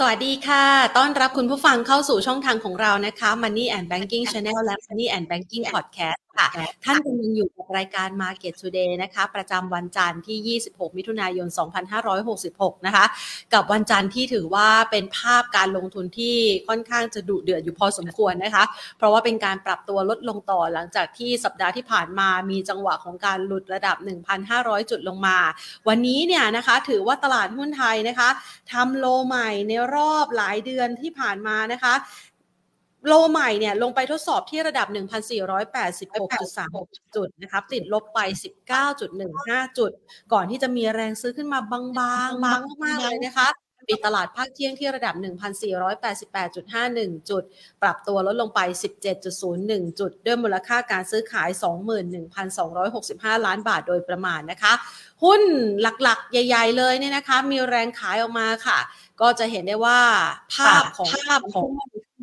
สวัสดีค่ะ ต้อนรับคุณผู้ฟังเข้าสู่ช่องทางของเรานะคะ Money and Banking Channel และ Money and Banking Podcast ค่ะ ท่านกำลังอยู่กับรายการ Market Today นะคะ ประจำวันจันทร์ที่ 26 มิถุนายน 2566 นะคะ กับวันจันทร์ที่ถือว่าเป็นภาพการลงทุนที่ค่อนข้างจะดุเดือดอยู่พอสมควรนะคะ เพราะว่าเป็นการปรับตัวลดลงต่อหลังจากที่สัปดาห์ที่ผ่านมามีจังหวะของการหลุดระดับ 1,500 จุดลงมา วันนี้เนี่ยนะคะถือว่าตลาดหุ้นไทยนะคะทำโลใหม่ในรอบหลายเดือนที่ผ่านมานะคะ โลใหม่เนี่ยลงไปทดสอบที่ระดับ 1,486.3 จุดนะครับติดลบไป 19.15 จุด ก่อนที่จะมีแรงซื้อขึ้นมาบางๆบางมากๆเลยนะคะปิดตลาดภาคเที่ยงที่ระดับ 1,488.51 จุด ปรับตัวลดลงไป 17.01 จุด ด้วยมูลค่าการซื้อขาย 21,265 ล้านบาทโดยประมาณนะคะ หุ้นหลักๆ ใหญ่ ๆ เลยเนี่ยนะคะ มีแรงขายออกมาค่ะ ก็จะเห็นได้ว่าภาพของภาพของ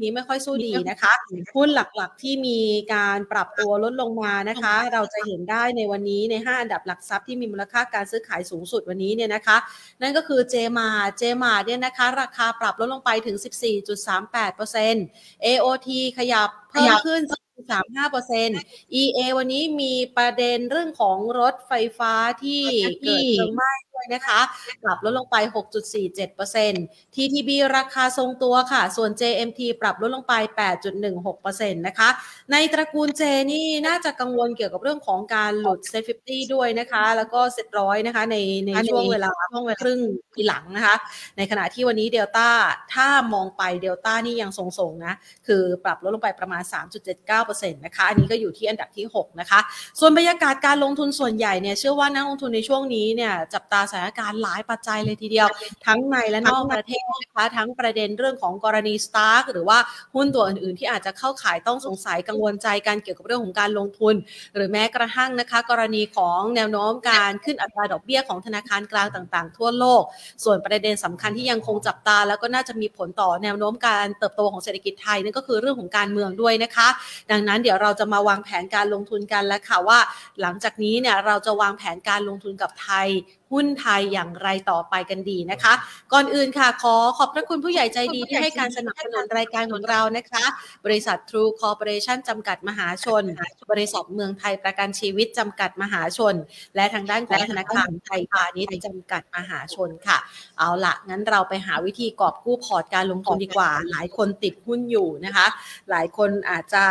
นี้ไม่ค่อยสู้ดีนะคะหุ้นหลักๆที่มีการปรับตัวลดลงมานะคะ เราจะเห็นได้ในวันนี้ใน 5 อันดับหลักทรัพย์ที่มีมูลค่าการซื้อขายสูงสุดวันนี้เนี่ยนะคะ นั่นก็คือเจมาเจมาเนี่ยนะคะ ราคาปรับลดลงไปถึง 14.38% AOT ขยับเพิ่มขึ้น35% EA วันนี้มีประเด็นเรื่องของรถไฟฟ้าที่เกิดเพลิงไหม้ ยนะคะปรับลดลงไป 6.47% TTB ราคาทรงตัวค่ะ ส่วน JMT ปรับลดลงไป 8.16%นะคะ ในตระกูล J นี่น่าจะกังวลเกี่ยวกับเรื่องของการหลุด Set 50ด้วยนะคะ แล้วก็ Set ร้อยนะคะในในช่วงเวลาช่วงเวลาครึ่งปีหลังนะคะ ในขณะที่วันนี้เดลต้าถ้ามองไปเดลต้านี่ยังทรงๆนะ คือปรับลดลงไปประมาณ 3.79%นะคะ อันนี้ก็อยู่ที่อันดับที่ 6 นะคะ ส่วนบรรยากาศการลงทุนส่วนใหญ่เนี่ยเชื่อว่านักลงทุนในช่วงนี้เนี่ยจับตาสถานการณ์หลายปัจจัยเลยทีเดียว ทั้งในและนอกประเทศนะคะทั้งประเด็นเรื่องของกรณีสตาร์กหรือว่าหุ้นตัวอื่นๆ ที่อาจจะเข้าขายต้องสงสัยกังวลใจกันเกี่ยวกับเรื่องของการลงทุน หรือแม้กระทั่งนะคะ กรณีของแนวโน้มการขึ้นอัตราดอกเบี้ยของธนาคารกลางต่าง ๆ ทั่วโลก ส่วนประเด็นสำคัญที่ยังคงจับตา แล้วก็น่าจะมีผลต่อแนวโน้มการเติบโตของเศรษฐกิจไทยนั่นก็คือเรื่องของการเมืองด้วยนะคะ ดังนั้นเดี๋ยวเราจะมาวางแผนการลงทุนกันแล้วค่ะว่า หลังจากนี้เนี่ยเราจะวางแผนการลงทุนกับไทย หุ้นไทยอย่างไรต่อไปกันดีนะคะ ก่อนอื่นค่ะขอขอบพระคุณผู้ใหญ่ใจดีที่ให้การสนับสนุนรายการของเรานะคะ บริษัท True Corporation จำกัดมหาชน บริษัทเมืองไทยประกันชีวิตจำกัดมหาชน และทางด้านของธนาคารไทยพาณิชย์จำกัดมหาชนค่ะ เอาละงั้นเราไปหาวิธีกอบกู้พอร์ตการลงทุนดีกว่า หลายคนติดหุ้นอยู่นะคะ หลายคนอาจจะ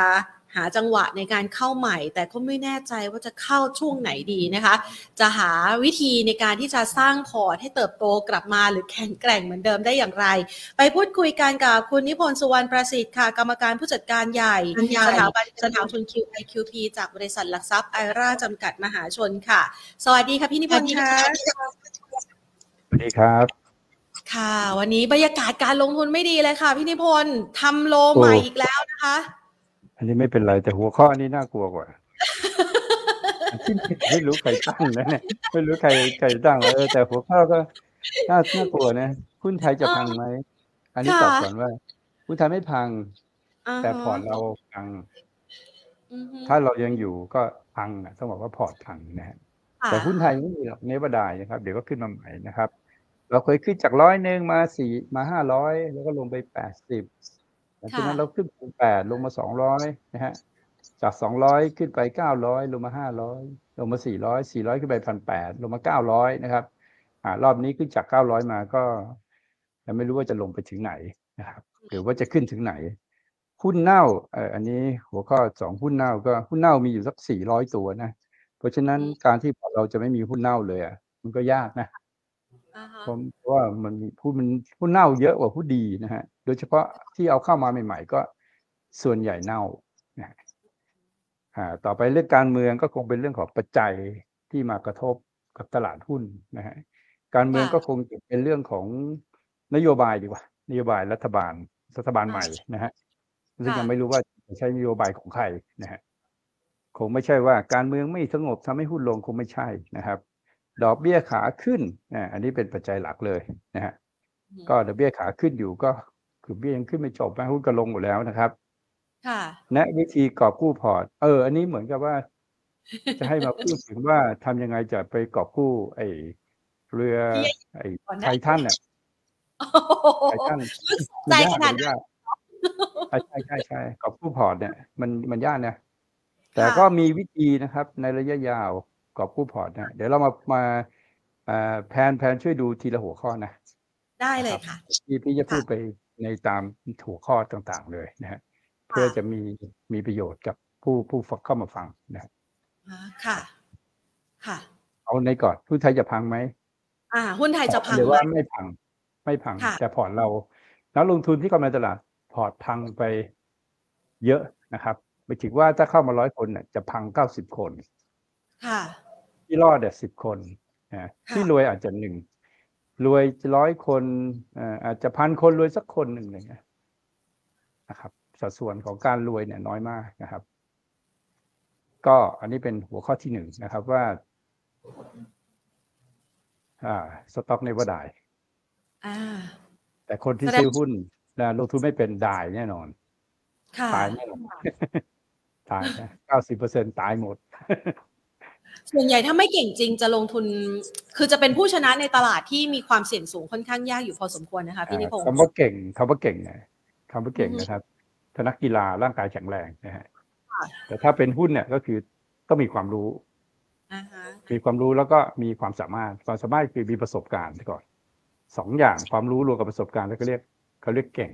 หาจังหวะในการเข้าใหม่ แต่ก็ไม่แน่ใจว่าจะเข้าช่วงไหนดีนะคะ จะหาวิธีในการที่จะสร้างพอร์ตให้เติบโตกลับมาหรือแข็งแกร่งเหมือนเดิมได้อย่างไร ไปพูดคุยกันกับคุณนิพนธ์สุวรรณประสิทธิ์ค่ะ กรรมการผู้จัดการใหญ่สถาบันสถาทุน QIQP จากบริษัทหลักทรัพย์ไอราจำกัดมหาชนค่ะ สวัสดีค่ะพี่นิพนธ์ค่ะสวัสดีครับค่ะ วันนี้บรรยากาศการลงทุนไม่ดีเลยค่ะ พี่นิพนธ์ทำโลใหม่อีกแล้วนะคะ อันนี้ไม่เป็นไรแต่หัวข้ออันนี้น่ากลัวกว่าไม่รู้ใครตั้งนะเนี่ยไม่รู้ใครใครตั้งเออแต่หัวข้อก็น่าน่ากลัวนะหุ้นไทยจะพังไหมอันนี้ตอบก่อนว่าหุ้นไทยไม่พัง แต่พอร์ตเราพังถ้าเรายังอยู่ก็พังอะต้องบอกว่าพอร์ตพังนะฮะแต่หุ้นไทยไม่มีหรอกเนบดายนะครับ เดี๋ยวก็ขึ้นมาใหม่นะครับ เราเคยขึ้นจากร้อยหนึ่งมาสี่มาห้าร้อยแล้วก็ลงไปแปดสิบ หลังจากนั้นเราขึ้นไปแปดลงมาสองร้อยนะฮะจากสองร้อยขึ้นไปเก้าร้อยลงมาห้าร้อยลงมาสี่ร้อยสี่ร้อยขึ้นไปพันแปดลงมาเก้าร้อยนะครับอ่ารอบนี้ขึ้นจากเก้าร้อยมาก็ยังไม่รู้ว่าจะลงไปถึงไหนนะครับ หรือว่าจะขึ้นถึงไหน หุ้นเน่าเอออันนี้หัวข้อสองหุ้นเน่าก็หุ้นเน่ามีอยู่สักสี่ร้อยตัวนะ เพราะฉะนั้นการที่เราจะไม่มีหุ้นเน่าเลยอะมันก็ยากนะ เพราะว่ามันมีหุ้นมันหุ้นเน่าเยอะกว่าหุ้นดีนะฮะ โดยเฉพาะที่เอาเข้ามาใหม่ ๆ ก็ส่วนใหญ่เน่านะอ่าต่อไปเรื่องการเมืองก็คงเป็นเรื่องของปัจจัยที่มากระทบกับตลาดหุ้นนะฮะการเมืองก็คงจะเป็นเรื่องของนโยบายดีกว่า นโยบายรัฐบาลรัฐบาลใหม่นะฮะซึ่งยังไม่รู้ว่าจะใช้นโยบายของใครนะฮะคงไม่ใช่ว่าการเมืองไม่สงบทำให้หุ้นลงคงไม่ใช่นะครับ ดอกเบี้ยขาขึ้นนะอันนี้เป็นปัจจัยหลักเลยนะฮะก็ดอกเบี้ยขาขึ้นอยู่ก็คือเบี้ยยังขึ้นไม่จบนะหุ้นก็ลงหมดแล้วนะครับ ค่ะแนะวิธีกอบกู้พอร์ต เออ อันนี้เหมือนกับว่า จะให้มาพูดถึงว่าทำยังไงจะไปกอบกู้ ไอ้เรือ ไอ้ไททันเนี่ยขายตั้งใจขนาดนั้นใช่ใช่ใช่ใช่กับผู้พอร์ตเนี่ยมันมันยากนะแต่ก็มีวิธีนะครับในระยะยาว กับผู้พอร์ตนะเดี๋ยวเรามามาแพนแพนช่วยดูทีละหัวข้อนะ ได้เลยค่ะพี่พี่จะพูดไปในตามหัวข้อต่างๆเลยนะฮะเพื่อจะมีมีประโยชน์กับผู้ผู้ฟังเข้ามาฟังนะค่ะ ค่ะ เอาอันก่อนหุ้นไทยจะพังไหมอ่า หุ้นไทยจะพังหรือว่าไม่พัง ไม่พังแต่พอร์ตเรานักลงทุนที่กำลังตลาดพอร์ตพังไปเยอะนะครับไม่ถึงว่าถ้าเข้ามาร้อยคนเนี่ยจะพังเก้าสิบคนค่ะ ที่รอดเนี่ยสิบคนนะที่รวยอาจจะหนึ่งรวยร้อยคนอาจจะพันคนรวยสักคนหนึ่งเลยนะครับ สัดส่วนของการรวยเนี่ยน้อยมากนะครับ ก็อันนี้เป็นหัวข้อที่หนึ่งนะครับว่าอ่าสต็อกในว่าได้แต่คนที่ซื้อหุ้นนะลงทุนไม่เป็นได้แน่นอนตายแน่นอนตายนะเก้าสิบเปอร์เซ็นตายหมด ส่วนใหญ่ถ้าไม่เก่งจริงจะลงทุน คือจะเป็นผู้ชนะในตลาดที่มีความเสี่ยงสูงค่อนข้างยากอยู่พอสมควรนะคะพี่นิพงศ์คำว่าเก่งคำว่าเก่งนะคำว่าเก่งนะครับถ้านักกีฬาร่างกายแข็งแรงนะฮะแต่ถ้าเป็นหุ้นเนี่ยก็คือต้องมีความรู้มีความรู้แล้วก็มีความสามารถความสามารถคือมีประสบการณ์ก่อนสองอย่างความรู้รวมกับประสบการณ์แล้วก็เรียกเขาเรียกเก่ง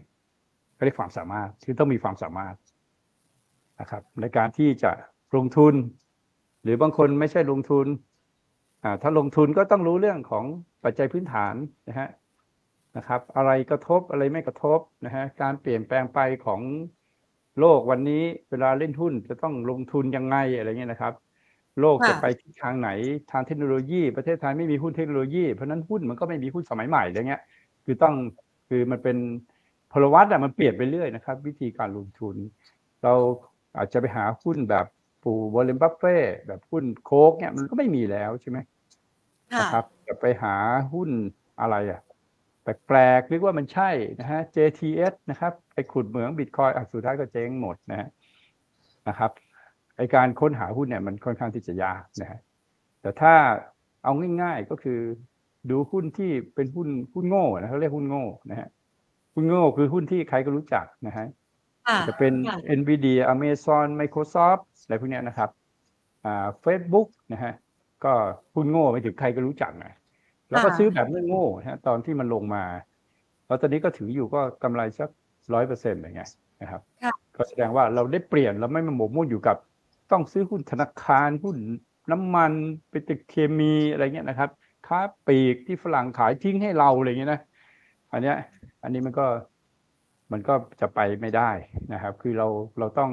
เขาเรียกความสามารถคือต้องมีความสามารถนะครับ ในการที่จะลงทุน หรือบางคนไม่ใช่ลงทุนอ่าถ้าลงทุนก็ต้องรู้เรื่องของปัจจัยพื้นฐานนะฮะนะครับ อะไรกระทบอะไรไม่กระทบนะฮะการเปลี่ยนแปลงไปของโลกวันนี้เวลาเล่นหุ้นจะต้องลงทุนยังไงอะไรเงี้ยนะครับ โลกจะไปทิศทางไหนทางเทคโนโลยีประเทศไทยไม่มีหุ้นเทคโนโลยีเพราะนั้นหุ้นมันก็ไม่มีหุ้นสมัยใหม่อะไรเงี้ย คือต้องคือมันเป็นพลวัตอะมันเปลี่ยนไปเรื่อยนะครับ วิธีการลงทุน เราอาจจะไปหาหุ้นแบบ ปู่วอร์เรนบัฟเฟตต์แบบหุ้นโค้กเนี่ยมันก็ไม่มีแล้วใช่ไหมนะครับจะไปหาหุ้นอะไรอะแปลกๆหรือว่ามันใช่นะฮะ JTS นะครับไปขุดเหมืองบิตคอยน์สุดท้ายก็เจ๊งหมดนะฮะนะครับไอ้การค้นหาหุ้นเนี่ยมันค่อนข้างที่จะยากนะฮะแต่ถ้าเอาง่ายๆก็คือดูหุ้นที่เป็นหุ้นหุ้นโง่นะเขาเรียกหุ้นโง่นะฮะหุ้นโง่คือหุ้นที่ใครก็รู้จักนะฮะจะเป็น NVIDIA Amazon Microsoft อะไรพวกนี้นะครับอ่า Facebook นะฮะก็หุ้นโง่ไปถึงใครก็รู้จักนะแล้วก็ซื้อแบบไม่โง่ฮะตอนที่มันลงมาแล้วตอนนี้ก็ถืออยู่ก็กำไรสักร้อยเปอร์เซ็นต์อะไรเงี้ยนะครับก็แสดงว่าเราได้เปลี่ยนเราไม่มาหมกมุ่นอยู่กับ ต้องซื้อหุ้นธนาคารหุ้นน้ำมันเป็นตึกเคมีอะไรเงี้ยนะครับค้าปีกที่ฝรั่งขายทิ้งให้เราอะไรเงี้ยนะอันเนี้ย อันนี้มันก็มันก็จะไปไม่ได้นะครับ คือเราเราต้อง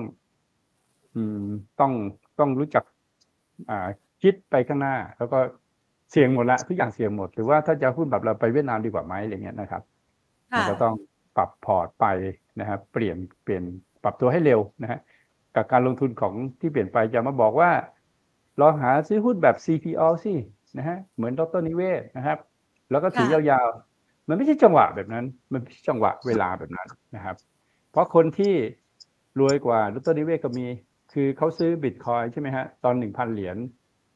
อืมต้องต้องรู้จัก อ่า คิดไปข้างหน้า แล้วก็เสี่ยงหมดละทุกอย่างเสี่ยงหมดหรือว่าถ้าจะหุ้นแบบเราไปเวียดนามดีกว่าไหมอะไรเงี้ยนะครับมันก็ต้องปรับพอร์ตไปนะครับเปลี่ยนเปลี่ยนปรับตัวให้เร็วนะฮะกับการลงทุนของที่เปลี่ยนไปจะมาบอกว่าลองหาซื้อหุ้นแบบ CPO สินะฮะเหมือนดรนิเวศนะครับ แล้วก็ถือยาวมันไม่ใช่จังหวะแบบนั้น มันไม่ใช่จังหวะเวลาแบบนั้นนะครับ เพราะคนที่รวยกว่าดรนิเวศก็มี คือเขาซื้อบิตคอยใช่ไหมฮะ ตอนหนึ่งพันเหรียญ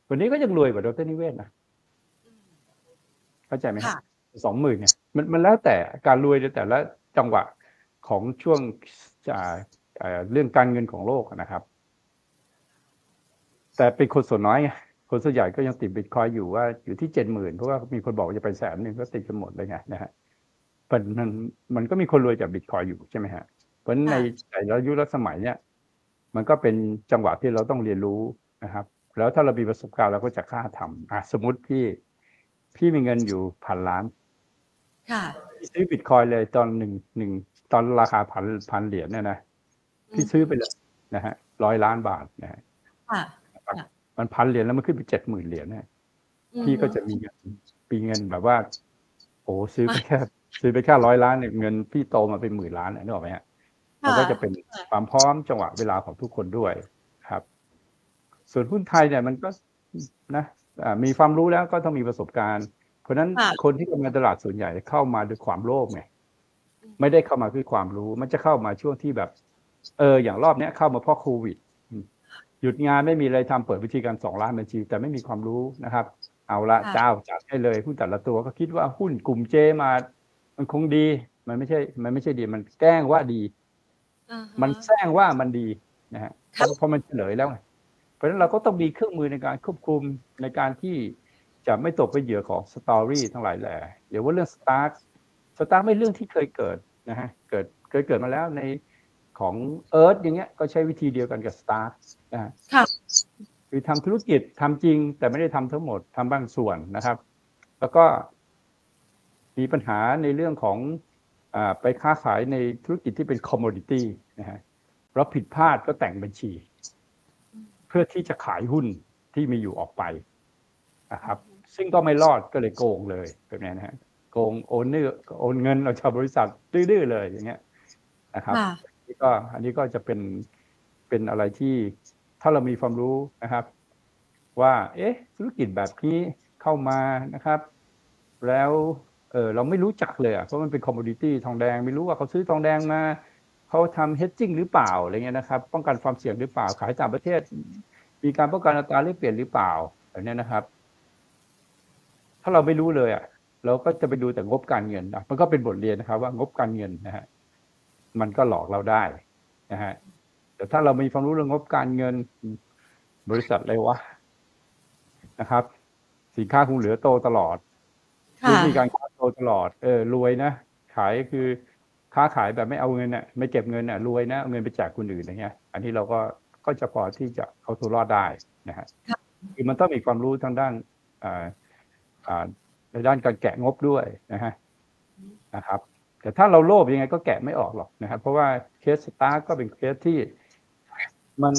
วันนี้ก็ยังรวยกว่าดรนิเวศนะเข้าใจไหมครับสองหมื่นเนี่ยมันมันแล้วแต่การรวยในแต่ละจังหวะของช่วงเรื่องการเงินของโลกนะครับ แต่เป็นคนส่วนน้อยไงคนส่วนใหญ่ก็ยังติดบิตคอยอยู่ว่าอยู่ที่เจ็ดหมื่นเพราะว่ามีคนบอกจะไปแสนหนึ่งก็ติดกันหมดเลยไงนะฮะมันมันก็มีคนรวยจากบิตคอยอยู่ใช่ไหมฮะเพราะในแต่ละยุคละสมัยเนี้ย มันก็เป็นจังหวะที่เราต้องเรียนรู้นะครับ แล้วถ้าเรามีประสบการณ์เราก็จะกล้าทำอะสมมติพี่ พี่มีเงินอยู่พันล้านค่ะซื้อบิตคอยเลยตอนหนึ่งหนึ่งตอนราคาพันพันเหรียญเนี่ยนะพี่ซื้อไปเลยนะฮะร้อยล้านบาทนะฮะมันพันเหรียญแล้วมันขึ้นไปเจ็ดหมื่นเหรียญเนี่ยพี่ก็จะมีเงินปีเงินแบบว่าโอ้ซื้อไปแค่ซื้อไปแค่ร้อยล้านเนี่ยเงินพี่โตมาเป็นหมื่นล้านนึกออกไหมฮะ มันก็จะเป็นความพร้อมจังหวะเวลาของทุกคนด้วยครับ ส่วนหุ้นไทยเนี่ยมันก็นะมีความรู้แล้วก็ต้องมีประสบการณ์ เพราะนั้นคนที่เข้ามาตลาดส่วนใหญ่เข้ามาด้วยความโลภไงไม่ได้เข้ามาด้วยความรู้ มันจะเข้ามาช่วงที่แบบ เออ อย่างรอบเนี้ยเข้ามาเพราะโควิด หยุดงานไม่มีอะไรทำเปิดวิธีการสองล้านบัญชี แต่ไม่มีความรู้นะครับ เอาละเจ้าจัดให้เลยหุ้นแต่ละตัวก็คิดว่าหุ้นกลุ่มเจมา มันคงดี มันไม่ใช่ มันไม่ใช่ดี มันแกล้งว่าดี มันแซงว่ามันดีนะฮะเพราะเพราะมันเฉลยแล้วไงเพราะฉะนั้นเราก็ต้องมีเครื่องมือในการควบคุมในการที่จะไม่ตกเป็นเหยื่อของ story ทั้งหลายแหล่เดี๋ยวว่าเรื่อง STARK STARK ไม่เรื่องที่เคยเกิดนะฮะเกิดเคยเกิดมาแล้วในของ EARTH อย่างเงี้ยก็ใช้วิธีเดียวกันกับ STARK นะฮะคือทำธุรกิจทำจริง แต่ไม่ได้ทำทั้งหมดทำบางส่วนนะครับ แล้วก็มีปัญหาในเรื่องของอ ไปค้าขายในธุรกิจที่เป็นคอมมอดิตี้นะฮะเราผิดพลาดก็แต่งบัญชี เพื่อที่จะขายหุ้นที่มีอยู่ออกไปนะครับ ซึ่งก็ไม่รอดก็เลยโกงเลยแบบนี้นะฮะโกงโอนเนื้อโอนเงินเราจากบริษัทดื้อๆเลยอย่างเงี้ยนะครับนี่ก็อันนี้ก็จะเป็นเป็นอะไรที่ถ้าเรามีความรู้นะครับ ว่า เอ๊ะ ธุรกิจแบบนี้เข้ามานะครับ แล้ว เออเราไม่รู้จักเลยอะเพราะมันเป็น commodity ทองแดงไม่รู้ว่าเขาซื้อทองแดงมาเขาทำ hedging หรือเปล่าอะไรเงี้ยนะครับ ป้องกันความเสี่ยงหรือเปล่าขายต่างประเทศ มีการป้องกันอัตราแลกเปลี่ยนหรือเปล่าแบบนี้นะครับ ถ้าเราไม่รู้เลยอะเราก็จะไปดูแต่งบการเงินมันก็เป็นบทเรียนนะครับ ว่างบการเงินนะฮะมันก็หลอกเราได้นะฮะแต่ถ้าเรามีความรู้เรื่องงบการเงิน บริษัทอะไรวะนะครับ สินค้าคงเหลือโตตลอด มีการค้าโตตลอดเออรวยนะ ขายคือค้าขายแบบไม่เอาเงินน่ะไม่เก็บเงินน่ะรวยนะเอาเงินไปแจกคนอื่นอย่างเงี้ย อันนี้เราก็ก็จะพอที่จะเอาตัวรอดได้นะฮะคือมันต้องมีความรู้ทางด้านอ่าอ่าในด้านการแกะงบด้วยนะฮะนะครับ แต่ถ้าเราโลภยังไงก็แกะไม่ออกหรอกนะครับ เพราะว่าเคส STARK ก็เป็นเคสที่ มัน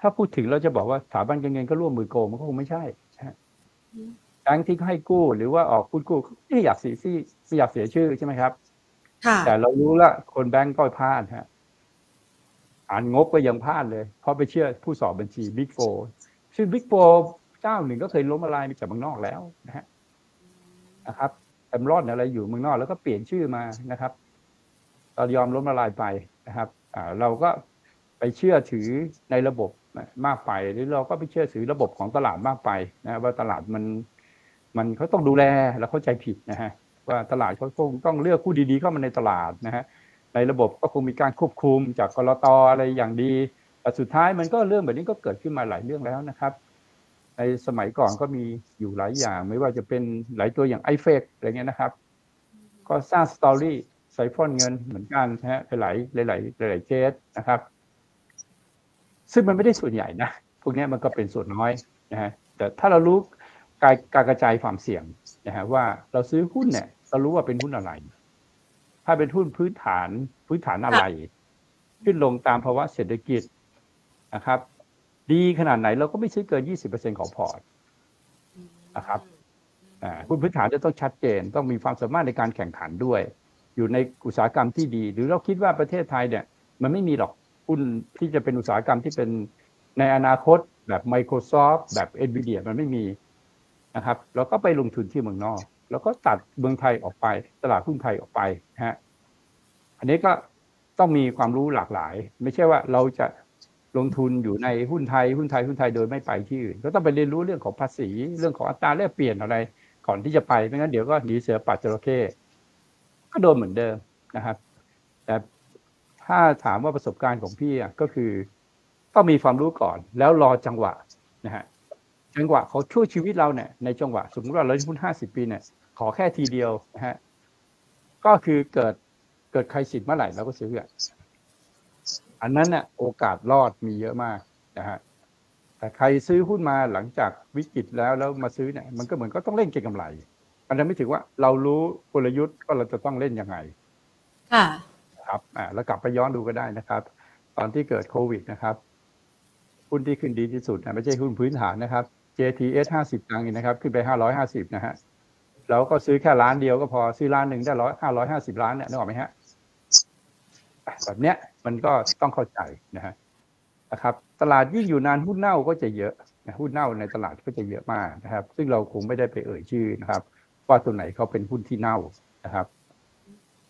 ถ้าพูดถึงเราจะบอกว่าสถาบันการเงินก็ร่วมมือโกงมันก็คงไม่ใช่ แบงค์ที่ให้กู้หรือว่าออกกู้กู้ไม่อยากเสียชื่อไม่อยากเสียชื่อใช่ไหมครับแต่เรารู้ละคนแบงก์ก็พลาดฮะอ่านงบก็ยังพลาดเลย เพราะไปเชื่อผู้สอบบัญชี Big Four ซึ่ง Big Four เจ้าหนึ่งก็เคยล้มละลายมาจากเมืองนอกแล้วนะฮะนะครับเอนรอนอะไรอยู่เมืองนอกแล้วก็เปลี่ยนชื่อมานะครับเรายอมล้มละลายไปนะครับอ่าเราก็ไปเชื่อถือในระบบมากไป หรือเราก็ไปเชื่อถือระบบของตลาดมากไปนะว่าตลาดมัน มันเขาต้องดูแลแล้วเข้าใจผิดนะฮะว่าตลาดเขาคงต้องเลือกผู้ดีๆเข้ามาในตลาดนะฮะในระบบก็คงมีการควบคุมจากกรตอะไรอย่างดีแต่สุดท้ายมันก็เรื่องแบบนี้ก็เกิดขึ้นมาหลายเรื่องแล้วนะครับในสมัยก่อนก็มีอยู่หลายอย่าง ไม่ว่าจะเป็นหลายตัวอย่างไอ้ IFEC อะไรเงี้ยนะครับ ก็สร้าง story ไซฟ่อนเงินเหมือนกันนะฮะหลายหลายหลายหลายเคสนะครับ ซึ่งมันไม่ได้ส่วนใหญ่นะพวกนี้มันก็เป็นส่วนน้อยนะฮะแต่ถ้าเรารู้ การการกระจายความเสี่ยงนะฮะว่าเราซื้อหุ้นเนี่ยเรารู้ว่าเป็นหุ้นอะไร ถ้าเป็นหุ้นพื้นฐานพื้นฐานอะไร ขึ้นลงตามภาวะเศรษฐกิจนะครับ ดีขนาดไหนเราก็ไม่ซื้อเกินยี่สิบเปอร์เซ็นต์ของพอร์ตนะครับหุ้นพื้นฐานจะต้องชัดเจน ต้องมีความสามารถในการแข่งขันด้วย อยู่ในอุตสาหกรรมที่ดี หรือเราคิดว่าประเทศไทยเนี่ย มันไม่มีหรอกหุ้นที่จะเป็นอุตสาหกรรมที่เป็นในอนาคตแบบ Microsoft แบบ Nvidia มันไม่มี นะครับเราก็ไปลงทุนที่เมืองนอก แล้วก็ตัดเมืองไทยออกไป ตลาดหุ้นไทยออกไปฮะอันนี้ก็ต้องมีความรู้หลากหลาย ไม่ใช่ว่าเราจะลงทุนอยู่ในหุ้นไทยหุ้นไทยหุ้นไทยโดยไม่ไปที่อื่น ก็ต้องไปเรียนรู้เรื่องของภาษีเรื่องของอัตราแลกเปลี่ยนอะไร ก่อนที่จะไปไม่งั้นเดี๋ยวก็หนีเสือปัดจระเข้ก็โดนเหมือนเดิมนะครับ แต่ถ้าถามว่าประสบการณ์ของพี่ก็คือ ต้องมีความรู้ก่อน แล้วรอจังหวะนะฮะ จังหวะเขาช่วยชีวิตเราเนี่ยในจังหวะสมมติว่าเราหุ้นห้าสิบปีเนี่ยขอแค่ทีเดียวนะฮะก็คือเกิดเกิดใครสิทธิ์เมื่อไหร่เราก็ซื้ออะอันนั้นเนี่ยโอกาสรอดมีเยอะมากนะฮะแต่ใครซื้อหุ้นมาหลังจากวิกฤตแล้วแล้วมาซื้อเนี่ยมันก็เหมือนก็ต้องเล่นเก็งกำไรมันจะไม่ถึงว่าเรารู้กลยุทธ์ก็เราจะต้องเล่นยังไง ค่ะครับอ่าแล้วกลับไปย้อนดูก็ได้นะครับ ตอนที่เกิดโควิดนะครับหุ้นที่ขึ้นดีที่สุดนะไม่ใช่หุ้นพื้นฐานนะครับ JTS ห้าสิบตังค์นะครับ ขึ้นไปห้าร้อยห้าสิบนะฮะเราก็ซื้อแค่ล้านเดียวก็พอซื้อล้านหนึ่งได้ร้อยห้าร้อยห้าสิบล้านเนี่ยนึกออกไหมฮะแบบเนี้ยมันก็ต้องเข้าใจนะฮะนะครับ ตลาดยิ่งอยู่นานหุ้นเน่าก็จะเยอะนะหุ้นเน่าในตลาดก็จะเยอะมากนะครับ ซึ่งเราคงไม่ได้ไปเอ่ยชื่อนะครับ ว่าตัวไหนเขาเป็นหุ้นที่เน่านะครับ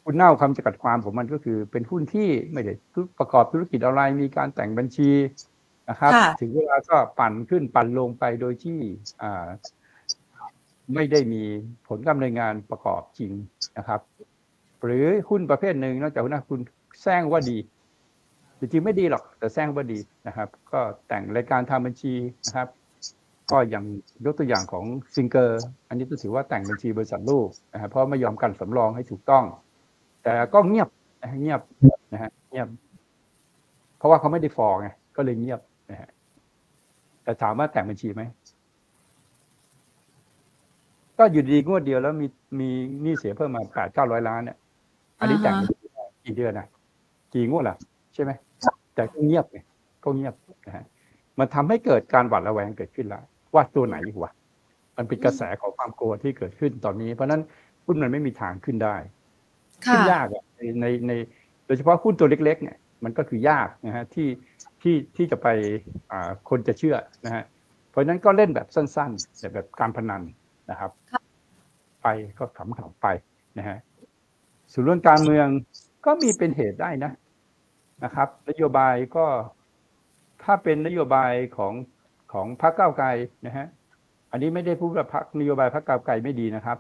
หุ้นเน่าคำจำกัดความของมันก็คือ เป็นหุ้นที่ไม่ได้ประกอบธุรกิจอะไรมีการแต่งบัญชี นะครับ ถึงเวลาก็ปั่นขึ้นปั่นลงไปโดยที่ไม่ได้มีผลกำเนิดงานประกอบจริงนะครับ หรือหุ้นประเภทหนึ่งนอกจากหุ้นคุณแซงว่าดีจริงๆไม่ดีหรอกแต่แซงว่าดีนะครับ ก็แต่งรายการทำบัญชีนะครับ ก็อย่างยกตัวอย่างของซิงเกอร์อันนี้ต้องถือว่าแต่งบัญชีบริษัทลูกนะครับเพราะไม่ยอมกันสำรองให้ถูกต้อง แต่ก็เงียบเงียบนะฮะเงียบ เพราะว่าเขาไม่ได้ฟองไงก็เลยเงียบ นะฮะแต่ถามว่าแต่งบัญชีไหมก็อยู่ดีงวดเดียวแล้วมีมีหนี้เสียเพิ่มมาแปดเก้าร้อยล้านเนี่ยอันนี้แต่งกี่เดือนนะกี่งวดล่ะ ใช่ไหมแต่ก็เงียบไงก็เงียบนะฮะมันทำให้เกิดการหวาดระแวงเกิดขึ้นแล้วว่าตัวไหนวะมันเป็นกระแสของความกลัวที่เกิดขึ้นตอนนี้ เพราะนั้นหุ้นมันไม่มีทางขึ้นได้ขึ้นยากอะในในในโดยเฉพาะหุ้นตัวเล็ก ๆ เนี่ย มันก็คือยากนะฮะที่ ที่ที่จะไปอ่าคนจะเชื่อนะฮะเพราะนั้นก็เล่นแบบสั้นๆแบบแบบการพนันนะครับ ไปก็ขำๆไปนะฮะส่วนเรื่องการเมืองก็มีเป็นเหตุได้นะนะครับ นโยบายก็ถ้าเป็นนโยบายของของพรรคก้าวไกลนะฮะอันนี้ไม่ได้พูดว่าพรรคนโยบายพรรคก้าวไกลไม่ดีนะครับ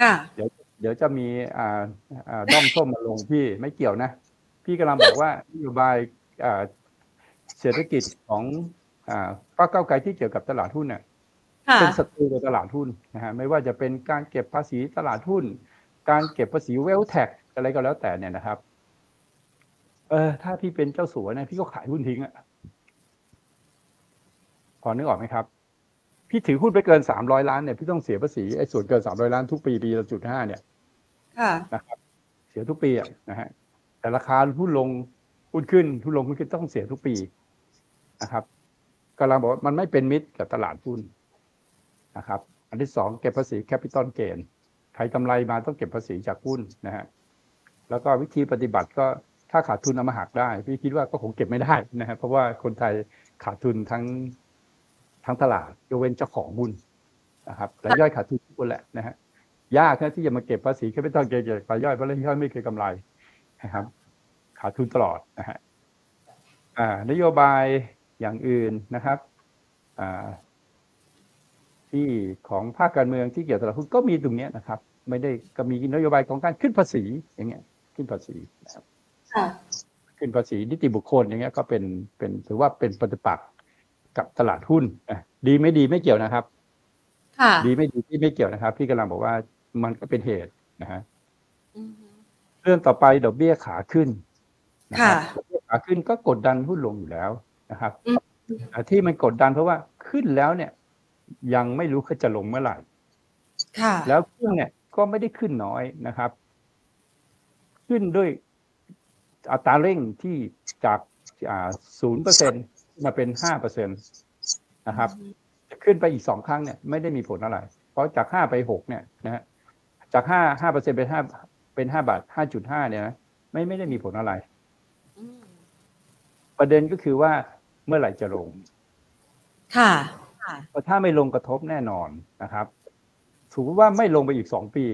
ค่ะ เดี๋ยวเดี๋ยวจะมีอ่าอ่าด้อมส้มมาลงพี่ไม่เกี่ยวนะ พี่กำลังบอกว่านโยบายอ่า เศรษฐกิจของอ่าพรรคก้าวไกลที่เกี่ยวกับตลาดหุ้นเนี่ยเป็นศัตรูกับตลาดหุ้นนะฮะไม่ว่าจะเป็นการเก็บภาษีตลาดหุ้น การเก็บภาษีเวลแท็กอะไรก็แล้วแต่เนี่ยนะครับ เออถ้าพี่เป็นเจ้าสัวเนี่ยพี่ก็ขายหุ้นทิ้งอะพอนึกออกไหมครับ พี่ถือหุ้นไปเกินสามร้อยล้านเนี่ยพี่ต้องเสียภาษีไอ้ส่วนเกินสามร้อยล้านทุกปีปีละจุดห้าเนี่ยค่ะนะครับ เสียทุกปีอะนะฮะแต่ราคาหุ้นลงหุ้นขึ้นหุ้นลงหุ้นขึ้นต้องเสียทุกปี นะครับกำลังบอกว่ามันไม่เป็นมิตรกับตลาดหุ้นนะครับ อันที่สองเก็บภาษีแคปิตอลเกนใครกำไรมาต้องเก็บภาษีจากหุ้นนะฮะแล้วก็วิธีปฏิบัติก็ถ้าขาดทุนเอามาหักได้ พี่คิดว่าก็คงเก็บไม่ได้นะฮะเพราะว่าคนไทยขาดทุนทั้งทั้งตลาดยกเว้นเจ้าของหุ้นนะครับและย่อยขาดทุนทุกคนแหละนะฮะยากนะที่จะมาเก็บภาษีแคปิตอลเกนจากรายย่อยเพราะรายย่อยไม่เคยกำไรนะครับ ขาดทุนตลอดนะฮะอ่านโยบาย อย่างอื่นนะครับอ่าที่ของภาคการเมืองที่เกี่ยวกับตลาดหุ้นก็มีตรงนี้นะครับ ไม่ได้ก็มีนโยบายของการขึ้นภาษีอย่างเงี้ยขึ้นภาษีนะครับขึ้นภาษีนิติบุคคลอย่างเงี้ยก็เป็นเป็นถือว่าเป็นปฏิปักษ์กับตลาดหุ้นดีไม่ดีไม่เกี่ยวนะครับค่ะดีไม่ดีที่ไม่เกี่ยวนะครับ พี่กำลังบอกว่ามันก็เป็นเหตุนะฮะเรื่องต่อไปดอกเบี้ยขาขึ้นนะครับดอกเบี้ยขาขึ้นก็กดดันหุ้นลงอยู่แล้ว นะครับที่มันกดดันเพราะว่าขึ้นแล้วเนี่ย ยังไม่รู้เขาจะลงเมื่อไหร่ค่ะแล้วขึ้นเนี่ยก็ไม่ได้ขึ้นน้อยนะครับ ขึ้นด้วยอัตราเร่งที่จากศูนย์เปอร์เซ็นมาเป็นห้าเปอร์เซ็นตนะครับ ขึ้นไปอีกสองครั้งเนี่ยไม่ได้มีผลอะไร เพราะจากห้าไปหกเนี่ยนะฮะจากห้าห้าเปอร์เซ็นเป็นห้าเป็นห้าบาทห้าจุดห้าเนี่ยนะไม่ไม่ได้มีผลอะไร ประเด็นก็คือว่า เมื่อไหร่จะลง ค่ะเพราะถ้าไม่ลงกระทบแน่นอนนะครับถือว่าไม่ลงไปอีกสองปี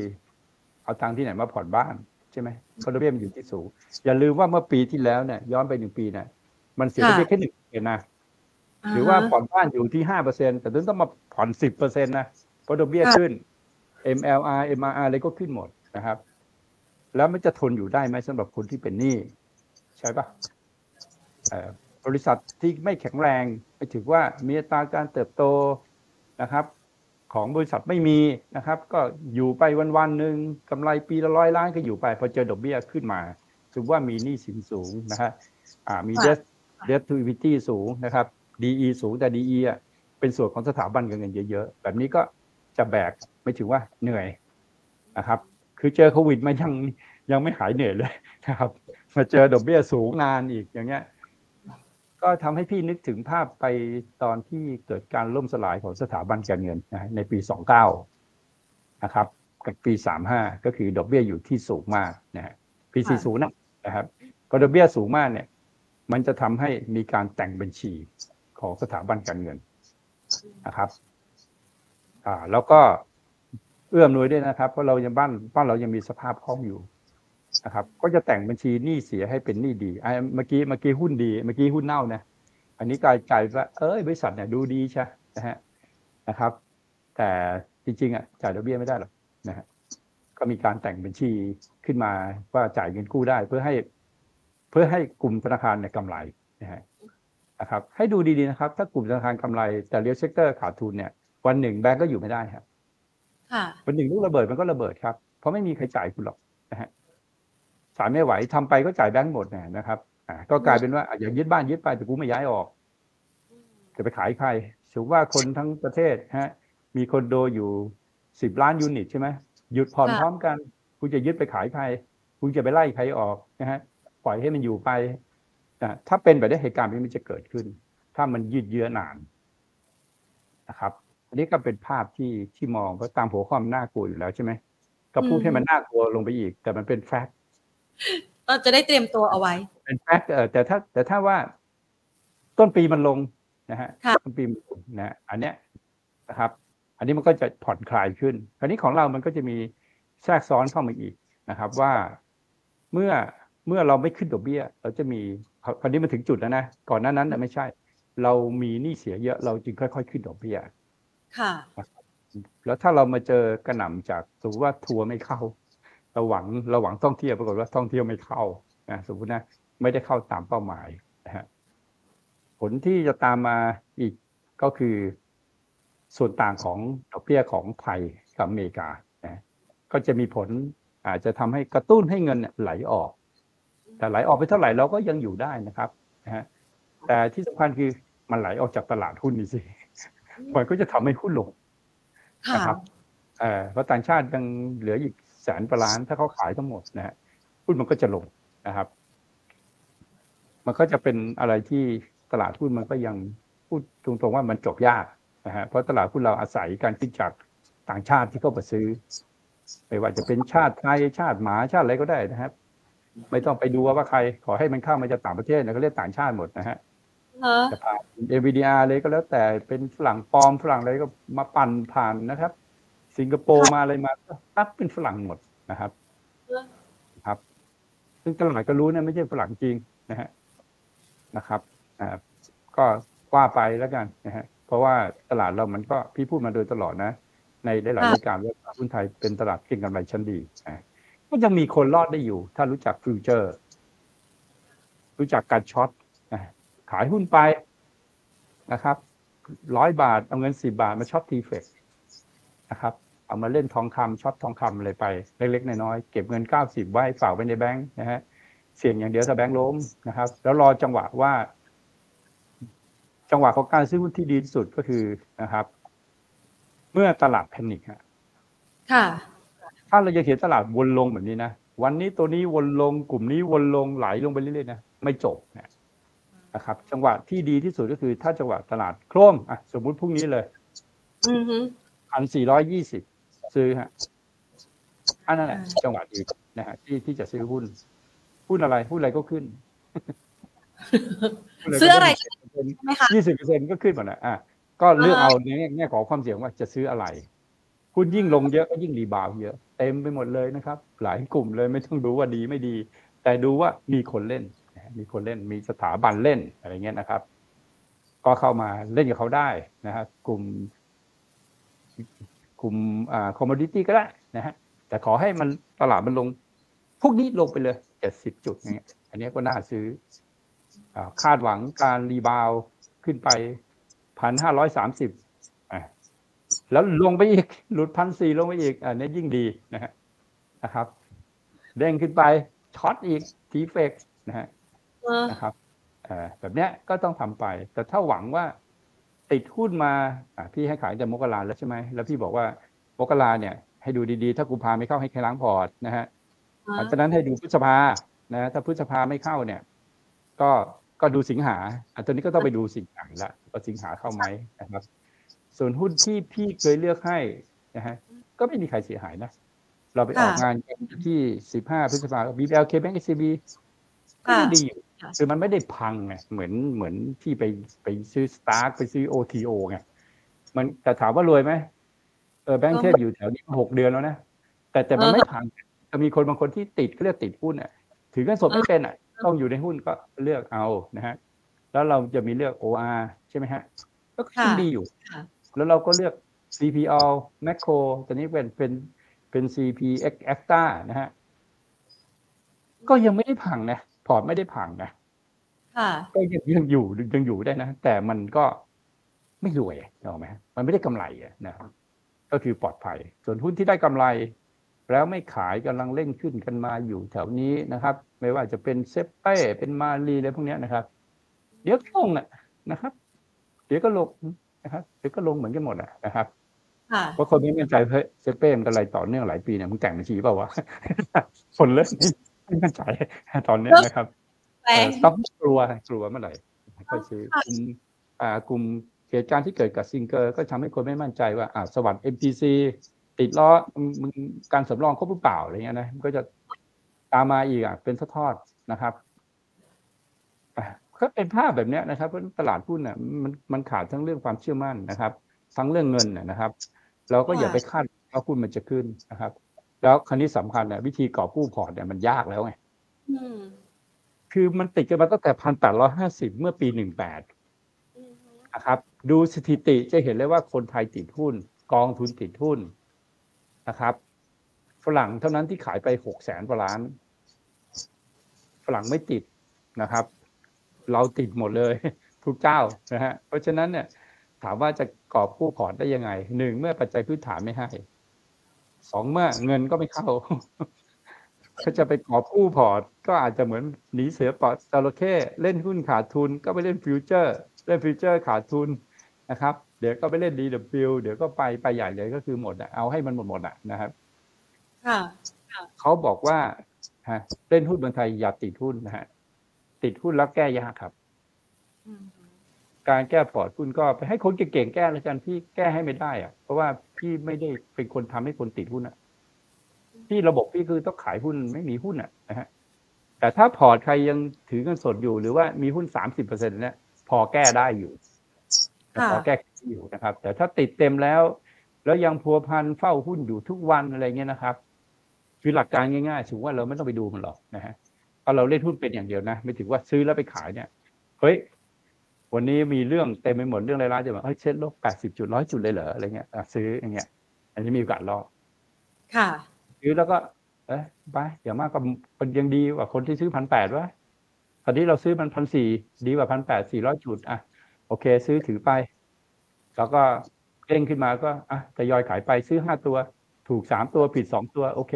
เอาตังค์ที่ไหนมาผ่อนบ้านใช่ไหมเพราะดอกเบี้ยมันอยู่ที่สูง อย่าลืมว่าเมื่อปีที่แล้วเนี่ยย้อนไปหนึ่งปีเนี่ยมันเสียดอกเบี้ยแค่หนึ่งเปอร์เซ็นต์นะหรือว่าผ่อนบ้านอยู่ที่ห้าเปอร์เซ็นแต่ต้องมาผ่อนสิบเปอร์เซ็นต์นะเพราะดอกเบี้ยขึ้น MLR MRR อะไรก็ขึ้นหมดนะครับ แล้วมันจะทนอยู่ได้ไหมสำหรับคนที่เป็นหนี้ใช่ปะ บริษัทที่ไม่แข็งแรงไปถือว่ามีอัตราการเติบโตนะครับ ของบริษัทไม่มีนะครับ ก็อยู่ไปวันๆหนึ่งกำไรปีละร้อยล้านก็อยู่ไปพอเจอดอกเบี้ยขึ้นมาถือว่ามีหนี้สินสูงนะฮะอ่ามี debt debt to equity สูงนะครับ DE สูงแต่ DE อะเป็นส่วนของสถาบันการเงินเยอะๆ แบบนี้ก็จะแบกไม่ถือว่าเหนื่อยนะครับ คือเจอโควิดมันยังยังไม่หายเหนื่อยเลยนะครับ มาเจอดอกเบี้ยสูงนานอีกอย่างเงี้ย ก็ทำให้พี่นึกถึงภาพไปตอนที่เกิดการล่มสลายของสถาบันการเงินนะในปี 29 นะครับ กับปี 35 ก็คือดอกเบี้ยอยู่ที่สูงมากนะฮะปี 40 นะครับพอดอกเบี้ยสูงมากเนี่ย มันจะทำให้มีการแต่งบัญชีของสถาบันการเงินนะครับอ่าแล้วก็เอื้อมหน่วยด้วยนะครับ เพราะเรายังบ้านบ้านเรายังมีสภาพคล่องอยู่ นะครับก็จะแต่งบัญชีหนี้เสียให้เป็นหนี้ดีไอ้เมื่อกี้เมื่อกี้หุ้นดีเมื่อกี้หุ้นเน่านะอันนี้กลายกลายว่าเอ้ยบริษัทเนี่ยดูดีใช่นะฮะนะครับ แต่จริงๆอะจ่ายดอกเบี้ยไม่ได้หรอกนะฮะก็มีการแต่งบัญชีขึ้นมาว่าจ่ายเงินกู้ได้เพื่อให้ เพื่อให้กลุ่มธนาคารเนี่ยกำไรนะฮะนะครับให้ดูดีๆนะครับ ถ้ากลุ่มธนาคารกำไร แต่ real sector ขาดทุนเนี่ย วันหนึ่งแบงก์ก็อยู่ไม่ได้ครับวันหนึ่งลูกระเบิดมันก็ระเบิดครับเพราะไม่มีใครจ่ายคุณหรอกนะฮะ จ่ายไม่ไหวทำไปก็จ่ายแบงก์หมดนะครับอ่าก็กลายเป็นว่าอย่างยึดบ้านยึดไปแต่กูไม่ย้ายออก จะไปขายใครถือว่าคนทั้งประเทศฮะ มีคอนโดอยู่สิบล้านยูนิตใช่ไหมหยุดผ่อนพร้อมกัน คุณจะยึดไปขายใคร คุณจะไปไล่ใครออกนะฮะปล่อยให้มันอยู่ไปนะถ้าเป็นแบบนี้เหตุการณ์นี้มันจะเกิดขึ้น ถ้ามันยืดเยื้อนานนะครับ อันนี้ก็เป็นภาพที่ที่มองเพราะตามหัวข้อมันน่ากลัวอยู่แล้วใช่ไหมก็พูดให้มันน่ากลัวลงไปอีก แต่มันเป็นแฟกต์ เราจะได้เตรียมตัวเอาไว้เป็นแฟกต์เออแต่ถ้าแต่ถ้าว่าต้นปีมันลงนะฮะต้นปีมันลงนะอันเนี้ยนะครับ อันนี้มันก็จะผ่อนคลายขึ้น คราวนี้ของเรามันก็จะมีแทรกซ้อนเข้ามาอีกนะครับว่าเมื่อเมื่อเราไม่ขึ้นดอกเบี้ย เราจะมีคราวนี้มันถึงจุดแล้วนะก่อนหน้านั้นไม่ใช่ เรามีหนี้เสียเยอะเราจึงค่อย ๆ ขึ้นดอกเบี้ย ค่ะ แล้วถ้าเรามาเจอกระหน่ำจากสมมติว่าทัวร์ไม่เข้า เราหวังเราหวังท่องเที่ยวปรากฏว่าท่องเที่ยวไม่เข้านะสมมตินะไม่ได้เข้าตามเป้าหมายนะฮะผลที่จะตามมาอีกก็คือส่วนต่างของดอกเบี้ยของไทยกับอเมริกานะก็จะมีผลอาจจะทำให้กระตุ้นให้เงินไหลออก แต่ไหลออกไปเท่าไหร่เราก็ยังอยู่ได้นะครับนะฮะแต่ที่สำคัญคือมันไหลออกจากตลาดหุ้นนี่สิมันก็จะทำให้หุ้นลงนะครับเออเพราะต่างชาติยังเหลืออีก แสนประล้านถ้าเขาขายทั้งหมดนะฮะหุ้นมันก็จะลงนะครับ มันก็จะเป็นอะไรที่ตลาดหุ้นมันก็ยังพูดตรงๆว่ามันจบยากนะฮะเพราะตลาดหุ้นเราอาศัยการคิดจากต่างชาติที่เข้ามาซื้อ ไม่ว่าจะเป็นชาติไทยชาติหมาชาติอะไรก็ได้นะครับ ไม่ต้องไปดูว่าใคร ขอให้มันเข้ามาจากต่างประเทศนะเขาเรียกต่างชาติหมดนะฮะจะผ่านเอวีดีอาร์เลยก็แล้วแต่เป็นฝรั่งปลอมฝรั่งอะไรก็มาปั่นผ่านนะครับ สิงคโปร์มาอะไรมาก็ตักเป็นฝรั่งหมดนะครับครับ ซึ่งตลาดก็รู้นะไม่ใช่ฝรั่งจริงนะฮะนะครับอ่าก็ว่าไปแล้วกันนะฮะเพราะว่าตลาดเรามันก็พี่พูดมาโดยตลอดนะ ในหลายรายการว่าหุ้นไทยเป็นตลาดเก็งกำไรชั้นดีก็ยังมีคนรอดได้อยู่ ถ้ารู้จัก future รู้จักการ short ขายหุ้นไปนะครับร้อยบาทเอาเงินสิบบาทมา short TFEX นะครับเอามาเล่นทองคำช็อตทองคำอะไรไปเล็ก ๆ น้อยๆเก็บเงินเก้าสิบไว้ฝากไว้ในแบงค์นะฮะเสี่ยงอย่างเดียวถ้าแบงค์ล้มนะครับ แล้วรอจังหวะว่า จังหวะของการซื้อหุ้นที่ดีที่สุดก็คือนะครับ เมื่อตลาดแพนิคค่ะ ถ้าเราจะเห็นตลาดวนลงแบบนี้นะวันนี้ตัวนี้วนลงกลุ่มนี้วนลงไหลลงไปเรื่อยๆนะไม่จบนะครับ จังหวะที่ดีที่สุดก็คือ ถ้าจังหวะตลาดโครมอะสมมุติพรุ่งนี้เลย พันสี่ร้อยยี่สิบซื้อฮะอันนั้นแหละจังหวะดีนะฮะที่ที่จะซื้อหุ้นหุ้นอะไรหุ้นอะไรก็ขึ้นซื้ออะไรยี่สิบเปอร์เซ็นก็ขึ้นหมดนะอะก็เลือกเอาในแง่ของความเสี่ยงว่าจะซื้ออะไรคุณยิ่งลงเยอะก็ยิ่งรีบาวเยอะเต็มไปหมดเลยนะครับ หลายกลุ่มเลยไม่ต้องดูว่าดีไม่ดี แต่ดูว่ามีคนเล่น มีคนเล่นมีสถาบันเล่นอะไรเงี้ยนะครับ ก็เข้ามาเล่นกับเขาได้นะฮะกลุ่ม กลุ่มอ่า commodity ก็ได้นะฮะแต่ขอให้มันตลาดมันลง พวกนี้ลงไปเลยเจ็ดสิบจุดเงี้ย อันนี้ก็น่าซื้อคาดหวังการ rebound ขึ้นไปพันห้าร้อยสามสิบแล้วลงไปอีก หลุดพันสี่ลงไปอีก อันนี้ยิ่งดีนะฮะนะครับเด้งขึ้นไป short อีกทีเฟกนะฮะนะครับแบบเนี้ยก็ต้องทำไป แต่ถ้าหวังว่า ติดหุ้นมาพี่ให้ขายแต่มกราแล้วใช่ไหมแล้วพี่บอกว่ามกราเนี่ย ให้ดูดีๆ ถ้ากูพาไม่เข้าให้แค่ล้างพอร์ตนะฮะเพราะฉะนั้นให้ดูพฤษภานะถ้าพฤษภาไม่เข้าเนี่ย ก็ก็ดูสิงหาอันตัวนี้ก็ต้องไปดูสิงหาละว่าสิงหาเข้าไหมนะครับ ส่วนหุ้นที่พี่เคยเลือกให้นะฮะก็ไม่มีใครเสียหายนะเราไปออกงานกันที่สิบห้าพฤษภาคม BBL K Bank SCB ก็ดีอยู่ คือมันไม่ได้พังไงเหมือนเหมือนที่ไปไปซื้อสตาร์กไปซื้อ OTO ไงมันแต่ถามว่ารวยไหมเออแบงค์เทพอยู่แถวนี้หกเดือนแล้วนะแต่แต่มันไม่พังจะมีคนบางคนที่ติดเขาเรียกติดหุ้นอะถือเงินสดไม่เป็นอะต้องอยู่ในหุ้นก็เลือกเอานะฮะแล้วเราจะมีเลือก OR ใช่ไหมฮะก็ขึ้นดีอยู่ แล้วเราก็เลือก CPO Macro ตอนนี้เป็นเป็นเป็น CPX Acta นะฮะก็ยังไม่ได้พังนะพ อร์ตไม่ได้พังนะก็ยังยังอยู่ยังอยู่ได้นะ แต่มันก็ไม่รวยเห็นไหมมันไม่ได้กำไรนะครับก็คือปลอดภัย ส่วนหุ้นที่ได้กำไร แล้วไม่ขายกำลังเล่นขึ้นกันมาอยู่แถวนี้นะครับ ไม่ว่าจะเป็นเซเป้เป็นมารีอะไรพวกนี้นะครับ เดี๋ยวก็ลงนะครับ เดี๋ยวก็ลงนะครับเดี๋ยวก็ลงเหมือนกันหมดนะครับเพราะคนไม่มั่นใจเฮ้ยเซเป้มันอะไรต่อเนื่องหลายปีเนี่ยมึงแต่งบัญชีเปล่าวะคนเลิก ไม่มั่นใจตอนนี้นะครับต้องกลัวกลัวเมื่อไหร่ก็ซื้อกลุ่มอ่ากลุ่มเหตุการณ์ที่เกิดกับซิงเกอร์ก็ทำให้คนไม่มั่นใจว่าอ่าสวัสด์ MPC ติดล้อมึงการสำรองครบหรือเปล่าอะไรเงี้ยนะมันก็จะตามมาอีกอะเป็นทอดนะครับก็เป็นภาพแบบนี้นะครับเพราะตลาดหุ้นอะมันมันขาดทั้งเรื่องความเชื่อมั่นนะครับ ทั้งเรื่องเงินนะครับ เราก็อย่าไปคาดว่าหุ้นมันจะขึ้นนะครับ แล้วคันนี้สำคัญเนี่ยวิธีก่อกู้พอร์ตเนี่ยมันยากแล้วไงคือมันติดกันมาตั้งแต่พันแปดร้อยห้าสิบเมื่อปีหนึ่งแปดนะครับ ดูสถิติจะเห็นเลยว่าคนไทยติดหุ้น กองทุนติดหุ้นนะครับ ฝรั่งเท่านั้นที่ขายไปหกแสนกว่าล้าน ฝรั่งไม่ติดนะครับ เราติดหมดเลยทุกเจ้านะฮะเพราะฉะนั้นเนี่ยถามว่าจะกอบกู้พอร์ตได้ยังไงหนึ่งเมื่อปัจจัยพื้นฐานไม่ให้ สองเมื่อเงินก็ไม่เข้าถ้าจะไปกอบกู้พอร์ต ก็อาจจะเหมือนหนีเสือปะจระเข้เล่นหุ้นขาดทุน ก็ไปเล่น future เล่น future ขาดทุนนะครับ เดี๋ยวก็ไปเล่น DW เดี๋ยวก็ไปไปใหญ่เลยก็คือหมดอะเอาให้มันหมดหมดอะนะครับค่ะเขาบอกว่าฮะเล่นหุ้นเมืองไทยอย่าติดหุ้นนะฮะติดหุ้นแล้วแก้ยากครับการแก้พอร์ตหุ้นก็ไปให้คนเก่งๆแก้แล้วกันพี่แก้ให้ไม่ได้อะเพราะว่า พี่ไม่ได้เป็นคนทำให้คนติดหุ้นอะที่ระบบพี่คือต้องขายหุ้นไม่มีหุ้นอะนะฮะแต่ถ้าพอร์ตใครยังถือเงินสดอยู่ หรือว่ามีหุ้นสามสิบเปอร์เซ็นต์เนี่ยพอแก้ได้อยู่พอแก้อยู่นะครับ แต่ถ้าติดเต็มแล้ว แล้วยังพัวพันเฝ้าหุ้นอยู่ทุกวันอะไรเงี้ยนะครับคือหลักการง่ายๆถือว่าเราไม่ต้องไปดูมันหรอกนะฮะเพราะเราเล่นหุ้นเป็นอย่างเดียวนะ ไม่ถือว่าซื้อแล้วไปขายเนี่ยเฮ้ย วันนี้มีเรื่องเต็มไปหมดเรื่องอะไรๆจะแบบเฮ้ยเช็ดลบแปดสิบจุดร้อยจุดเลยเหรออะไรเงี้ยซื้ออย่างเงี้ย อันนี้มีโอกาสรอดค่ะซื้อแล้วก็ เอ้ยไปอย่างมากก็มันยังดีกว่าคนที่ซื้อพันแปดวะตอนนี้เราซื้อมันพันสี่ดีกว่าพันแปดสี่ร้อยจุดอะโอเค ซื้อถือไป แล้วก็เด้งขึ้นมาก็อะทยอยขายไปซื้อห้าตัว ถูกสามตัวผิดสองตัว โอเค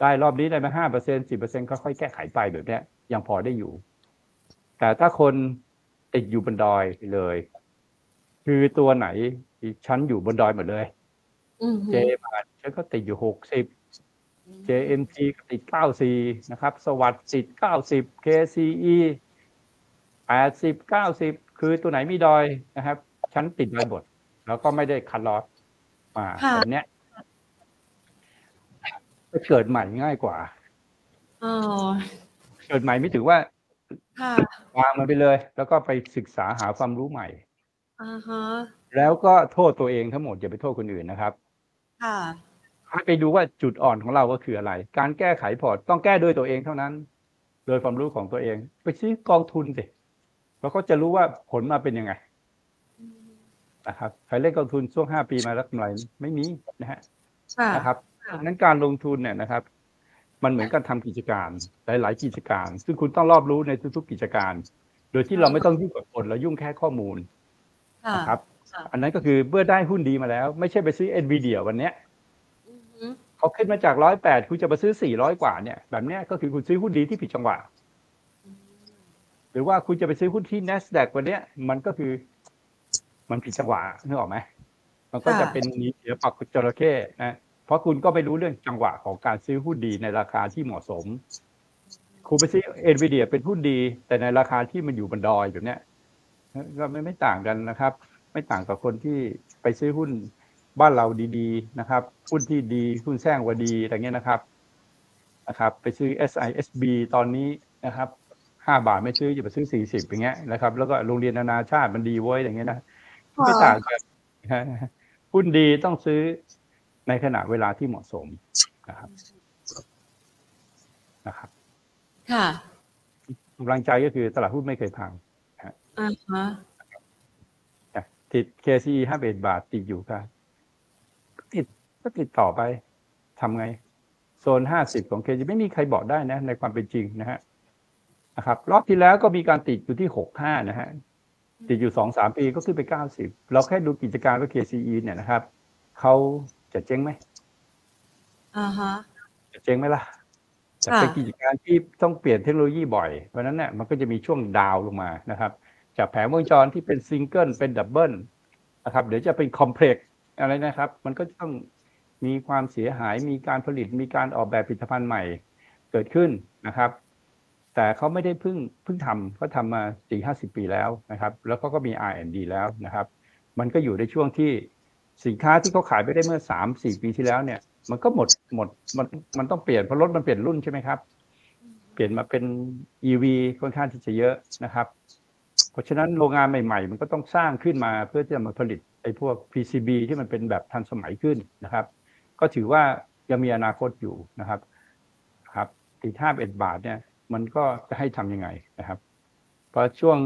ได้รอบนี้ได้มาห้าเปอร์เซ็นสิบเปอร์เซ็นค่อยๆแก้ไขไปแบบเนี้ยยังพอได้อยู่ แต่ถ้าคน ติดอยู่บนดอยเลย คือตัวไหนชั้นอยู่บนดอยหมดเลยเจมาฉันก็ติดอยู่หกสิบ JMT ก็ติดเก้าสี่นะครับ สวัสดิ์ติดเก้าสิบ KCE แปดสิบเก้าสิบคือตัวไหนมีดอยนะครับ ฉันติดไว้บท แล้วก็ไม่ได้คัดลอสมาแบบเนี้ยจะเกิดใหม่ง่ายกว่าเกิดใหม่ไม่ถือว่า วางมันไปเลย แล้วก็ไปศึกษาหาความรู้ใหม่แล้วก็โทษตัวเองทั้งหมดอย่าไปโทษคนอื่นนะครับ ค่ะให้ไปดูว่าจุดอ่อนของเราก็คืออะไร การแก้ไขพอร์ตต้องแก้ด้วยตัวเองเท่านั้น โดยความรู้ของตัวเอง ไปซื้อกองทุนสิแล้วก็จะรู้ว่าผลมาเป็นยังไงนะครับใครเล่นกองทุนช่วงห้าปีมาแล้วกำไรไม่มีนะฮะนะครับนั้นการลงทุนเนี่ยนะครับ มันเหมือนการทำกิจการหลาย ๆ กิจการ ซึ่งคุณต้องรอบรู้ในทุกๆกิจการ โดยที่เราไม่ต้องยุ่งกับคนเรายุ่งแค่ข้อมูลนะครับ อันนั้นก็คือเมื่อได้หุ้นดีมาแล้ว ไม่ใช่ไปซื้อเอ็นวีเดียวันเนี้ยเขาขึ้นมาจากร้อยแปดคุณจะมาซื้อสี่ร้อยกว่าเนี่ยแบบเนี้ยก็คือคุณซื้อหุ้นดีที่ผิดจังหวะหรือว่าคุณจะไปซื้อหุ้นที่ n นสแดกวันเนี้ยมันก็คือ มันผิดจังหวะนึกออกไหมมันก็จะเป็นนีเสียปักจระเข้นะ เพราะคุณก็ไม่รู้เรื่องจังหวะของการซื้อหุ้นดีในราคาที่เหมาะสม คุณไปซื้อเอ็นวีเดียเป็นหุ้นดี แต่ในราคาที่มันอยู่บนดอยแบบเนี้ยก็ไม่ไม่ต่างกันนะครับ ไม่ต่างกับคนที่ไปซื้อหุ้นบ้านเราดีๆนะครับหุ้นที่ดีหุ้นแซงว่าดีอะไรเงี้ยนะครับนะครับ ไปซื้อ SISB ตอนนี้นะครับห้าบาทไม่ซื้อจะไปซื้อสี่สิบอย่างเงี้ยนะครับ แล้วก็โรงเรียนนานาชาติมันดีไว้อย่างเงี้ยนะไม่ต่างกันหุ้นดีต้องซื้อ ในขณะเวลาที่เหมาะสมนะครับนะครับ ค่ะกำลังใจก็คือตลาดหุ้นไม่เคยพังอ่าฮะติด KCE ห้าเอ็ดบาทติดอยู่ครับติดก็ติดต่อไปำไง โซนห้าสิบของเคจะไม่มีใครบอกได้นะ ในความเป็นจริงนะฮะนะครับ รอบที่แล้วก็มีการติดอยู่ที่หกห้านะฮะติดอยู่สองสามปีก็ขึ้นไปเก้าสิบเราแค่ดูกิจการว่า KCE เนี่ยนะครับเขา จะเจ๊งไหมอ่าฮะจะเจ๊งไหมล่ะแต่เป็นกิจการที่ต้องเปลี่ยนเทคโนโลยีบ่อย เพราะนั้นเนี่ยมันก็จะมีช่วง down ลงมานะครับ จากแผงวงจรที่เป็นซิงเกิลเป็น double นะครับเดี๋ยวจะเป็น complex อะไรนะครับ มันก็ต้องมีความเสียหายมีการผลิตมีการออกแบบผลิตภัณฑ์ใหม่เกิดขึ้นนะครับ แต่เขาไม่ได้เพิ่งเพิ่งทำเขาทำมาสี่ห้าสิบปีแล้วนะครับ แล้วเขาก็มี R&D แล้วนะครับ มันก็อยู่ในช่วงที่ สินค้าที่เขาขายไปได้เมื่อสามสี่ปีที่แล้วเนี่ย มันก็หมดหมดมันมันต้องเปลี่ยนเพราะรถมันเปลี่ยนรุ่นใช่ไหมครับ เปลี่ยนมาเป็น EV ค่อนข้างที่จะเยอะนะครับ เพราะฉะนั้นโรงงานใหม่ ๆ มันก็ต้องสร้างขึ้นมาเพื่อที่จะมาผลิตไอ้พวก PCB ที่มันเป็นแบบทันสมัยขึ้นนะครับ ก็ถือว่ายังมีอนาคตอยู่นะครับ ครับตีท่าเอ็ดบาทเนี่ย มันก็จะให้ทํำยังไงนะครับ เพราะช่วง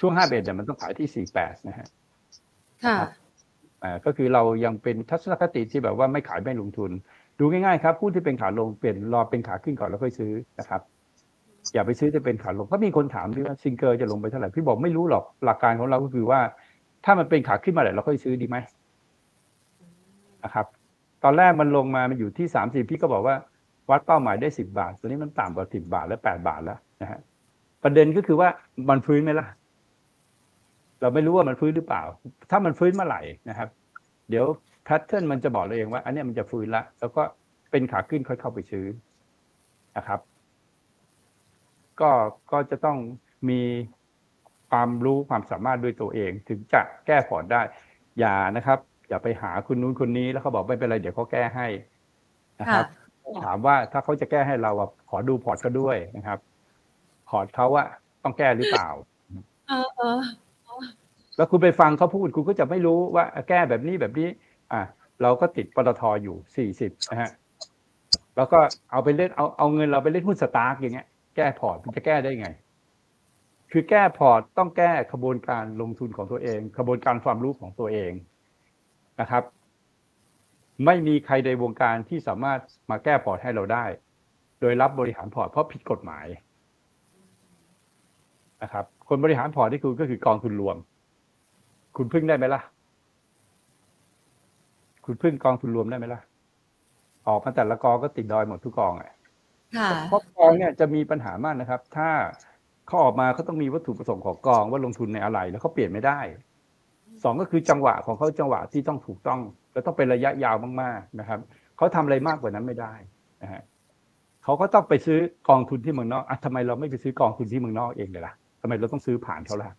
ช่วงห้าเอ็ดเนี่ยมันต้องขายที่สี่แปดนะฮะค่ะอ่า ก็คือเรายังเป็นทัศนคติที่แบบว่าไม่ขายไม่ลงทุน ดูง่ายๆครับผู้ที่เป็นขาลงเปลี่ยนรอเป็นขาขึ้นก่อนแล้วค่อยซื้อนะครับอย่าไปซื้อจะเป็นขาลงเพราะมีคนถามด้วยว่าซิงเกิลจะลงไปเท่าไหร่พี่บอกไม่รู้หรอกหลักการของเราก็คือว่า ถ้ามันเป็นขาขึ้นมาแล้วเราค่อยซื้อดีไหมนะครับ ตอนแรกมันลงมามันอยู่ที่สามสิบพี่ก็บอกว่า วัดเป้าหมายได้สิบาทตอนนี้มันต่ำกว่าสิบาทและแปดบาทแล้วนะฮะประเด็นก็คือว่ามันฟื้นไหมล่ะ เราไม่รู้ว่ามันฟื้นหรือเปล่า ถ้ามันฟื้นเมื่อไหร่นะครับ เดี๋ยวแพทเทิร์นมันจะบอกเราเองว่า อันนี้มันจะฟื้นละ แล้วก็เป็นขาขึ้นค่อยเข้าไปซื้อนะครับ ก็ก็จะต้องมีความรู้ความสามารถด้วยตัวเอง ถึงจะแก้พอร์ตได้ อย่านะครับ อย่าไปหาคุณนู้นคนนี้แล้วเขาบอกไม่เป็นไรเดี๋ยวเขาแก้ให้นะครับ ถามว่าถ้าเขาจะแก้ให้เราขอดูพอร์ตเขาด้วยนะครับ พอร์ตเขาว่าต้องแก้หรือเปล่า แล้วคุณไปฟังเขาพูดคุณก็จะไม่รู้ว่าแก้แบบนี้แบบนี้ อะเราก็ติดปตทอยู่สี่สิบนะฮะแล้วก็เอาไปเล่นเอาเอาเงินเราไปเล่นหุ้น STARK อย่างเงี้ย แก้พอร์ตมันจะแก้ได้ไง คือแก้พอร์ตต้องแก้ขบวนการลงทุนของตัวเองขบวนการความรู้ของตัวเองนะครับ ไม่มีใครในวงการที่สามารถมาแก้พอร์ตให้เราได้ โดยรับบริหารพอร์ตเพราะผิดกฎหมายนะครับ คนบริหารพอร์ตที่คุณก็คือกองทุนรวม คุณพึ่งได้ไหมล่ะ คุณพึ่งกองทุนรวมได้ไหมล่ะ ออกมาแต่ละกองก็ติดดอยหมดทุกกองอะเพราะกองเนี่ยจะมีปัญหามากนะครับ ถ้าเขาออกมาเขาต้องมีวัตถุประสงค์ของกองว่าลงทุนในอะไร แล้วเขาเปลี่ยนไม่ได้สองก็คือจังหวะของเขาจังหวะที่ต้องถูกต้องแล้วต้องเป็นระยะยาวมากๆนะครับเขาทำอะไรมากกว่านั้นไม่ได้นะฮะเขาก็ต้องไปซื้อกองทุนที่เมืองนอกอะทำไมเราไม่ไปซื้อกองทุนที่เมืองนอกเองเลยล่ะทำไมเราต้องซื้อผ่านเขาล่ะ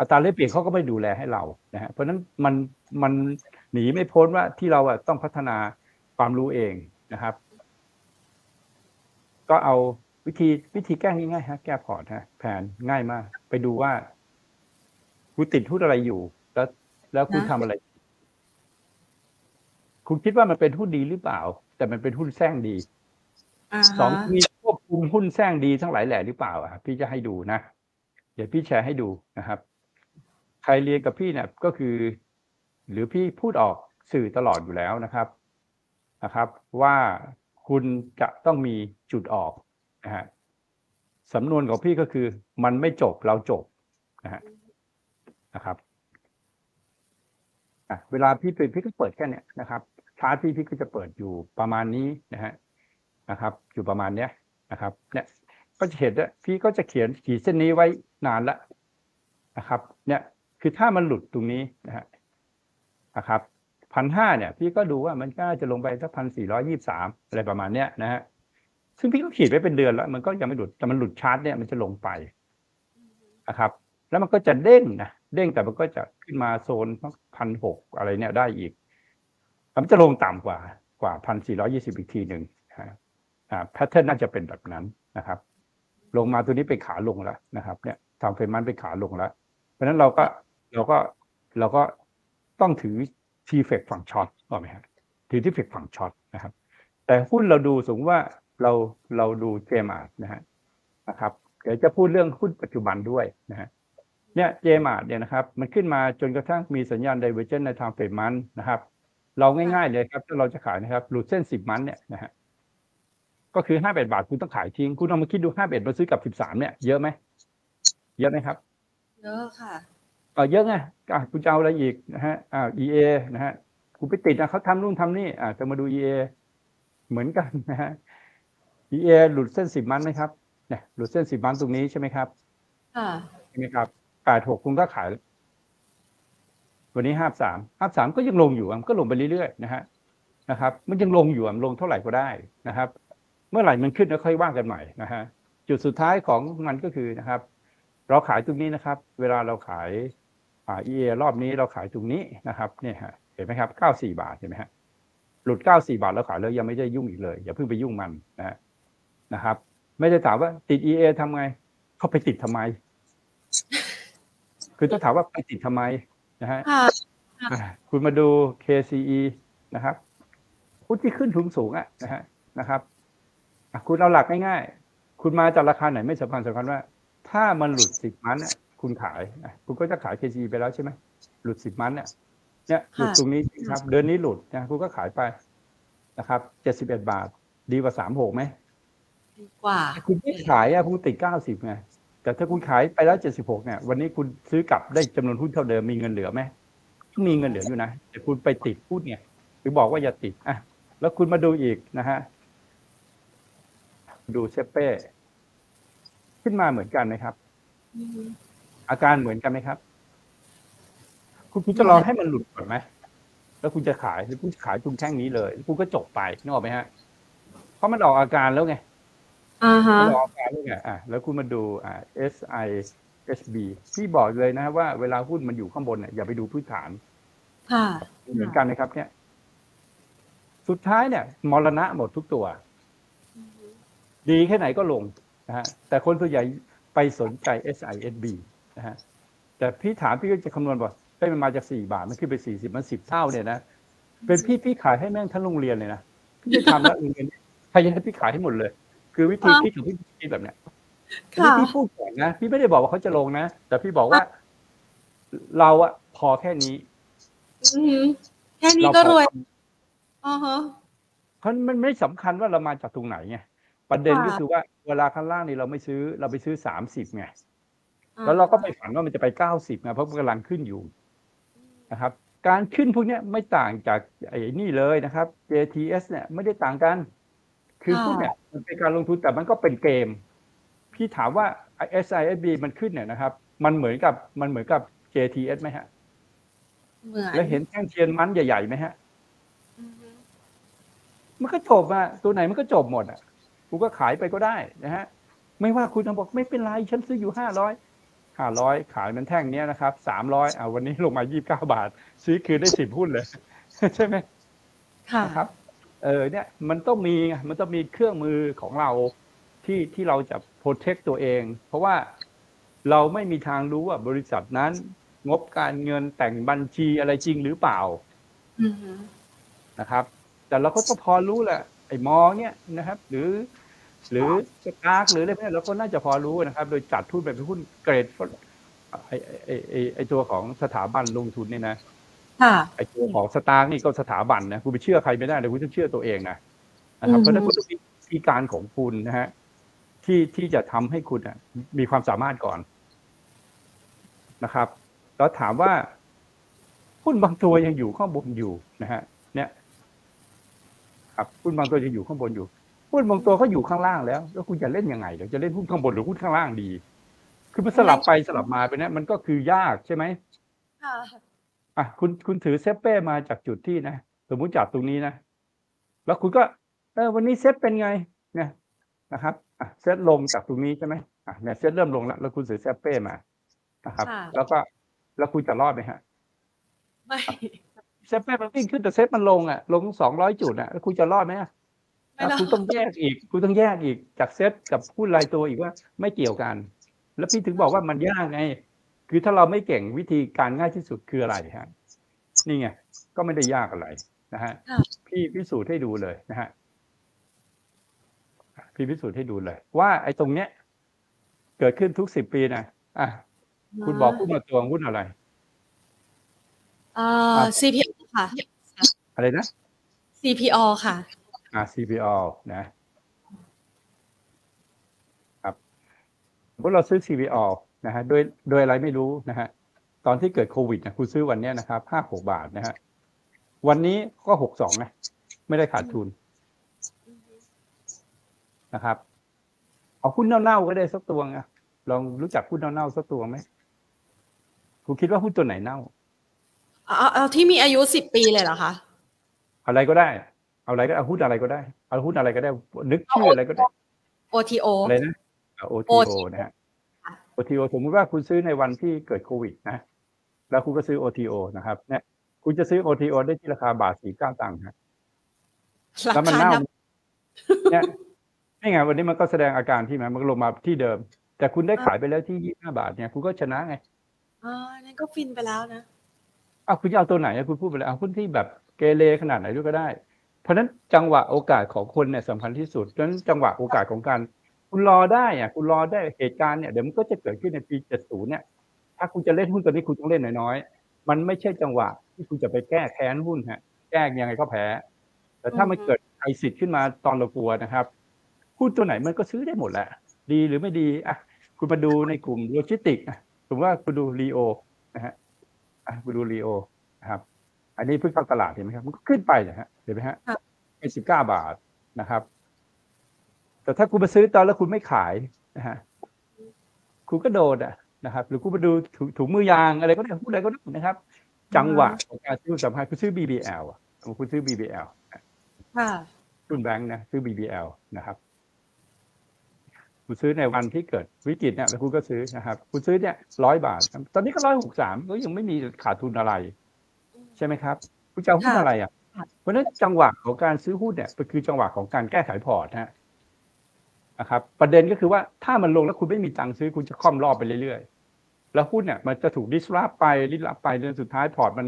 อัตราแลกเปลี่ยนเขาก็ไม่ดูแลให้เรานะฮะเพราะนั้นมันมันหนีไม่พ้นว่าที่เราอะต้องพัฒนาความรู้เองนะครับ ก็เอาวิธีวิธีแก้ง่ายๆฮะแก้พอร์ตฮะแผนง่ายมาก ไปดูว่าคุณติดหุ้นอะไรอยู่ แล้ว แล้วคุณทำอะไร คุณคิดว่ามันเป็นหุ้นดีหรือเปล่า แต่มันเป็นหุ้นแซงดีสองมีควบคุมหุ้นแซงดีทั้งหลายแหล่หรือเปล่าอะพี่จะให้ดูนะเดี๋ยวพี่แชร์ให้ดูนะครับใค รเรียนกับพี่เนี่ยก็คือ หรือพี่พูดออกสื่อตลอดอยู่แล้วนะครับนะครับ ว่าคุณจะต้องมีจุดออกนะฮะสำนวนของพี่ก็คือ มันไม่จบเราจบนะฮะนะครับอะเวลาพี่เปิดพี่ก็เปิดแค่เนี้ยนะครับชาร์ตพี่พี่ก็จะเปิดอยู่ประมาณนี้นะฮะนะครับ อยู่ประมาณเนี้ยนะครับ เนี่ยก็จะเห็นว่าพี่ก็จะเขียนขีดเส้นนี้ไว้นานแล้วนะครับ เนี่ย คือถ้ามันหลุดตรงนี้นะฮะนะครับพันห้าเนี่ย พี่ก็ดูว่ามันก็จะลงไปสักพันสี่ร้อยี่สามอะไรประมาณเนี้ยนะฮะซึ่งพี่ก็ขีดไว้เป็นเดือนแล้ว มันก็ยังไม่หลุดแต่มันหลุดชาร์ตเนี่ยมันจะลงไปนะครับ แล้วมันก็จะเด้งนะเด้งแต่มันก็จะขึ้นมาโซนพันหกอะไรเนี่ยได้อีก มันจะลงต่ำกว่ากว่าพันสี่ร้อยี่สิบอีกทีหนึ่งอ่า pattern น่าจะเป็นแบบนั้นนะครับ ลงมาตัวนี้เป็นขาลงแล้วนะครับ เนี่ยทางเฟรมันเป็นขาลงแล้ว เพราะนั้นเราก็ เราก็เราก็ต้องถือ TFEX ฝั่ง short ถูกไหมครับถือ TFEX ฝั่ง short นะครับ แต่หุ้นเราดูสมมติว่าเราเราดู JMART นะฮะนะครับ เดี๋ยวจะพูดเรื่องหุ้นปัจจุบันด้วยนะฮะเนี่ย JMART เนี่ยนะครับ มันขึ้นมาจนกระทั่งมีสัญญาณไดเวอร์เจนในทางเฟรมันนะครับ เราง่ายๆเลยครับ ถ้าเราจะขายนะครับหลุดเส้นสิบมันเนี่ยนะฮะก็คือห้าแปดบาทคุณต้องขายทิ้ง คุณลองมาคิดดูห้าเอ็ดมาซื้อกับสิบสามเนี่ยเยอะไหมเยอะไหมครับ เยอะค่ะ เออเยอะไงอะคุณจะเอาอะไรอีกนะฮะอ่า EA นะฮะคุณไปติดนะเขาทำนู่นทำนี่อ่าจะมาดู EA เหมือนกันนะฮะ EA หลุดเส้นสิบมันไหมครับเนี่ยหลุดเส้นสิบมันตรงนี้ใช่ไหมครับค่ะใช่ไหมครับแปดหกคุณก็ขาย วันนี้ห้าสามห้าสามก็ยังลงอยู่มันก็ลงไปเรื่อยๆนะฮะนะครับ มันยังลงอยู่มันลงเท่าไหร่ก็ได้นะครับ เมื่อไหร่มันขึ้นแล้วค่อยว่ากันใหม่นะฮะจุดสุดท้ายของมันก็คือนะครับ เราขายตรงนี้นะครับ เวลาเราขาย อ่าเอรอบนี้เราขายตรงนี้นะครับเนี่ยฮะเห็นไหมครับเก้าสี่บาทเห็นไหมฮะหลุดเก้าสี่บาทแล้วขายแล้วยังไม่ได้ยุ่งอีกเลย อย่าเพิ่งไปยุ่งมันนะนะครับ ไม่ได้ถามว่าติด EA ทำไง เขาไปติดทำไม คือต้องถามว่าไปติดทำไมนะฮะคุณมาดู KCE นะครับหุ้นที่ขึ้นถุงสูงอะนะฮะนะครับคุณเอาหลักง่ายๆ คุณมาจากราคาไหนไม่สำคัญสำคัญว่า ถ้ามันหลุดสิบมันเนี่ย คุณขายคุณก็จะขาย KCE ไปแล้วใช่ไหมหลุดสิบมันเนี่ยเนี่ยหลุดตรงนี้ครับ เดือนนี้หลุดนะคุณก็ขายไปนะครับเจ็ดสิบเอ็ดบาท ดีกว่าสามหกไหมดีกว่า คุณไม่ขายอะคุณติดเก้าสิบไงแต่ถ้าคุณขายไปแล้วเจ็ดสิบหกเนี่ย วันนี้คุณซื้อกลับได้จำนวนหุ้นเท่าเดิมมีเงินเหลือไหมมีเงินเหลืออยู่นะแต่คุณไปติดพูดเนี่ยหรือบอกว่าอย่าติดอะแล้วคุณมาดูอีกนะฮะดูเซเป้ ขึ้นมาเหมือนกันไหมครับ อาการเหมือนกันไหมครับ คุณคุณจะลองให้มันหลุดก่อนไหมแล้วคุณจะขายหรือคุณจะขายทุนแท่งนี้เลยคุณก็จบไปนึกออกไหมฮะเพราะมันออกอาการแล้วไงอ่าฮะออกอาการแล้วไงอะแล้วคุณมาดูอ่า S I S B ที่บอกเลยนะว่าเวลาหุ้นมันอยู่ข้างบนเนี่ยอย่าไปดูพื้นฐาน ค่ะ เหมือนกันนะครับ เนี่ย สุดท้ายเนี่ย มรณะหมดทุกตัว ดีแค่ไหนก็ลงนะฮะแต่คนส่วนใหญ่ไปสนใจ SISB นะฮะแต่พี่ถามพี่ก็จะคำนวณว่าได้มันมาจากสี่บาทมันขึ้นไปสี่สิบมันสิบเท่าเนี่ยนะเป็นพี่พี่ขายให้แม่งทั้งโรงเรียนเลยนะพี่จะทำแล้วเงินใครยังให้พี่ขายให้หมดเลย คือวิธีพี่ของพี่คิดแบบเนี้ยพี่พี่พูดก่อนนะพี่ไม่ได้บอกว่าเขาจะลงนะแต่พี่บอกว่า เราอะพอแค่นี้แค่นี้ก็รวยอ๋อฮะเพราะมันไม่สำคัญว่าเรามาจากตรงไหนไงประเด็นก็คือว่าเวลาข้างล่างนี่เราไม่ซื้อ เราไปซื้อสามสิบไง แล้วเราก็ไปฝันว่ามันจะไปเก้าสิบไงเพราะมันกำลังขึ้นอยู่นะครับ การขึ้นพวกนี้ไม่ต่างจากไอ้นี่เลยนะครับ JTS เนี่ยไม่ได้ต่างกัน คือพวกเนี่ยมันเป็นการลงทุนแต่มันก็เป็นเกม พี่ถามว่า SISB มันขึ้นเนี่ยนะครับ มันเหมือนกับมันเหมือนกับ JTS ไหมฮะเหมือนแล้วเห็นแท่งเทียนมันใหญ่ๆไหมฮะมันก็จบอะตัวไหนมันก็จบหมดอะกูก็ขายไปก็ได้นะฮะ ไม่ว่าคุณจะบอกไม่เป็นไร ฉันซื้ออยู่ห้าร้อย ห้าร้อยขายมันแท่งเนี้ยนะครับสามร้อยอ่าวันนี้ลงมายี่บเก้าบาท ซื้อคืนได้สิบหุ้นเลย ใช่ไหมค่ะครับ เออเนี่ยมันต้องมีมันต้องมีเครื่องมือของเราที่ที่เราจะโปรเทคตัวเอง เพราะว่าเราไม่มีทางรู้ว่าบริษัทนั้น งบการเงินแต่งบัญชีอะไรจริงหรือเปล่านะครับ แต่เราก็ต้องพอรู้แหละไอ้มองเนี่ยนะครับ หรือ หรือสตาร์กหรืออะไรพวกนี้เราก็น่าจะพอรู้นะครับ โดยจัดทุนแบบหุ้นเกรดไอ้ไอ้ไอ้ไอ้ตัวของสถาบันลงทุนเนี่ยนะไอ้ตัวของสตาร์กนี่ก็สถาบันนะคุณไปเชื่อใครไม่ได้เลยคุณต้องเชื่อตัวเองนะนะครับเพราะนั้นคุณต้องมีวิธีการของคุณนะฮะที่ที่จะทำให้คุณอะมีความสามารถก่อนนะครับ แล้วถามว่าหุ้นบางตัวยังอยู่ข้างบนอยู่นะฮะเนี่ย ครับหุ้นบางตัวจะอยู่ข้างบนอยู่ หุ้นบางตัวเขาอยู่ข้างล่างแล้ว แล้วคุณจะเล่นยังไงเดี๋ยวจะเล่นหุ้นข้างบนหรือหุ้นข้างล่างดี คือมันสลับไปสลับมาไปเนี่ยมันก็คือยากใช่ไหมค่ะอะคุณคุณถือเซฟเป้มาจากจุดที่นะสมมุติจากตรงนี้นะ แล้วคุณก็ เออวันนี้เซฟเป็นไงเนี่ยนะครับอะเซตลงจากตรงนี้ใช่ไหมอะเนี่ยเซตเริ่มลงแล้วแล้วคุณถือ SAPPE มานะครับ แล้วก็แล้วคุณจะรอดไหมฮะไอ้ SAPPE มันวิ่งขึ้นแต่เซฟมันลงอะ ลงสองร้อยจุดอะแล้วคุณจะรอดไหม คุณต้องแยกอีกคุณต้องแยกอีกจากเซฟกับหุ้นรายตัวอีกว่าไม่เกี่ยวกัน แล้วพี่ถึงบอกว่ามันยากไงคือถ้าเราไม่เก่งวิธีการง่ายที่สุดคืออะไรฮะนี่ไงก็ไม่ได้ยากอะไรนะฮะพี่พิสูจน์ให้ดูเลยนะฮะพี่พิสูจน์ให้ดูเลย ว่าไอ้ตรงเนี้ย เกิดขึ้นทุกสิบปีนะอะคุณบอกหุ้นมาตัวหุ้นอะไรอ่า CPO ค่ะ อะไรนะ CPO ค่ะอ่า CPO นะครับพวกเราซื้อ CPO นะฮะโดยโดยอะไรไม่รู้นะฮะตอนที่เกิดโควิดนะคุณซื้อวันนี้นะครับห้าหกบาทนะฮะวันนี้ก็หกสองนะไม่ได้ขาดทุนนะครับ เอาหุ้นเน่าๆก็ได้สักตัวนะลองรู้จักหุ้นเน่าๆสักตัวไหมคุณคิดว่าหุ้นตัวไหนเน่าเอาเอาที่มีอายุสิบปีเลยเหรอคะ อะไรก็ได้ เอาอะไรก็เอาหุ้นอะไรก็ได้ เอาหุ้นอะไรก็ได้ นึกชื่ออะไรก็ได้ OTO อะไรนะ OTO นะฮะ OTO สมมติว่าคุณซื้อในวันที่เกิดโควิดนะ แล้วคุณก็ซื้อ OTO นะครับ เนี่ย คุณจะซื้อ OTO ได้ที่ราคาบาทสี่เก้าตังค์นะแล้วมันเน่าเนี่ยนี่ไงวันนี้มันก็แสดงอาการที่มันมันลงมาที่เดิม แต่คุณได้ขายไปแล้วที่ยี่ห้าบาทเนี่ยคุณก็ชนะไงอ่านั่นก็ฟินไปแล้วนะอ้าวคุณจะเอาตัวไหนคุณพูดไปเลยเอาหุ้นที่แบบเกเรขนาดไหนด้วยก็ได้เพ ราะฉะนั้นจังหวะโอกาสของคนเนี่ยสำคัญที่สุดเพราะฉะนั้นจังหวะโอกาสของการ คุณรอได้อะคุณรอได้เหตุการณ์เนี่ยเดี๋ยวมันก็จะเกิดขึ้นในปี 70 เนี่ย ถ้าคุณจะเล่นหุ้นตัวนี้คุณต้องเล่นน้อยๆมันไม่ใช่จังหวะที่คุณจะไปแก้แค้นหุ้นฮะแก้ยังไงก็แพ้ แต่ถ้ามันเกิดไอซิดขึ้นมาตอนเรากลัวนะครับหุ้นตัวไหนมันก็ซื้อได้หมดแหละ ดีหรือไม่ดีอะคุณมาดูในกลุ่มโลจิสติกส์สมมติว่าคุณดู LEO นะฮะอะคุณดู LEO นะครับ อันนี้เพิ่งเข้าตลาดเห็นไหมครับ มันก็ขึ้นไปนะฮะเห็นไหมฮะเป็นสิบเก้าบาทนะครับ แต่ถ้าคุณมาซื้อตอนแล้วคุณไม่ขายนะฮะคุณก็โดนอะนะครับ หรือคุณมาดูถุงมือยางอะไรก็ได้พูดอะไรก็ได้นะครับ จังหวะของการซื้อสัมภาษณ์คุณซื้อ BBL อะคุณซื้อ BBL ค่ะรุ่นแบงค์นะซื้อ BBL นะครับคุณซื้อในวันที่เกิดวิกฤตเนี่ยแล้วคุณก็ซื้อนะครับ คุณซื้อเนี่ยร้อยบาท ตอนนี้ก็ร้อยหกสามก็ยังไม่มีขาดทุนอะไร ใช่ไหมครับคุณจะเอาหุ้นอะไรอะ เพราะฉะนั้นจังหวะของการซื้อหุ้นเนี่ยมันคือจังหวะของการแก้ไขพอร์ตนะนะครับ ประเด็นก็คือว่าถ้ามันลงแล้วคุณไม่มีตังค์ซื้อคุณจะค่อมรอบไปเรื่อยๆ แล้วหุ้นเนี่ยมันจะถูกดิสลาบไปดิสลาบไปจนสุดท้ายพอร์ตมัน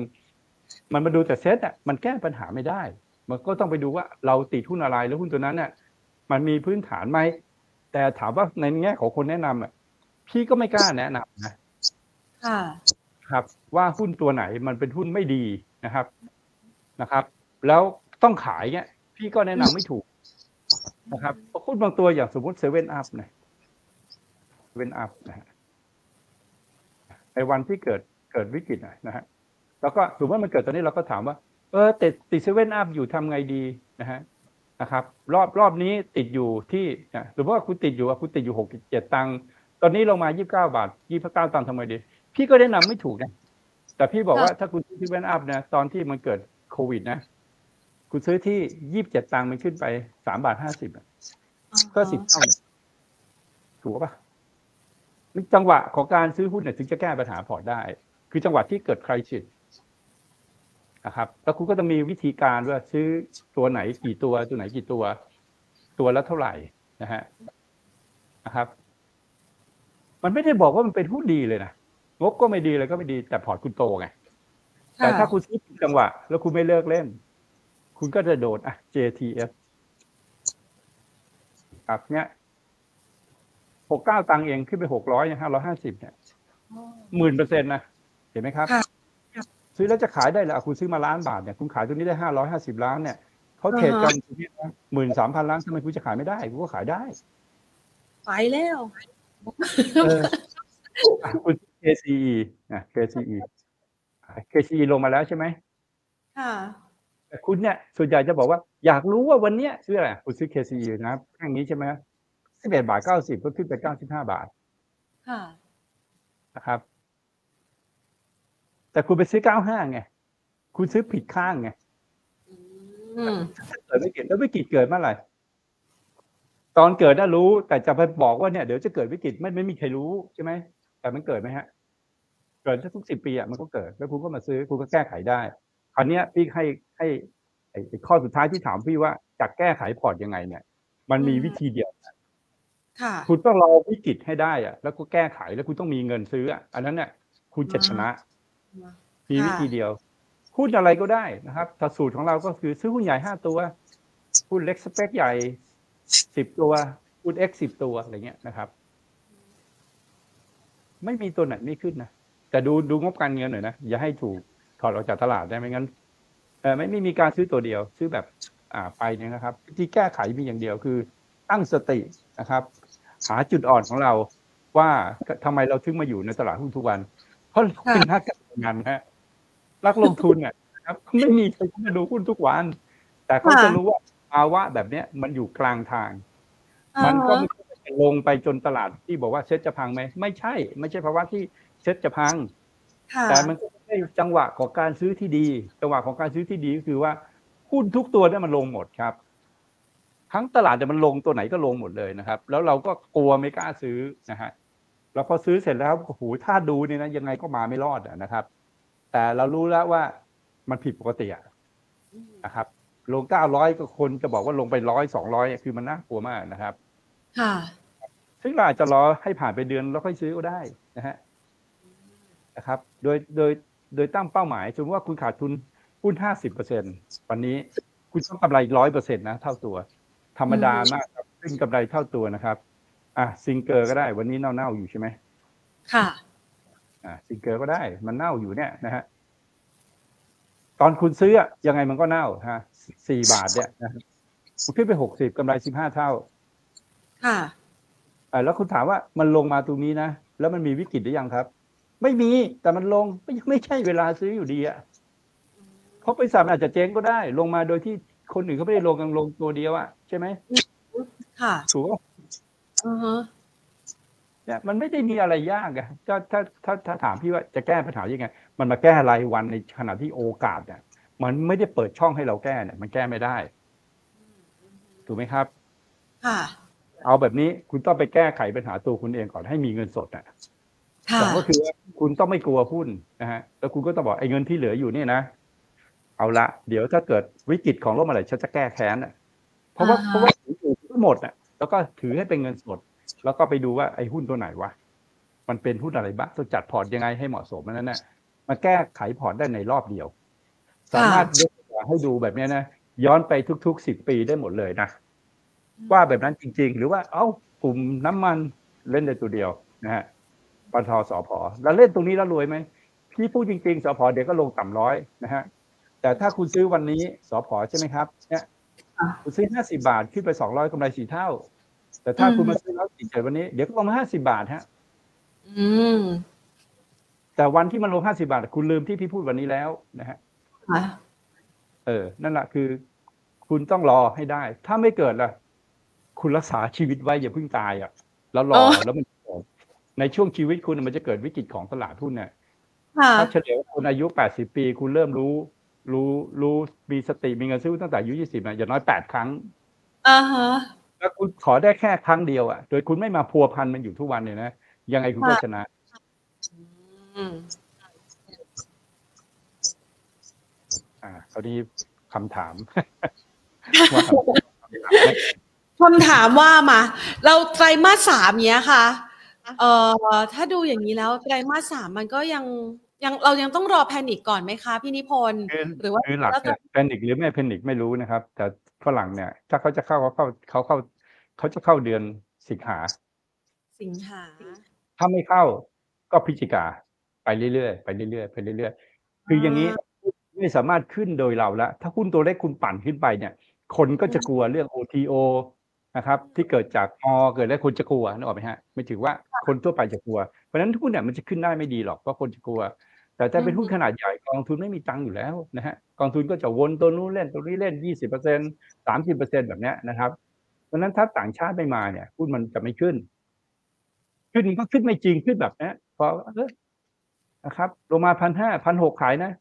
มันมาดูแต่เซ็ตอะมันแก้ปัญหาไม่ได้ มันก็ต้องไปดูว่าเราติดหุ้นอะไรแล้วหุ้นตัวนั้นเนี่ยมันมีพื้นฐานไหมแต่ถามว่าในแง่ของคนแนะนำอะพี่ก็ไม่กล้าแนะนำนะ ค่ะครับ ว่าหุ้นตัวไหนมันเป็นหุ้นไม่ดีนะครับนะครับ แล้วต้องขายเนี่ยพี่ก็แนะนำไม่ถูกนะครับเพราะหุ้นบางตัวอย่างสมมติเซเว่นอัพนะเซเว่นอัพนะฮะในวันที่เกิดเกิดวิกฤตนะฮะแล้วก็สมมติว่ามันเกิดตอนนี้เราก็ถามว่า เออติดติดเซเว่นอัพอยู่ทำไงดีนะฮะนะครับ รอบรอบนี้ติดอยู่ที่นะหรือว่าคุณติดอยู่คุณติดอยู่หกเจ็ดตังค์ตอนนี้ลงมายี่สิบเก้าบาทยี่สิบเก้าตังค์ทำไงดี พี่ก็แนะนำไม่ถูกนะแต่พี่บอกว่าถ้าคุณซื้อเซเว่นอัพนะตอนที่มันเกิดโควิดนะ คุณซื้อที่ยี่สิบเจ็ดตังค์มันขึ้นไปสามบาทห้าสิบก็สิบเท่าถูกปะจังหวะของการซื้อหุ้นเนี่ยถึงจะแก้ปัญหาพอร์ตได้ คือจังหวะที่เกิดคริสิสนะครับ แล้วคุณก็จะมีวิธีการว่าซื้อตัวไหนกี่ตัวตัวไหนกี่ตัว ตัวละเท่าไหร่นะฮะนะครับ มันไม่ได้บอกว่ามันเป็นหุ้นดีเลยนะ งบก็ไม่ดีเลยก็ไม่ดีแต่พอร์ตคุณโตไง แต่ถ้าคุณซื้อจังหวะ แล้วคุณไม่เลิกเล่น คุณก็จะโดนอะ JTF ครับเนี้ยหกเก้าตังเองขึ้นไปหกร้อยห้าร้อยห้าสิบเนี่ยหมื่นเปอร์เซ็นต์นะ เห็นไหมครับ ซื้อแล้วจะขายได้แล้วคุณซื้อมาล้านบาทเนี่ยคุณขายตัวนี้ได้ห้าร้อยห้าสิบล้านเนี่ยเขาเทรดกันหมื่นสามพันล้านทำไมคุณจะขายไม่ได้คุณก็ขายได้ ไปแล้วคุณ KCE นะ KCE KCE ลงมาแล้วใช่ไหมค่ะแต่คุณเนี่ยส่วนใหญ่จะบอกว่าอยากรู้ว่าวันเนี้ยซื้ออะไรคุณซื้อ KCE นะครับแค่นี้ใช่ไหมสิบเอ็ดบาทเก้าสิบก็ขึ้นไปเก้าสิบห้าบาท ค่ะนะครับ แต่คุณไปซื้อเก้าห้าไง คุณซื้อผิดข้างไงเกิดวิกฤตแล้ววิกฤตเกิดเมื่อไหร่ตอนเกิดน่ารู้ แต่จะไปบอกว่าเนี่ยเดี๋ยวจะเกิดวิกฤตไม่ไม่มีใครรู้ใช่ไหม แต่มันเกิดไหมฮะ เกิดทุกสิบปีอะมันก็เกิด แล้วคุณก็มาซื้อคุณก็แก้ไขได้ คราวนี้พี่ให้ให้ไอ้ข้อสุดท้ายที่ถามพี่ว่าจะแก้ไขพอร์ตยังไงเนี่ย มันมีวิธีเดียวค่ะคุณต้องรอวิกฤตให้ได้อะ แล้วก็แก้ไขแล้วคุณต้องมีเงินซื้ออะอันนั้นเนี่ยคุณจะชนะมีวิธีเดียวหุ้นอะไรก็ได้นะครับถ้าสูตรของเราก็คือซื้อหุ้นใหญ่ห้าตัวหุ้นเล็กสเปคใหญ่สิบตัวหุ้นเอ็กสิบตัวอะไรเงี้ยนะครับ ไม่มีตัวไหนไม่ขึ้นนะแต่ดูดูงบการเงินหน่อยนะอย่าให้ถูกถอดออกจากตลาดได้ไหมงั้นเออไม่ไม่มีการซื้อตัวเดียว ซื้อแบบอ่าไปเนี่ยนะครับ ที่แก้ไขมีอย่างเดียวคือ ตั้งสตินะครับ หาจุดอ่อนของเราว่าทำไมเราถึงมาอยู่ในตลาดหุ้นทุกวัน เพราะเราเป็นนักการเงินฮะนักลงทุนเนี่ยนะครับไม่มีใครมาดูหุ้นทุกวัน แต่เขาจะรู้ว่าภาวะแบบเนี้ยมันอยู่กลางทาง มันก็ไม่ ลงไปจนตลาดที่บอกว่าเซ็ตจะพังไหมไม่ใช่ ไม่ใช่ภาวะที่เซ็ตจะพังแต่มันก็ไม่ใช่จังหวะของการซื้อที่ดี จังหวะของการซื้อที่ดีก็คือว่าหุ้นทุกตัวเนี่ยมันลงหมดครับ ทั้งตลาดเนี่ยมันลงตัวไหนก็ลงหมดเลยนะครับ แล้วเราก็กลัวไม่กล้าซื้อนะฮะแล้วพอซื้อเสร็จแล้วโอ้โหถ้าดูเนี่ยนะยังไงก็มาไม่รอดนะครับ แต่เรารู้แล้วว่ามันผิดปกตินะครับ ลงเก้าร้อยก็คนจะบอกว่าลงไปร้อยสองร้อยคือมันน่ากลัวมากนะครับ ค่ะ ซึ่งเราอาจจะรอให้ผ่านไปเดือนแล้วค่อยซื้อก็ได้นะฮะนะครับ โดยโดยโดยตั้งเป้าหมายสมมติว่าคุณขาดทุนหุ้นห้าสิบเปอร์เซ็นวันนี้คุณต้องกำไรร้อยเปอร์เซ็นต์นะ เท่าตัว ธรรมดามากครับซึ่งกำไรเท่าตัวนะครับ อะซิงเกอร์ก็ได้ วันนี้เน่าๆอยู่ใช่ไหมค่ะ อะซิงเกอร์ก็ได้ มันเน่าอยู่เนี่ยนะฮะตอนคุณซื้อยังไงมันก็เน่าฮะสี่บาทเนี่ยนะคุณขึ้นไปหกสิบกำไรสิบห้าเท่า ค่ะอ่า แล้วคุณถามว่ามันลงมาตรงนี้นะ แล้วมันมีวิกฤตหรือยังครับ ไม่มีแต่มันลงไม่ไม่ใช่เวลาซื้ออยู่ดีอะเพราะบริษัทอาจจะเจ๊งก็ได้ ลงมาโดยที่คนอื่นเขาไม่ได้ลงกันลงตัวเดียวอะใช่ไหมค่ะถูกป่ะอือฮะเนี่ยมันไม่ได้มีอะไรยากอะถ้าถ้าถ้าถ้าถามพี่ว่าจะแก้ปัญหายังไง มันมาแก้รายวันในขณะที่โอกาสเนี่ยมันไม่ได้เปิดช่องให้เราแก้เนี่ย มันแก้ไม่ได้ ถูกไหมครับ ค่ะ เอาแบบนี้คุณต้องไปแก้ไขปัญหาตัวคุณเองก่อนให้มีเงินสดอะค่ะสองก็คือว่าคุณต้องไม่กลัวหุ้นนะฮะแล้วคุณก็ต้องบอกไอ้เงินที่เหลืออยู่เนี่ยนะ เอาละเดี๋ยวถ้าเกิดวิกฤตของโลกเมื่อไหร่ฉันจะแก้แค้นอะเพราะว่าเพราะว่าถืออยู่ทั้งหมดอะ แล้วก็ถือให้เป็นเงินสด แล้วก็ไปดูว่าไอ้หุ้นตัวไหนวะมันเป็นหุ้นอะไรบ้างต้องจัดพอร์ตยังไงให้เหมาะสมนั่นน่ะมาแก้ไขพอร์ตได้ในรอบเดียว สามารถยกตัวอย่างให้ดูแบบเนี้ยนะย้อนไปทุกๆสิบปีได้หมดเลยนะ ว่าแบบนั้นจริง ๆ หรือว่าเอ้ากลุ่มน้ำมันเล่นในตัวเดียวนะฮะปตทสพแล้วเล่นตรงนี้แล้วรวยไหมพี่พูดจริง ๆสพเดี๋ยวก็ลงต่ำร้อยนะฮะแต่ถ้าคุณซื้อวันนี้สพใช่ไหมครับเนี่ยคุณซื้อห้าสิบาทขึ้นไปสองร้อยกำไรสี่เท่า แต่ถ้าคุณมาซื้อแล้วสี่เจ็ดวันนี้ เดี๋ยวก็ลงมาห้าสิบาทฮะอืมแต่วันที่มันลงห้าสิบาท คุณลืมที่พี่พูดวันนี้แล้วนะฮะค่ะเออ นั่นแหละคือ คุณต้องรอให้ได้ ถ้าไม่เกิดล่ะ คุณรักษาชีวิตไว้อย่าเพิ่งตายอะ แล้วรอแล้วมันในช่วงชีวิตคุณมันจะเกิดวิกฤตของตลาดหุ้นเนี่ยค่ะถ้าเฉลี่ยว่าคุณอายุแปดสิบปี คุณเริ่มรู้ รู้รู้มีสติมีเงินซื้อตั้งแต่อายุยี่สิบนะอย่างน้อยแปดครั้งอ่าฮะแล้วคุณขอได้แค่ครั้งเดียวอะ โดยคุณไม่มาพัวพันมันอยู่ทุกวันเนี่ยนะ ยังไงคุณก็ชนะอืมอ่าคราวนี้คำถาม คำถามว่ามา เราไตรมาสสามเนี้ยค่ะ เอ่อถ้าดูอย่างนี้แล้วไตรมาสสามมันก็ยังยังเรายังต้องรอแพนิคก่อนไหมคะพี่นิพนธ์คือหรือว่าคือหลักเนี่ยแพนิคหรือไม่แพนิคไม่รู้นะครับ แต่ฝรั่งเนี่ย ถ้าเขาจะเข้าเขาเข้าเขาเข้าเขาจะเข้าเดือนสิงหา สิงหา ถ้าไม่เข้าก็พฤศจิกาไปเรื่อยๆไปเรื่อยๆไปเรื่อยๆคืออย่างนี้ไม่สามารถขึ้นโดยเราละถ้าหุ้นตัวเลขคุณปั่นขึ้นไปเนี่ย คนก็จะกลัวเรื่อง OTO นะครับ ที่เกิดจากอเกิดแล้วคนจะกลัวนึกออกไหมฮะไม่ถือว่าคนทั่วไปจะกลัว เพราะฉะนั้นหุ้นเนี่ยมันจะขึ้นได้ไม่ดีหรอกเพราะคนจะกลัว แต่ถ้าเป็นหุ้นขนาดใหญ่กองทุนไม่มีตังค์อยู่แล้วนะฮะกองทุนก็จะวนตัวนู้นเล่นตัวนี้เล่นยี่สิบเปอร์เซ็นสามสิบเปอร์เซ็นแบบเนี้ยนะครับเพราะฉะนั้นถ้าต่างชาติไม่มาเนี่ยหุ้นมันจะไม่ขึ้น ขึ้นก็ขึ้นไม่จริงขึ้นแบบเนี้ยพอเออนะครับลงมาพันห้าพันหกขายนะ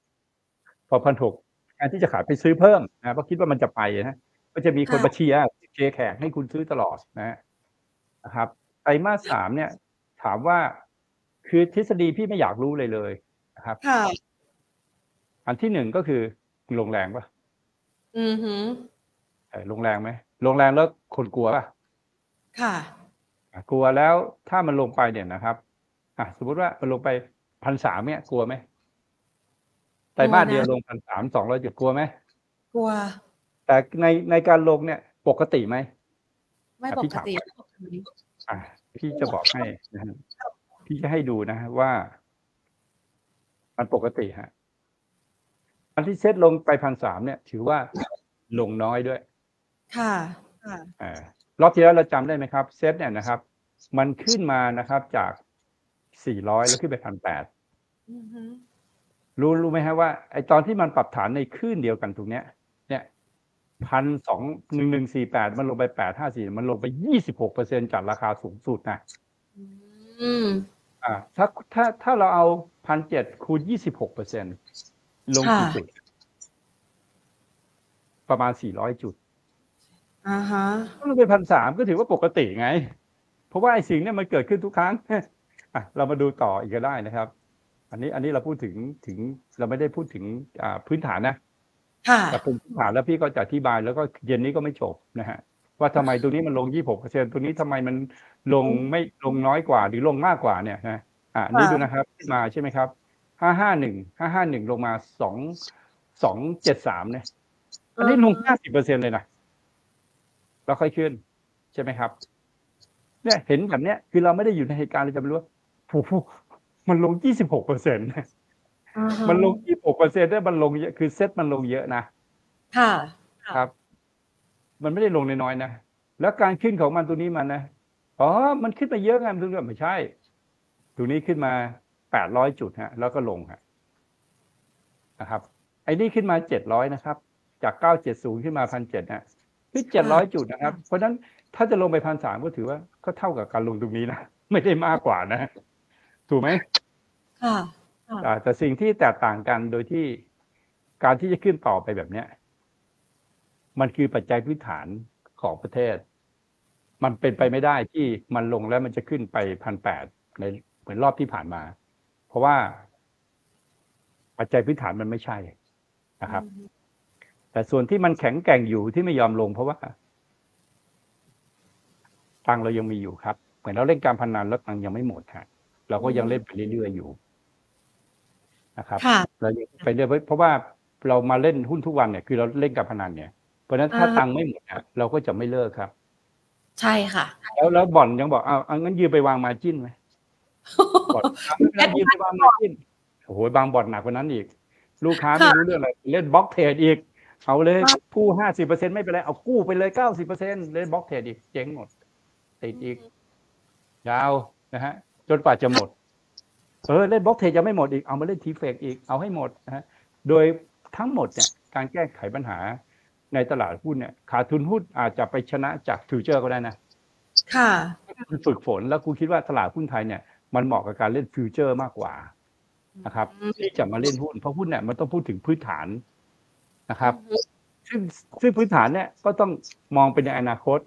พอพันหกการที่จะขายไปซื้อเพิ่มนะเพราะคิดว่ามันจะไปนะ ก็จะมีคนมาเชียร์เชียร์แขกให้คุณซื้อตลอดนะนะครับไตรมาสสามเนี่ย ถามว่าคือทฤษฎีพี่ไม่อยากรู้เลยเลยนะครับค่ะอันที่หนึ่งก็คือลงแรงปะอือหือเออลงแรงไหมลงแรงแล้วคนกลัวปะค่ะอะ กลัวแล้วถ้ามันลงไปเนี่ยนะครับ อะสมมติว่ามันลงไปพันสามเนี่ยกลัวไหมไตรมาสกลัวนะเดียวลงพันสามสองร้อยจุดกลัวไหมกลัว แต่ในในการลงเนี่ยปกติไหมไม่อะปพี่กถามติอะพี่จะบอกให้นะฮะพี่จะให้ดูนะฮะว่า มันปกติฮะมอันที่เซ็ตลงไปพันสามเนี่ย ถือว่าลงน้อยด้วย ค่ะอ่ารอบที่แล้วเราจำได้ไหมครับ เซ็ตเนี่ยนะครับ มันขึ้นมานะครับจากสี่ร้อยแล้วขึ้นไปพันแปดรู้รู้ไหมฮะว่าไอตอนที่มันปรับฐานในคลื่นเดียวกันตรงเนี้ยเนี่ย พันสองหนึ่งหนึ่งสี่แปดมันลงไปแปดห้าสี่มันลงไปยี่สิบหกเปอร์เซ็นจากราคาสูงสุดนะอืมอ่าถ้าถ้าถ้าเราเอาพันเจ็ดคูณยี่สิบหกเปอร์เซ็นลงกี่จุด ประมาณสี่ร้อยจุดอ่าฮะลงไปพันสามก็ถือว่าปกติไง เพราะว่าไอ้สิ่งนี้มันเกิดขึ้นทุกครั้งอะเรามาดูต่ออีกก็ได้นะครับ อันนี้อันนี้เราพูดถึงถึงเราไม่ได้พูดถึงอ่าพื้นฐานนะ แต่เป็นพื้นฐานแล้วพี่ก็จะอธิบายแล้วก็เย็นนี้ก็ไม่จบนะฮะว่าทำไมตรงนี้มันลงยี่หกเปอร์เซ็นตรงนี้ทำไมมันลงไม่ลงน้อยกว่า หรือลงมากกว่าเนี่ยนะอ่านี่ดูนะครับมาใช่ไหมครับห้าห้าหนึ่งห้าห้าหนึ่งลงมาสองสองเจ็ดสามเนี่ยอันนี้ลงห้าสิบเปอร์เซ็นเลยนะแล้วค่อยขึ้น ใช่ไหมครับ เนี่ยเห็นแบบเนี้ยคือเราไม่ได้อยู่ในเหตุการณ์เราจะไม่รู้ว่าผู้มันลงยี่สิบหกเปอร์เซ็นต์ มันลงยี่สิบหกเปอร์เซ็นต์ได้มันลงเยอะคือเซ็ตมันลงเยอะนะค่ะครับ มันไม่ได้ลงน้อยๆนะแล้วการขึ้นของมันตัวนี้มันนะอ๋อมันขึ้นไปเยอะไงมันถึงไม่ใช่ ตัวนี้ขึ้นมาแปดร้อยจุดฮะ แล้วก็ลงฮะนะครับไอ้นี่ขึ้นมาเจ็ดร้อยนะครับ จากเก้าเจ็ดศูนย์ขึ้นมาพันเจ็ดนะคือเจ็ดร้อยจุดนะครับ เพราะฉะนั้นถ้าจะลงไปพันสามก็ถือว่าก็เท่ากับการลงตรงนี้นะไม่ได้มากกว่านะ ถูกไหมค่ะ แต่สิ่งที่แตกต่างกันโดยที่การที่จะขึ้นต่อไปแบบเนี้ย มันคือปัจจัยพื้นฐานของประเทศ มันเป็นไปไม่ได้ที่มันลงแล้วมันจะขึ้นไปพันแปดในเหมือนรอบที่ผ่านมา เพราะว่า ปัจจัยพื้นฐานมันไม่ใช่นะครับ แต่ส่วนที่มันแข็งแกร่งอยู่ที่ไม่ยอมลงเพราะว่าตังเรายังมีอยู่ครับ เหมือนเราเล่นการพนันแล้วตังยังไม่หมดฮะเราก็ยังเล่นไปเรื่อยๆอยู่ นะครับเราไปเรื่อยเพราะว่าเรามาเล่นหุ้นทุกวันเนี่ยคือเราเล่นการพนันเนี่ย เพราะฉะนั้นถ้าตังไม่หมดเราก็จะไม่เลิกครับ ใช่ค่ะ แล้วแล้วบ่อนยังบอกเอาเอางั้นยืมไปวาง margin ไหมบ่อนยืมไปวาง margin โอ้โหบางบ่อนหนักกว่านั้นอีก ลูกค้าไม่รู้เรื่องอะไรเล่น block trade อีกเอาเลยกู้ห้าสิบเปอร์เซ็นไม่เป็นไรเอากู้ไปเลยเก้าสิบเปอร์เซ็นเล่น block trade อีกเจ๊งหมดติดอีกยาวนะฮะ จนกว่าจะหมด เออเล่น block trade ยังไม่หมดอีกเอามาเล่น TFEX อีกเอาให้หมดนะฮะโดยทั้งหมดเนี่ยการแก้ไขปัญหาในตลาดหุ้นเนี่ยขาดทุนหุ้นอาจจะไปชนะจากฟิวเจอร์ก็ได้นะ ค่ะคุณฝึกฝนแล้วคุณคิดว่าตลาดหุ้นไทยเนี่ยมันเหมาะกับการเล่นฟิวเจอร์มากกว่านะครับที่จะมาเล่นหุ้นเพราะหุ้นเนี่ยมันต้องพูดถึงพื้นฐานนะครับ ซึ่งซึ่งพื้นฐานเนี่ยก็ต้องมองไปในอนาคต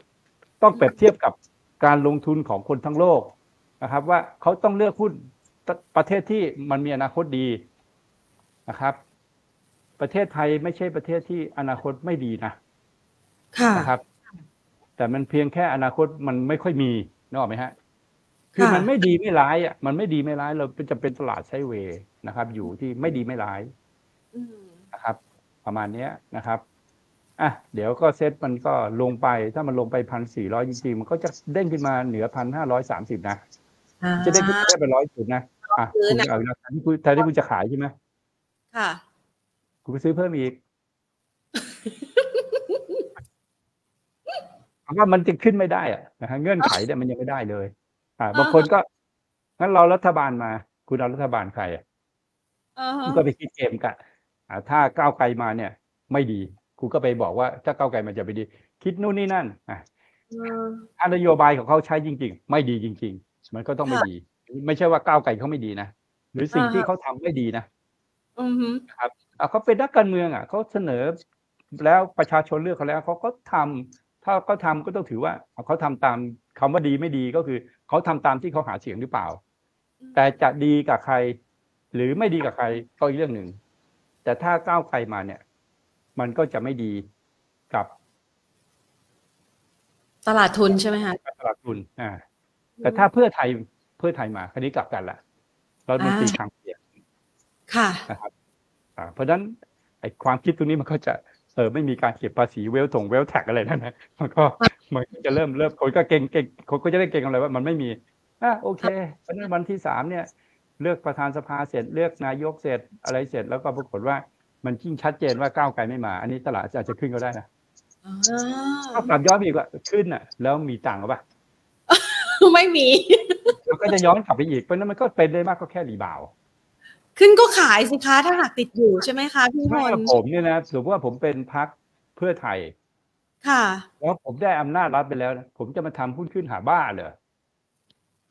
ต้องเปรียบเทียบกับการลงทุนของคนทั้งโลกนะครับ ว่าเขาต้องเลือกหุ้น ประเทศที่มันมีอนาคตดีนะครับ ประเทศไทยไม่ใช่ประเทศที่อนาคตไม่ดีนะค่ะนะครับ แต่มันเพียงแค่อนาคตมันไม่ค่อยมีนึกออกไหมฮะ คือมันไม่ดีไม่ร้ายอะมันไม่ดีไม่ร้าย เราจะเป็นตลาดไซเวย์นะครับ อยู่ที่ไม่ดีไม่ร้ายนะครับ ประมาณเนี้ยนะครับอะเดี๋ยวก็เซ็ตมันก็ลงไปถ้ามันลงไปพันสี่ร้อยจริงๆมันก็จะเด้งขึ้นมาเหนือพันห้าร้อยสามสิบนะ จะได้ขึ้นได้ไปร้อยจุดนะอะคุณเอาแทนที่คุณแทนที่คุณจะขายใช่ไหมค่ะกูไปซื้อเพิ่มอีกว่ามันจะขึ้นไม่ได้อะนะฮะเงื่อนไขเนี่ยมันยังไม่ได้เลย อ่าบางคนก็งั้นเรารัฐบาลมา คุณเอารัฐบาลใครอะคุณก็ไปคิดเกมกันอ่าถ้าก้าวไกลมาเนี่ย ไม่ดี คุณก็ไปบอกว่า ถ้าก้าวไกลมันจะไปดี คิดนู่นนี่นั่นอะถ้านโยบายของเขาใช้จริง ๆ ไม่ดีจริง ๆ มันก็ต้องไม่ดี ไม่ใช่ว่าก้าวไกลเขาไม่ดีนะหรือสิ่งที่เขาทำไม่ดีนะครับเขาเป็นนักการเมืองอะเขาเสนอ แล้วประชาชนเลือกเขาแล้วเขาก็ทำถ้าเขาทาก็ต้องถือว่าเขาทำตามคำว่าดีไม่ดีก็คือเขาทำตามที่เขาหาเสียงหรือเปล่า แต่จะดีกับใคร หรือไม่ดีกับใครก็อีกเรื่องหนึ่งแต่ถ้าก้าวไกลมาเนี่ย มันก็จะไม่ดีกับ ตลาดทุนใช่ไหมคะตลาดทุนอ่า แต่ถ้าเพื่อไทยเพื่อไทยมาคันนี้กลับกันละเรามันตีทางเปลี่ยนค่ะนะครับเพราะฉะนั้นไอ้ความคิดตรงนี้มันก็จะเออไม่มีการเก็บภาษี wealth ถง wealth tax อะไรนั่นนะมันก็มันจะเริ่มเริ่มคนก็เก็งเก็งคนก็จะได้เก็งอะไรว่ามันไม่มีอะโอเคเพราะนั้นวันที่สามเนี่ย เลือกประธานสภาเสร็จเลือกนายกเสร็จอะไรเสร็จแล้วก็ปรากฏว่ามันยิ่งชัดเจนว่าก้าวไกลไม่มา อันนี้ตลาดอาจจะขึ้นก็ได้นะอ่าถ้ากลับย้อนไปอีกว่าขึ้นอะ แล้วมีตังค์หรือเปล่า ไม่มีแล้วก็จะย้อนกลับไปอีก เพราะฉะนั้นมันก็เป็นได้มากก็แค่ reboundขึ้นก็ขายสิคะถ้าหากติดอยู่ใช่ไหมคะพี่พถ้าลผมเนี่ยนะสมมติว่าผมเป็นพักเพื่อไทย ค่ะแล้วผมได้อำนาจรัฐไปแล้วนะผมจะมาทำหุ้นขึ้นหาบ้าเหรอ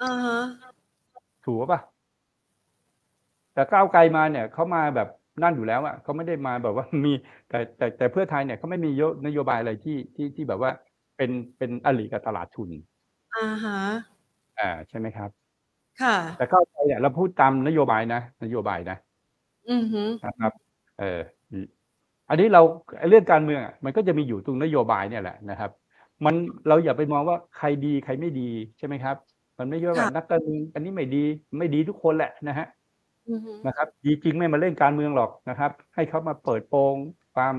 อ่าฮะถูกปะแต่ก้าวไกลมาเนี่ยเขามาแบบนั่นอยู่แล้วอะเขาไม่ได้มาแบบว่ามีแต่แต่แต่เพื่อไทยเนี่ยเขาไม่มีนโยบายอะไรที่ที่ที่แบบว่าเป็นเป็นอลิกับตลาดทุน อ่าฮะ อ่า ใช่ไหมครับ ค่ะ แต่ก้าวไกลเนี่ยเราพูดตามนโยบายนะ นโยบายนะ อือฮึนะครับ เออ อันนี้เราเรื่องการเมืองอะมันก็จะมีอยู่ตรงนโยบายเนี่ยแหละนะครับ มันเราอย่าไปมองว่าใครดีใครไม่ดีใช่ไหมครับ มันไม่ใช่ว่านักการเมืองอันนี้ไม่ดีไม่ดีทุกคนแหละนะฮะอือฮึนะครับ ดีจริงไม่มาเล่นการเมืองหรอกนะครับ ให้เขามาเปิดโปงความ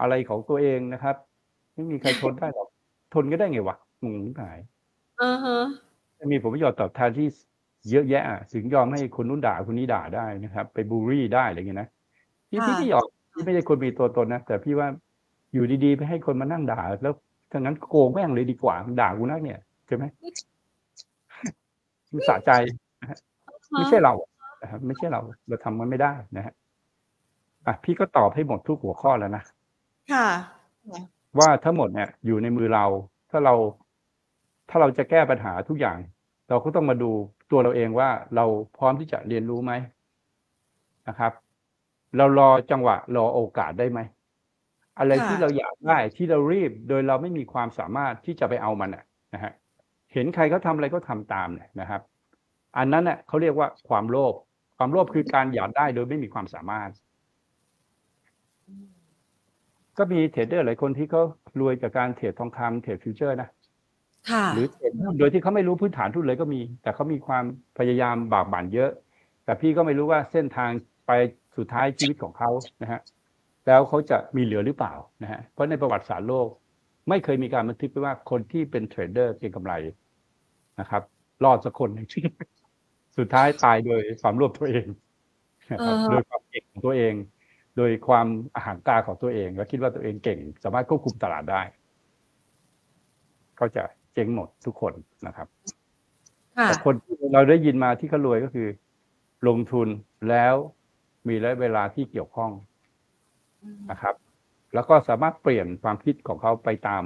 อะไรของตัวเองนะครับ ไม่มีใครทนได้หรอก ทนก็ได้ไงวะ งงหายอ่าฮะมีผลประโยชน์ตอบแทนที่เยอะแยะถึงยอมให้คนนู้นด่าคนนี้ด่าได้นะครับ ไปบูลลี่ได้อะไรเงี้ยนะพี่พี่ไม่ยอมพี่ไม่ใช่คนมีตัวตนนะแต่พี่ว่าอยู่ดีๆไปให้คนมานั่งด่า แล้วถ้างั้นโกงแม่งเลยดีกว่าด่ากูนักเนี่ยใช่ไหมมันสะใจไม่ใช่เรานะครับไม่ใช่เรา เราทำมันไม่ได้นะฮะอะพี่ก็ตอบให้หมดทุกหัวข้อแล้วนะค่ะ ว่าทั้งหมดเนี่ยอยู่ในมือเรา ถ้าเรา ถ้าเราจะแก้ปัญหาทุกอย่าง เราก็ต้องมาดูตัวเราเองว่าเราพร้อมที่จะเรียนรู้ไหมนะครับ เรารอจังหวะรอโอกาสได้ไหมอะไรค่ะที่เราอยากได้ที่เรารีบโดยเราไม่มีความสามารถที่จะไปเอามันน่ะนะฮะเห็นใครเขาทำอะไรก็ทำตามเนี่ยนะครับ อันนั้นเน่ะเขาเรียกว่าความโลภความโลภคือการอยากได้โดยไม่มีความสามารถ ก็มี trader หลายคนที่เขารวยจากการ trade ทองคำ trade futures นะค่ะ หรือ trade หุ้นโดยที่เขาไม่รู้พื้นฐานหุ้นเลยก็มี แต่เขามีความพยายามบากบั่นเยอะ แต่พี่ก็ไม่รู้ว่าเส้นทางไปสุดท้ายชีวิตของเขานะฮะแล้วเขาจะมีเหลือหรือเปล่านะฮะเพราะในประวัติศาสตร์โลก ไม่เคยมีการบันทึกไว้ว่าคนที่เป็น trader เก็งกำไรนะครับ รอดสักคนหนึ่งสุดท้ายตายโดยความรวบตัวเองนะครับอ่าฮะโดยความเก่งของตัวเอง โดยความอาหารตาของตัวเอง และคิดว่าตัวเองเก่ง สามารถควบคุมตลาดได้ก็จะเจ๊ งหมดทุกคนนะครับค่ะแต่คนที่เราได้ยินมาที่เขารวยก็คือ ลงทุนแล้วมีระยะเวลาที่เกี่ยวข้องนะครับ แล้วก็สามารถเปลี่ยนความคิดของเขาไปตาม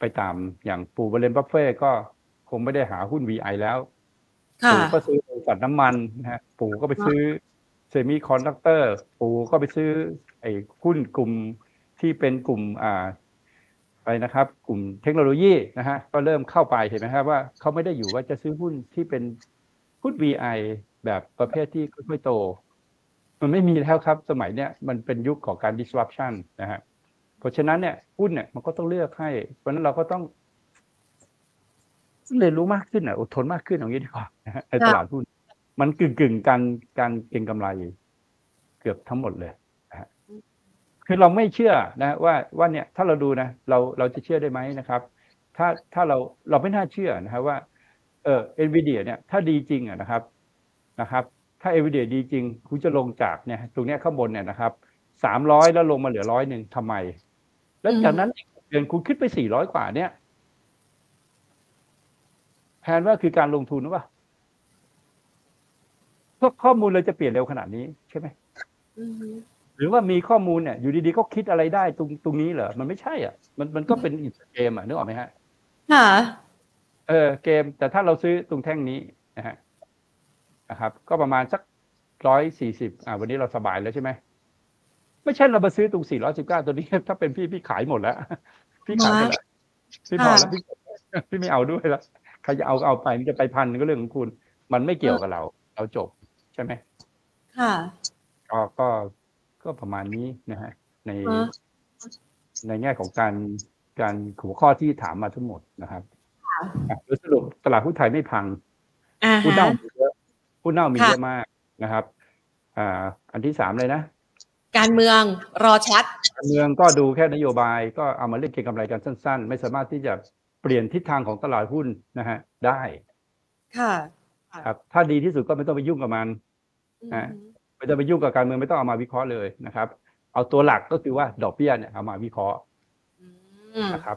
ไปตามอย่างปู่วอร์เรนบัฟเฟตต์ก็คงไม่ได้หาหุ้น VI แล้วค่ะปู่ก็ซื้อบริษัทน้ำมันนะฮะปู่ก็ไปซื้อ semiconductor ปู่ก็ไปซื้อไอ้หุ้นกลุ่มที่เป็นกลุ่มอ่า ไปนะครับ กลุ่มเทคโนโลยีนะฮะก็เริ่มเข้าไปเห็นไหมครับว่าเขาไม่ได้อยู่ว่าจะซื้อหุ้นที่เป็นหุ้น VI แบบประเภทที่ค่อยๆโต มันไม่มีแล้วครับ สมัยเนี้ยมันเป็นยุคของการ disruption นะฮะเพราะฉะนั้นเนี่ยหุ้นเนี่ยมันก็ต้องเลือกให้ เพราะฉะนั้นเราก็ต้องเรียนรู้มากขึ้นอะอดทนมากขึ้นอย่างนี้ดีกว่านะฮะในตลาดหุ้น มันกึ่งกึ่งๆการการเก็งกำไร เกือบทั้งหมดเลยนะฮะ คือเราไม่เชื่อนะว่าว่าเนี่ยถ้าเราดูนะเราเราจะเชื่อได้ไหมนะครับ ถ้าถ้าเราเราไม่น่าเชื่อนะครับว่าเออเอ็นวีเดียเนี่ยถ้าดีจริงอะนะครับนะครับ ถ้าเอ็นวีเดียดีจริง คุณจะลงจากเนี่ยตรงเนี้ยข้างบนเนี่ยนะครับสามร้อยแล้วลงมาเหลือร้อยหนึ่งทำไม แล้วจากนั้นอีกเดือนคุณขึ้นไปสี่ร้อยกว่าเนี่ยแทนว่าคือการลงทุนหรือเปล่าเพราะข้อมูลเราจะเปลี่ยนเร็วขนาดนี้ใช่ไหม หรือว่ามีข้อมูลเนี่ยอยู่ดีๆก็คิดอะไรได้ตรงตรงนี้เหรอมันไม่ใช่อะ มันมันก็เป็นอีกเกมอะนึกออกไหมฮะค่ะเออเกมแต่ถ้าเราซื้อตรงแท่งนี้นะฮะนะครับ ก็ประมาณสักร้อยสี่สิบอ่าวันนี้เราสบายแล้วใช่ไหมไม่ใช่เรามาซื้อตรงสี่ร้อยสิบเก้าตัวนี้ ถ้าเป็นพี่พี่ขายหมดแล้ว พี่ขายหมดแล้วพี่พอแล้วพี่พี่ไม่เอาด้วยแล้วใครจะเอาเอาไปมันจะไปพันก็เรื่องของคุณ มันไม่เกี่ยวกับเรา เราจบใช่ไหมค่ะก็ก็ ก็ประมาณนี้นะฮะในอ่าในแง่ของการการหัวข้อที่ถามมาทั้งหมดนะครับอะโดยสรุปตลาดหุ้นไทยไม่พังอ่าหุ้นฮะเน่ามีเยอะหุ้นเน่ามีค่ะเยอะมากนะครับอ่าอันที่สามเลยนะ การเมืองรอชัด การเมืองก็ดูแค่นโยบาย ก็เอามาเล่นเก็งกำไรกันสั้น ๆ ไม่สามารถที่จะเปลี่ยนทิศทางของตลาดหุ้นนะฮะได้ ค่ะครับถ้าดีที่สุดก็ไม่ต้องไปยุ่งกับมันอือฮะฮึ ไม่ต้องไปยุ่งกับการเมืองไม่ต้องเอามาวิเคราะห์เลยนะครับ เอาตัวหลักก็คือว่าดอกเบี้ยเนี่ยเอามาวิเคราะห์นะครับ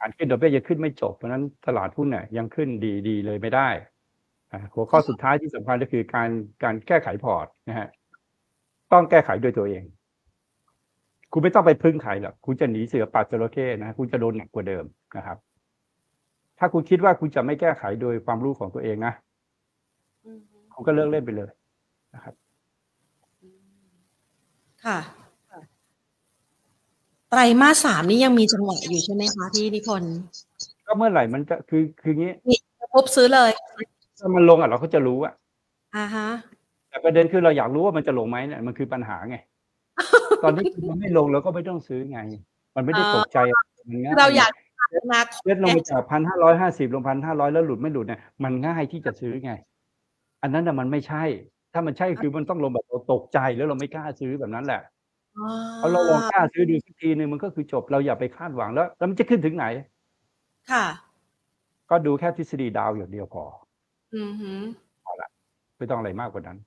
การขึ้นดอกเบี้ยยังขึ้นไม่จบเพราะนั้นตลาดหุ้นเนี่ยยังขึ้นดีดีเลยไม่ได้หัวข้อสุดท้ายที่สำคัญก็คือการการแก้ไขพอร์ตนะฮะต้องแก้ไขด้วยตัวเอง คุณไม่ต้องไปพึ่งใครหรอกคุณจะหนีเสือปัดจระเข้นะคุณจะโดนหนักกว่าเดิมนะครับ ถ้าคุณคิดว่าคุณจะไม่แก้ไขโดยความรู้ของตัวเองนะคุณก็เลิกเล่นไปเลยนะครับ ค่ะ ไตรมาสสามนี่ยังมีจังหวะอยู่ใช่ไหมคะพี่นิพนธ์ก็เมื่อไหร่มันจะคือคืองี้ปุ๊บซื้อเลยถ้ามันลงอะเราก็จะรู้อะอ่าฮะ แต่ประเด็นคือเราอยากรู้ว่ามันจะลงไหมเนี่ยมันคือปัญหาไง ตอนนี้มันไม่ลงเราก็ไม่ต้องซื้อไง มันไม่ได้ตกใจมันง่ายเราอยากเล็ดลงมาจากพันห้าร้อยห้าสิบลงพันห้าร้อยแล้วหลุดไม่หลุดเนี่ยมันง่ายที่จะซื้อไง อันนั้นน่ะมันไม่ใช่ ถ้ามันใช่คือมันต้องลงแบบเราตกใจแล้วเราไม่กล้าซื้อแบบนั้นแหละเพราะเราลองกล้าซื้อดูสักทีหนึ่งมันก็คือจบเราอย่าไปคาดหวังแล้วแล้วมันจะขึ้นถึงไหน ค่ะ ก็ดูแค่ทฤษฎีดาวอย่างเดียวพอ อือฮึพอละไม่ต้องอะไรมากกว่านั้น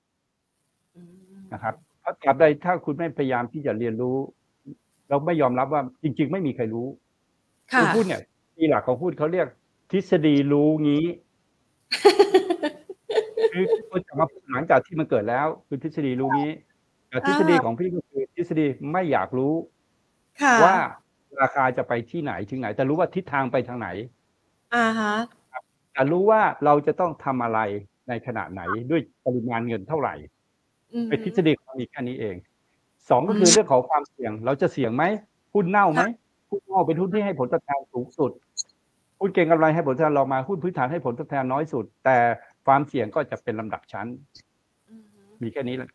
นะครับเพราะตราบใดถ้าคุณไม่พยายามที่จะเรียนรู้ เราไม่ยอมรับว่าจริง ๆ ไม่มีใครรู้คุณพูดเนี่ยที่หลักของพูดเขาเรียกทฤษฎีรู้งี้ คือคนจะมาหลังจากที่มันเกิดแล้ว คือทฤษฎีรู้งี้แต่ทฤษฎีของพี่ก็คือทฤษฎีไม่อยากรู้ว่าราคาจะไปที่ไหนถึงไหน แต่รู้ว่าทิศทางไปทางไหน อ่าฮะแต่รู้ว่าเราจะต้องทำอะไรในขณะไหนด้วยปริมาณเงินเท่าไหร่เป็นทฤษฎีของมีแค่นี้เองสองก็คือเรื่องของความเสี่ยง เราจะเสี่ยงไหมหุ้นเน่าไหมหุ้นเน่าเป็นหุ้นที่ให้ผลตอบแทนสูงสุดหุ้นเก็งกำไรให้ผลตอบแทนเรามาหุ้นพื้นฐานให้ผลตอบแทนน้อยสุด แต่ ความเสี่ยงก็จะเป็นลำดับชั้น มีแค่นี้แหละ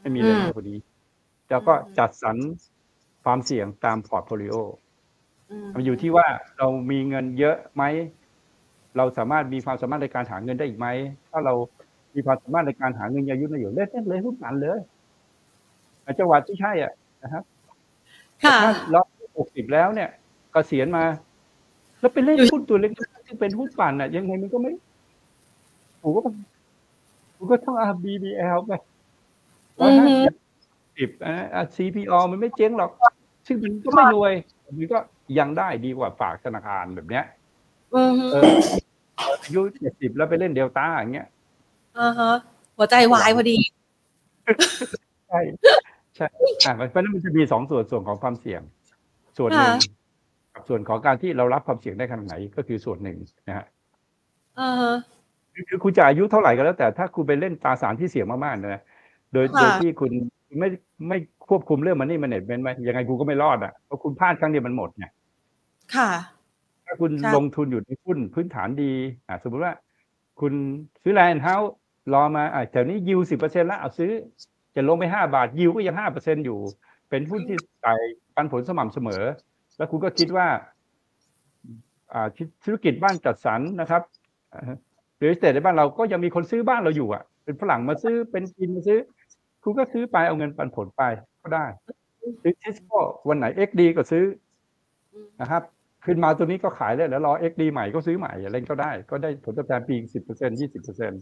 ไม่มีอะไรมากกว่านี้แล้วก็จัดสรรความเสี่ยงตาม portfolio มันอยู่ที่ว่าเรามีเงินเยอะไหม เราสามารถมีความสามารถในการหาเงินได้อีกไหม ถ้าเรามีความสามารถในการหาเงินอายุน้อยอยู่เล่นเลยหุ้นกันเลยจังหวัดที่ใช่อะนะครับถ้าเราหกสิบแล้วเนี่ยกเกษียณมา แล้วไปเล่นหุ้นตัวเล็กที่เป็นหุ้นปั่นอะ ยังไงมันก็ไม่ ผมก็ผมก็ต้องอาบีบีเอลไปร้อยห้าสิบอ่าซีพีอมันไม่เจ๊งหรอก ซึ่งมันก็ไม่รวยมันก็ยังได้ดีกว่าฝากธนาคารแบบเนี้ยเอออายุเจ็ดสิบแล้วไปเล่นเดลต้าอย่างเงี้ยอ่าฮะหัวใจวายพอดี ใช่ใช่อ่าเพราะนั้นมันจะมีสองส่วนส่วนของความเสี่ยง ส่วนหนึ่งกับส่วนของการที่เรารับความเสี่ยงได้ขนาดไหนก็คือส่วนหนึ่งนะฮะ คือคุณจะอายุเท่าไหร่ก็แล้ว แต่ถ้าคุณไปเล่นตราสารที่เสี่ยงมากๆนะโดยโดยที่คุณไม่ไม่ควบคุมเรื่องมันนี่มันเน็ตเป็นไหมยังไงคุณก็ไม่รอดอะเพราะคุณพลาดครั้งเดียวมันหมดเนี่ยค่ะ ถ้าคุณลงทุนอยู่ในหุ้นพื้นฐานดีอ่าสมมติว่า คุณซื้อแลนด์เฮาส์รอมาอ่าแถวนี้ยิวสิบเปอร์เซ็นต์แล้วเอาซื้อ จะลงไปห้าบาท yield ก็ยังห้าเปอร์เซ็นต์อยู่ เป็นหุ้นที่ใส่ปันผลสม่ำเสมอ แล้วคุณก็คิดว่า อ่าธุรกิจบ้านจัดสรรนะครับ หรือสเตทในบ้านเราก็ยังมีคนซื้อบ้านเราอยู่อะ เป็นฝรั่งมาซื้อเป็นจีนมาซื้อ คุณก็ซื้อไปเอาเงินปันผลไปก็ได้ซื้อทิสโก้วันไหน XD ก็ซื้อนะครับ ขึ้นมาตัวนี้ก็ขายได้แล้วรอ XD ใหม่ก็ซื้อใหม่อะไรก็ได้ ก็ได้ผลตอบแทนปีสิบเปอร์เซ็นยี่สิบเปอร์เซ็นต์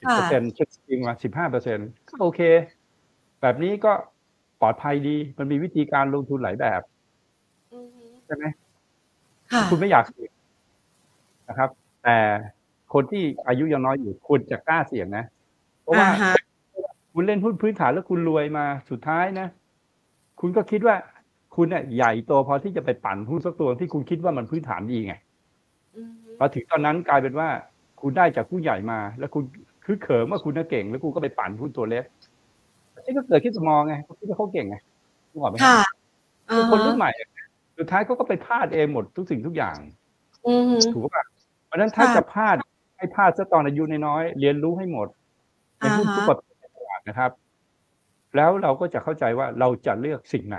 สิบเปอร์เซ็นต์เช็คจริงมาสิบห้าเปอร์เซ็นต์ก็โอเค แบบนี้ก็ปลอดภัยดีมันมีวิธีการลงทุนหลายแบบใช่ไหมคุณไม่อยากเสี่ยงนะครับ แต่ คนที่อายุยังน้อยอยู่ควรจะกล้าเสี่ยงนะเพราะว่าคุณเล่นหุ้นพื้นฐานแล้วคุณรวยมาสุดท้ายนะ คุณก็คิดว่าคุณเนี่ยใหญ่โตพอที่จะไปปั่นหุ้นสักตัวที่คุณคิดว่ามันพื้นฐานดีไงพอถึงตอนนั้นกลายเป็นว่า คุณได้จากผู้ใหญ่มา แล้วคุณคือเขิมว่าคุณน่าเก่ง แล้วคุณก็ไปปั่นหุ้นตัวเล็กนี่ก็เกิดขึ้นสมองไงเขาคิดว่าเขาเก่งไงถูกไหมค่ะคนรุ่นใหม่สุดท้ายเขาก็ไปพลาดเองหมดทุกสิ่งทุกอย่างถูกป่ะเพราะนั้นถ้าจะพลาด ให้พลาดซะตอนอายุน้อยๆเรียนรู้ให้หมดในหุ้นทุกประเภทนะครับ แล้วเราก็จะเข้าใจว่าเราจะเลือกสิ่งไหน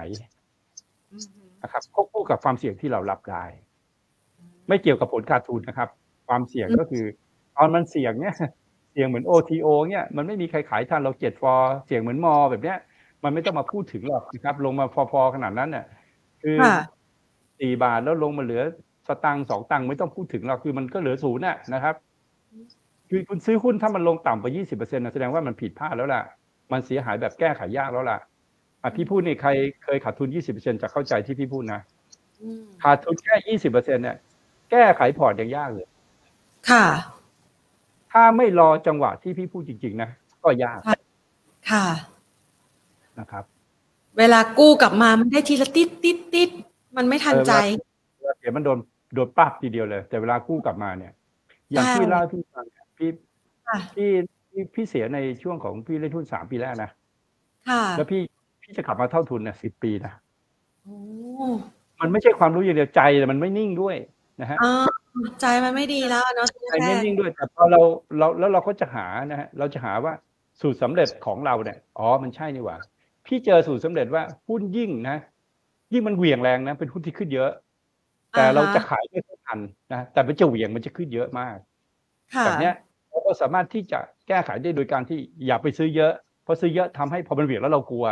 ะครับควบคู่กับความเสี่ยงที่เรารับได้ ไม่เกี่ยวกับผลขาดทุนนะครับ ความเสี่ยงก็คือตอนมันเสี่ยงเนี่ยเสี่ยงเหมือน OTO เนี่ยมันไม่มีใครขายทันเราเจ็ดฟอร์เสี่ยงเหมือนมอแบบเนี้ย มันไม่ต้องมาพูดถึงหรอกนะครับ ลงมาฟอๆขนาดนั้นเนี่ยคือสี่บาทแล้วลงมาเหลือสตังค์สองตังค์ไม่ต้องพูดถึงหรอกคือมันก็เหลือศูนย์น่ะนะครับ คือคุณซื้อหุ้นถ้ามันลงต่ำกว่ายี่สิบเปอร์เซ็นต์แสดงว่ามันผิดพลาดแล้วล่ะ มันเสียหายแบบแก้ไขยากแล้วล่ะอะพี่พูดนี่ใครเคยขาดทุน 20%จะเข้าใจที่พี่พูดนะอืมขาดทุนแค่ 20%เนี่ยแก้ไขพอร์ตยังยากเลย ค่ะ ถ้าไม่รอจังหวะที่พี่พูดจริง ๆ นะ ก็ยาก ค่ะนะครับ เวลากู้กลับมามันได้ทีละติดติดติดมันไม่ทันใจเวลาเสียมันโดนโดนปั๊บทีเดียวเลย แต่เวลากู้กลับมาเนี่ย อย่างใช่ที่เล่าให้พี่ฟังเนี่ย พี่ค่ะ พี่พี่พี่เสียในช่วงของพี่เล่นทุนสามปีแรกนะ ค่ะ แล้วพี่พี่จะกลับมาเท่าทุนเนี่ยสิบปีนะโอ้มันไม่ใช่ความรู้อย่างเดียวใจแต่มันไม่นิ่งด้วยนะฮะ อ่าใจมันไม่ดีแล้วเนาะใจไม่นิ่งด้วยแต่พอเราเราแล้วเราก็จะหานะฮะเราจะหาว่าสูตรสำเร็จของเราเนี่ยอ๋อมันใช่นี่หว่า พี่เจอสูตรสำเร็จว่าหุ้นยิ่งนะ ยิ่งมันเหวี่ยงแรงนะ เป็นหุ้นที่ขึ้นเยอะแต่เราจะขายไม่ทันนะแต่มันจะเหวี่ยงมันจะขึ้นเยอะมากค่ะ แบบเนี้ยเราก็สามารถที่จะแก้ไขได้โดยการที่อย่าไปซื้อเยอะ เพราะซื้อเยอะทำให้พอมันเหวี่ยงแล้วเรากลัว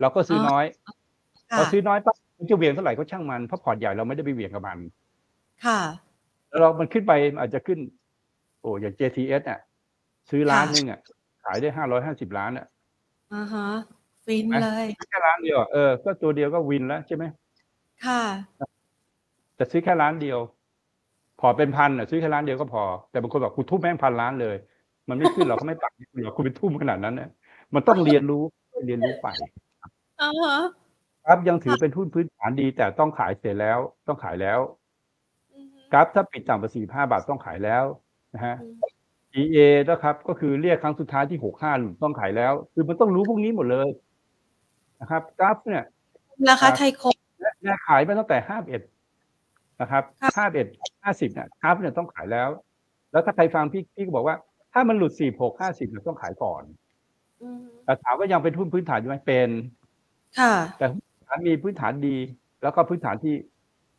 เราก็ซื้อน้อยพค่ะอซื้อน้อยปั๊บมันจะเหวี่ยงเท่าไหร่ก็ช่างมันเพราะพอร์ตใหญ่เราไม่ได้ไปเหวี่ยงกับมัน ค่ะ แล้วเรามันขึ้นไปอาจจะขึ้น โอ้อย่าง JTS เนี่ยซื้อล้านค่ะหนึงอะขายได้ห้าร้อยห้าสิบล้านอะอ่าฮะฟินเลยแค่ล้านเดียวอะเออก็ตัวเดียวก็วินแล้วใช่ไหมค่ะ แต่ซื้อแค่ล้านเดียว พอร์ตเป็นพันอะซื้อแค่ล้านเดียวก็พอ แต่บางคนบอกคุณทุ่มแม่งพันล้านเลย มันไม่ขึ้นหรอกเขาไม่ปักหรอกคุณไปทุ่มขนาดนั้นเนี่ยมันต้องเรียนรู้เรียนรู้ไปอ่าฮะครับยังถือเป็นหุ้นพื้นฐานดี แต่ต้องขายเสร็จแล้วต้องขายแล้วอือฮึกราฟถ้าปิดต่ำกว่าสี่ห้าบาทต้องขายแล้วนะฮะอืม EA นะครับก็คือเรียกครั้งสุดท้ายที่หกห้าต้องขายแล้ว คือมันต้องรู้พวกนี้หมดเลยนะครับกราฟเนี่ยราคาไทยคมแนขายไปตั้งแต่ห้าเอ็ดนะครับค่ะห้าเอ็ด ห้าสิบเนี่ยกราฟเนี่ยต้องขายแล้ว แล้วถ้าใครฟังพี่พี่ก็บอกว่า ถ้ามันหลุดสี่หกห้าสิบเนี่ยต้องขายก่อนอืมแต่ถามว่ายังเป็นหุ้นพื้นฐานอยู่ไหมเป็น ค่ะ แต่พื้นฐานมีพื้นฐานดี แล้วก็พื้นฐานที่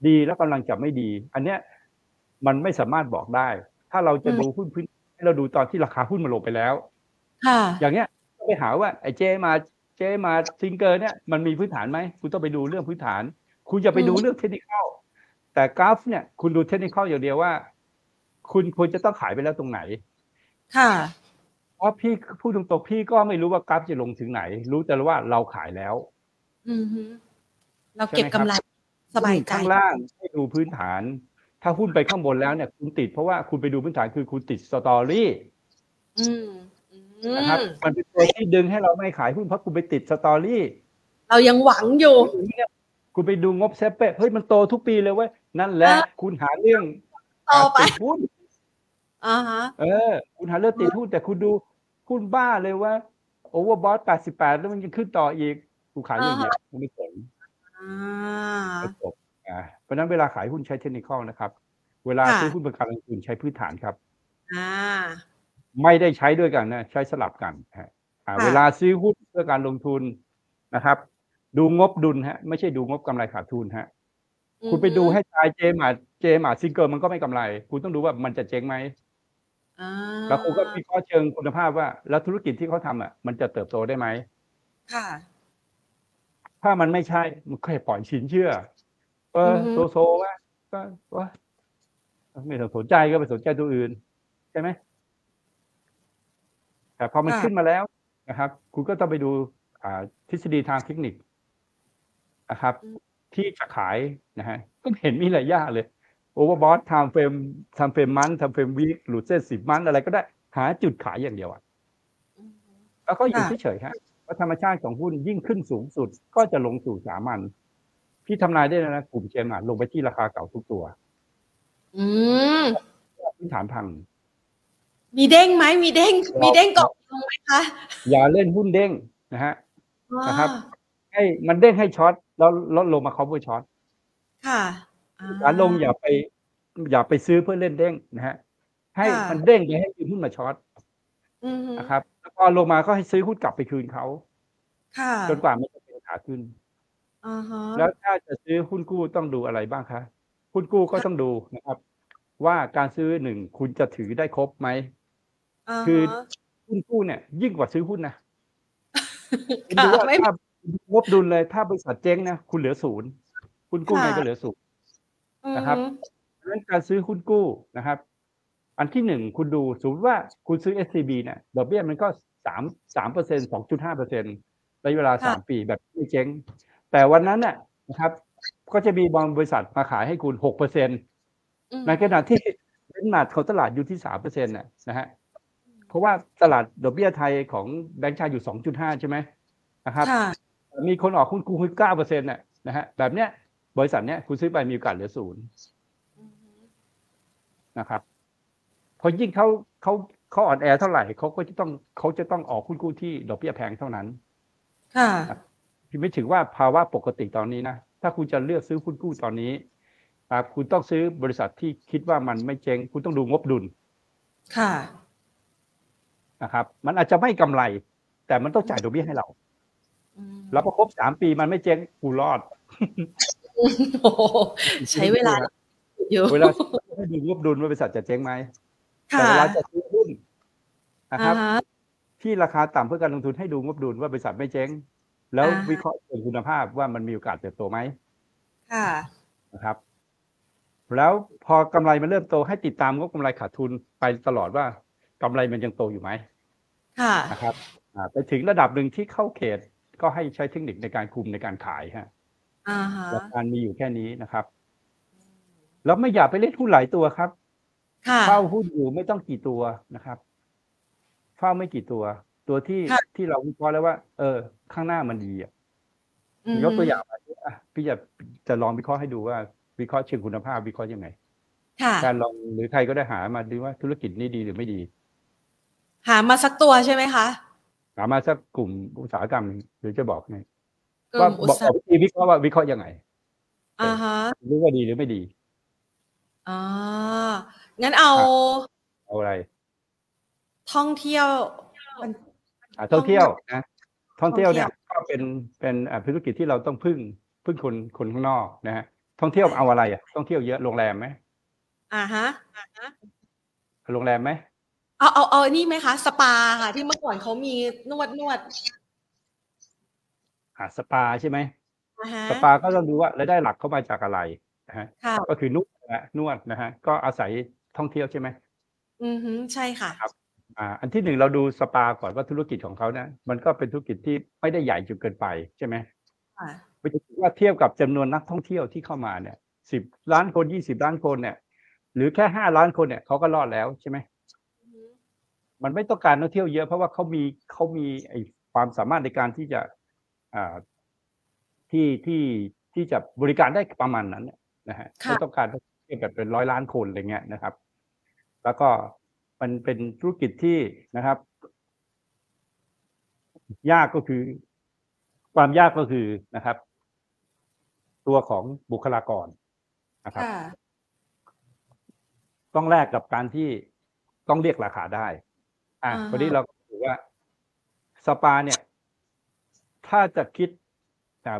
ดีแล้วกำลังจะไม่ดี อันเนี้ยมันไม่สามารถบอกได้ ถ้าเราจะอืมดูหุ้นพื้นให้เราดูตอนที่ราคาหุ้นมันลงไปแล้ว ค่ะ อย่างเงี้ยก็ไปหาว่าไอ้เจมาเจมาซิงเกอร์เนี่ยมันมีพื้นฐานไหมคุณต้องไปดูเรื่องพื้นฐาน คุณจะไปดูอืมเรื่องเทคนิค แต่กราฟเนี่ยคุณดูเทคนิคอย่างเดียวว่า คุณควรจะต้องขายไปแล้วตรงไหน ค่ะเพราะพี่พูดตรงๆพี่ก็ไม่รู้ว่ากราฟจะลงถึงไหน รู้แต่ว่าเราขายแล้ว อือฮึเราเก็บใช่กำไหมไรครับสบายใจข้างล่างให้ดูพื้นฐาน ถ้าหุ้นไปข้างบนแล้วเนี่ย คุณติดเพราะว่าคุณไปดูพื้นฐานคือคุณติด story อืมอืมนะครับมันเป็นตัวที่ดึงให้เราไม่ขายหุ้นเพราะคุณไปติด story เรายังหวังอยู่ คุณไปดูงบเซ็ปเป้เฮ้ยมันโตทุกปีเลยเว้ย นั่นแหละอะคุณหาเรื่องต่อไปหาติดหุ้นอ่าฮะเออ คุณหาเรื่องติดหุ้นแต่คุณดูหุ้นบ้าเลยว่าโอเวอร์บอส88แล้วมันยังขึ้นต่ออีกกูขายอย่างเงี้ยกูไม่สนอ่าไม่จบอ่าเพราะฉะนั้นเวลาขายหุ้นใช้เทคนิคนะครับ เวลาค่ะซื้อหุ้นเป็นการลงทุนใช้พื้นฐานครับอ่าไม่ได้ใช้ด้วยกันนะใช้สลับกันฮะอ่าค่ะเวลาซื้อหุ้นเพื่อการลงทุนนะครับ ดูงบดุลฮะ ไม่ใช่ดูงบกำไรขาดทุนฮะ คุณไปดูให้ตายเจมาเจมาซิงเกิลมันก็ไม่กำไร คุณต้องดูว่ามันจะเจ๊งไหมอ่าแล้วคุณก็วิเคราะห์เชิงคุณภาพว่า แล้วธุรกิจที่เขาทำอะ มันจะเติบโตได้ไหมค่ะ ถ้ามันไม่ใช่มันก็ให้ปล่อยสินเชื่อ เอออือฮึโซโซว่าก็ว่าไม่ต้องสนใจก็ไปสนใจตัวอื่น ใช่ไหมแต่พอมันขึ้นมาแล้วนะครับ คุณก็ต้องไปดูอ่าทฤษฎีทางเทคนิคนะครับ ที่จะขายนะฮะก็เห็นมีหลายอย่างเลย overbought time frame time frame มัน time frame week หลุดเส้นสิบมันอะไรก็ได้หาจุดขายอย่างเดียวอะอืมแล้วก็อยู่ค่ะเฉยๆฮะเพราะธรรมชาติของหุ้นยิ่งขึ้นสูงสุด ก็จะลงสู่สามัญพี่ทำนายได้แล้วนะกลุ่มเชนมาลงไปที่ราคาเก่าทุกตัว อืมพื้นฐานพัง มีเด้งไหมมีเด้ง มีเด้งก่อนลงไหมคะอย่าเล่นหุ้นเด้งนะฮะนะครับอ่าให้มันเด้งให้ช็อต แล้วลดลงมา cover ช็อตค่ะการลงอย่าไป อย่าไปซื้อเพื่อเล่นเด้งนะฮะ ให้ค่ะมันเด้งไปให้ยืนหุ้นมาช็อตอืมฮึนะครับแล้วพอลงมาก็ให้ซื้อหุ้นกลับไปคืนเขาค่ะจนกว่ามันจะเป็นขาขึ้นอ่าฮะแล้วถ้าจะซื้อหุ้นกู้ต้องดูอะไรบ้างคะหุ้นกู้ก็ต้องดูนะครับ ว่าการซื้อหนึ่งคุณจะถือได้ครบไหมาคือฮะหุ้นกู้เนี่ย ยิ่งกว่าซื้อหุ้นนะคุณค่ะดูว่าไม่ถ้า งบดุลเลยถ้าบริษัทเจ๊งนะคุณเหลือศูนย์หุ้นกู้ค่ะไงก็เหลือศูนย์นะครับอืมเพราะฉะนั้นการซื้อหุ้นกู้นะครับ อันที่หนึ่งคุณดูสมมติว่าคุณซื้อ SCB เนี่ยดอกเบี้ยมันก็สามสามเปอร์เซ็นสองจุดห้าเปอร์เซ็นระยะเวลาสามปีแบบไม่เจ๊ง แต่วันนั้นน่ะนะครับ ก็จะมีบางบริษัทมาขายให้คุณหกเปอร์เซ็นในขณะที่เบนมาร์ของตลาดอยู่ที่สามเปอร์เซ็นต์นะฮะเพราะว่าตลาดดอกเบี้ยไทยของแบงก์ชาติอยู่สองจุดห้าใช่ไหมนะครับ มีคนออกหุ้นกูคือเก้าเปอร์เซ็นต์นะฮะแบบเนี้ยบริษัทเนี้ยคุณซื้อไปมีโอกาสเหลือศูนย์นะครับพอยิ่งเขาเขาเขาอ่อนแอเท่าไหร่เขาก็จะต้องเขาจะต้องออกหุ้นกู้ที่ดอกเบี้ยแพงเท่านั้น ค่ะพี่ไม่ถือว่าภาวะปกติตอนนี้นะถ้าคุณจะเลือกซื้อหุ้นกู้ตอนนี้ครับคุณต้องซื้อบริษัทที่คิดว่ามันไม่เจ๊งคุณต้องดูงบดุลค่ะนะครับ มันอาจจะไม่กำไร แต่มันต้องจ่ายดอกเบี้ยให้เรา แล้วพอครบสามปีมันไม่เจ๊งกูรอดใช้เวลาอยู่เวลาให้ดูงบดุลว่าบริษัทจะเจ๊งไหมแต่เวลาจะซื้อหุ้นนะครับ ที่ราคาต่ำเพื่อการลงทุนให้ดูงบดุลว่าบริษัทไม่เจ๊ง แล้ววิเคราะห์เชิงคุณภาพว่ามันมีโอกาสเติบโตไหมค่ะนะครับ แล้วพอกำไรมันเริ่มโตให้ติดตามงบกำไรขาดทุนไปตลอดว่ากำไรมันยังโตอยู่ไหมค่ะนะครับไปถึงระดับหนึ่งที่เข้าเขต ก็ให้ใช้เทคนิคในการคุมในการขายฮะหลักการมีอยู่แค่นี้นะครับ แล้วไม่อยากไปเล่นหุ้นหลายตัวครับเฝ้าหุ้นอยู่ไม่ต้องกี่ตัวนะครับเฝ้าไม่กี่ตัว ตัวที่ที่เราวิเคราะห์แล้วว่า เออ ข้างหน้ามันดีอะยกตัวอย่างมาพี่จะจะลองวิเคราะห์ให้ดูว่า วิเคราะห์เชิงคุณภาพวิเคราะห์ยังไงการลองหรือใครก็ได้หามาดูว่าธุรกิจนี้ดีหรือไม่ดี หามาสักตัวใช่ไหมคะ หามาสักกลุ่มอุตสาหกรรมหรือจะบอกไงว่าบอกวิธีวิเคราะห์ว่าวิเคราะห์ยังไงอ่าฮะรู้ว่าดีหรือไม่ดีอ่างั้นเอา เอาอะไร ท่องเที่ยวอ่าท่องเที่ยวนะท่องเที่ยวเนี่ยก็เป็นเป็นธุรกิจที่เราต้องพึ่งพึ่งคนคนข้างนอกนะฮะท่องเที่ยวเอาอะไรอะท่องเที่ยวเยอะโรงแรมไหมอ่าฮะอ่าฮะโรงแรมไหม เอาเอาเอานี่ไหมคะ สปาค่ะ ที่เมื่อก่อนเขามีนวดนวดอ่าสปาใช่ไหมสปาก็ต้องดูว่ารายได้หลักเข้ามาจากอะไรนะฮะก็คือนวดนะนวดนะฮะก็อาศัยท่องเที่ยวใช่ไหมอือฮึใช่ค่ะครับอ่าอันที่หนึ่งเราดูสปาก่อนว่าธุรกิจของเขาเนี่ยมันก็เป็นธุรกิจที่ไม่ได้ใหญ่จนเกินไปใช่ไหมค่ะไม่ใช่ว่าเทียบกับจำนวนนักท่องเที่ยวที่เข้ามาเนี่ยสิบล้านคนยี่สิบล้านคนเนี่ย หรือแค่ห้าล้านคนเนี่ยเขาก็รอดแล้วใช่ไหม มันไม่ต้องการนักเที่ยวเยอะเพราะว่าเขามีเขามีไอ้ความสามารถในการที่จะอ่าที่ที่ที่จะบริการได้ประมาณนั้นนะฮะไม่ต้องการที่แบบเป็นร้อยล้านคนอะไรเงี้ยนะครับ แล้วก็มันเป็นธุรกิจที่นะครับ ยากก็คือ ความยากก็คือนะครับ ตัวของบุคลากรนะครับ ต้องแลกกับการที่ต้องเรียกราคาได้ อะวันนี้เราถือว่าสปาเนี่ย ถ้าจะคิด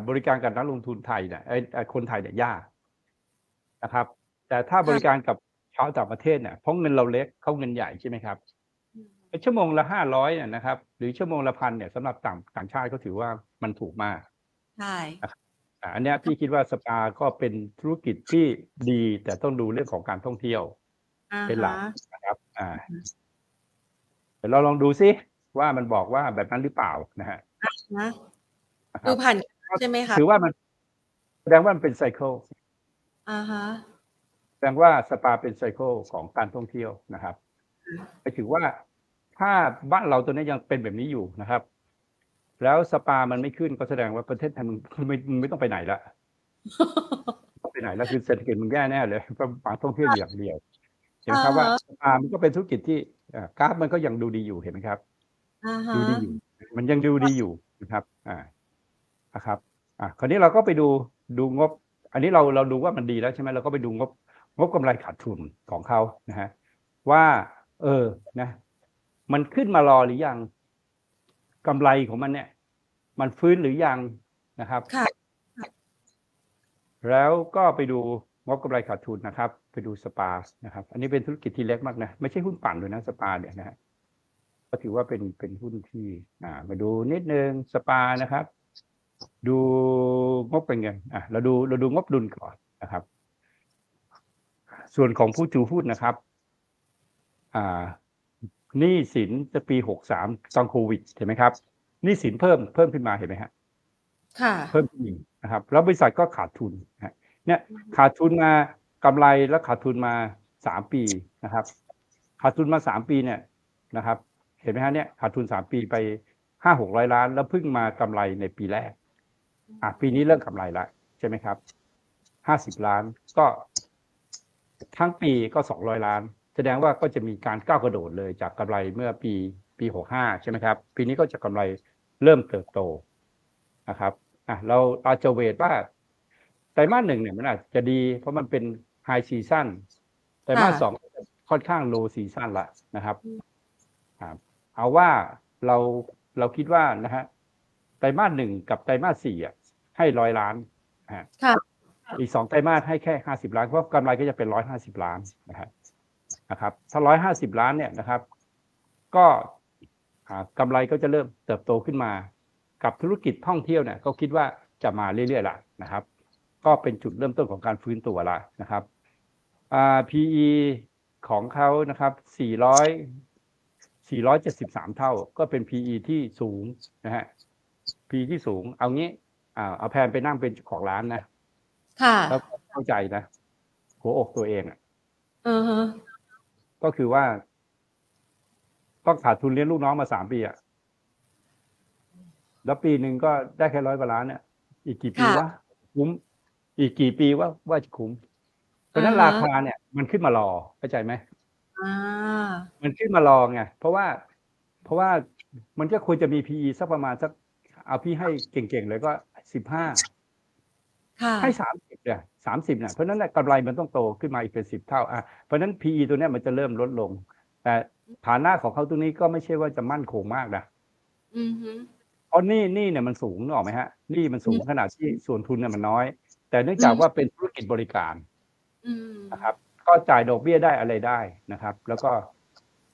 บริการกับนักลงทุนไทยเนี่ยไอ้คนไทยเนี่ยยากนะครับ แต่ถ้าบริการกับชาวต่างประเทศเนี่ยเพราะเงินเราเล็กเขาเงินใหญ่ใช่ไหมครับชั่วโมงละห้าร้อยเนี่ยนะครับ หรือชั่วโมงละพันเนี่ยสำหรับต่างต่างชาติก็ถือว่ามันถูกมากใช่อันนี้พี่คิดว่าสปาก็เป็นธุรกิจที่ดี แต่ต้องดูเรื่องของการท่องเที่ยว เป็นหลักนะครับ อ่า เดี๋ยวเราลองดูซิว่ามันบอกว่าแบบนั้นหรือเปล่านะฮะดูผ่านใช่ไหมคะถือว่ามันแสดงว่ามันเป็นไซเคิลอ่าฮะแสดงว่าสปาเป็นไซเคิลของการท่องเที่ยวนะครับไปถือว่าถ้าบ้านเราตัวนี้ยังเป็นแบบนี้อยู่นะครับ แล้วสปามันไม่ขึ้นก็แสดงว่าประเทศไทยมันไม่ไม่ต้องไปไหนละไปไหนแล้วคือเศรษฐกิจมันแย่แน่เลยเพราะการท่องเที่ยวอย่างเดียว เห็นไหมครับว่าสปามันก็เป็นธุรกิจที่กราฟมันก็ยังดูดีอยู่เห็นไหมครับดูดีอยู่ มันยังดูดีอยู่นะครับ อ่านะครับ อ่าคราวนี้เราก็ไปดูดูงบ อันนี้เราเราดูว่ามันดีแล้วใช่ไหมเราก็ไปดูงบ งบกำไรขาดทุนของเขานะฮะว่า เออนะ มันขึ้นมารอหรือยังกำไรของมันเนี่ย มันฟื้นหรือยังนะครับแล้วก็ไปดูงบกำไรขาดทุนนะครับ ไปดูสปานะครับ อันนี้เป็นธุรกิจที่เล็กมากนะไม่ใช่หุ้นปั่นเลยนะสปาเนี่ยนะฮะก็ถือว่าเป็นเป็นหุ้นที่อ่ามาดูนิดนึงสปานะครับ ดูงบเป็นไงอะเราดูเราดูงบดุลก่อนนะครับ ส่วนของผู้ถือหุ้นนะครับ อ่าหนี้สินจะปีหกสามตอนโควิดเห็นไหมครับหนี้สินเพิ่มเพิ่มขึ้นมาเห็นไหมฮะค่ะ เพิ่มขึ้นอีกนะครับ แล้วบริษัทก็ขาดทุนนะฮะเนี่ยขาดทุนมา กำไรแล้วขาดทุนมาสามปีนะครับ ขาดทุนมาสามปีเนี่ยนะครับ เห็นไหมฮะเนี่ยขาดทุนสามปีไปห้าหกร้อยล้าน แล้วเพิ่งมากำไรในปีแรก อะปีนี้เริ่มกำไรแล้วใช่ไหมครับห้าสิบล้านก็ ทั้งปีก็สองร้อยล้าน แสดงว่าก็จะมีการก้าวกระโดดเลยจากกำไรเมื่อปีปีหกห้าใช่ไหมครับ ปีนี้ก็จะกำไรเริ่มเติบโตนะครับอะเราอาจจะ weight ว่าไตรมาสหนึ่งเนี่ยมันอาจจะดี เพราะมันเป็น high season ไตรมาสค่ะสองค่อนข้าง low season ละนะครับครับ เอาว่าเราเราคิดว่านะฮะไตรมาสหนึ่งกับไตรมาสสี่อะให้ร้อยล้านนะฮะค่ะอีกสองไตรมาสให้แค่ห้าสิบล้านเพราะกำไรก็จะเป็นร้อยห้าสิบล้านนะครับนะครับ ถ้าร้อยห้าสิบล้านเนี่ยนะครับ ก็อ่ากำไรก็จะเริ่มเติบโตขึ้นมา กับธุรกิจท่องเที่ยวเนี่ยก็คิดว่าจะมาเรื่อยๆละนะครับ ก็เป็นจุดเริ่มต้นของการฟื้นตัวละนะครับอ่า PE ของเขานะครับ 400 473 เท่า ก็เป็น PE ที่สูงนะฮะ PE ที่สูง เอางี้อ่าเอาแพนไปนั่งเป็นเจ้าของร้านนะ ค่ะแล้วเข้าใจนะ หัวอกตัวเองอะอือฮะก็คือว่า ต้องขาดทุนเลี้ยงลูกน้องมาสามปีอะแล้วปีหนึ่งก็ได้แค่ร้อยกว่าล้านเนี่ย อีกกี่ปีวะ คุ้ม อีกกี่ปีว่าว่าจะคุ้มเพ ราะฉะนั้นราคาเนี่ยมันขึ้นมารอเข้าใจไหมอ่ามันขึ้นมารอไงเพราะว่า เพราะว่ามันก็ควรจะมี PE สักประมาณสักเอาพี่ให้เก่งๆเลยก็สิบห้าค่ะให้สามสิบเนี่ยสามสิบเนี่ยเพราะฉะนั้นน่ะกำไรมันต้องโตขึ้นมาอีกเป็นสิบเท่าอะเพราะฉะนั้น PE ตัวเนี้ยมันจะเริ่มลดลง แต่ฐานะของเขาตัวนี้ก็ไม่ใช่ว่าจะมั่นคงมากนะอือฮึเพราะหนี่นี่เนี่ยมันสูงนึกออกไหมฮะหนี่มันสูงอืมขนาดที่ส่วนทุนเนี่ยมันน้อย แต่เนื่องจากอืมว่าเป็นธุรกิจบริการอืม นะครับ ก็จ่ายดอกเบี้ยได้อะไรได้นะครับ แล้วก็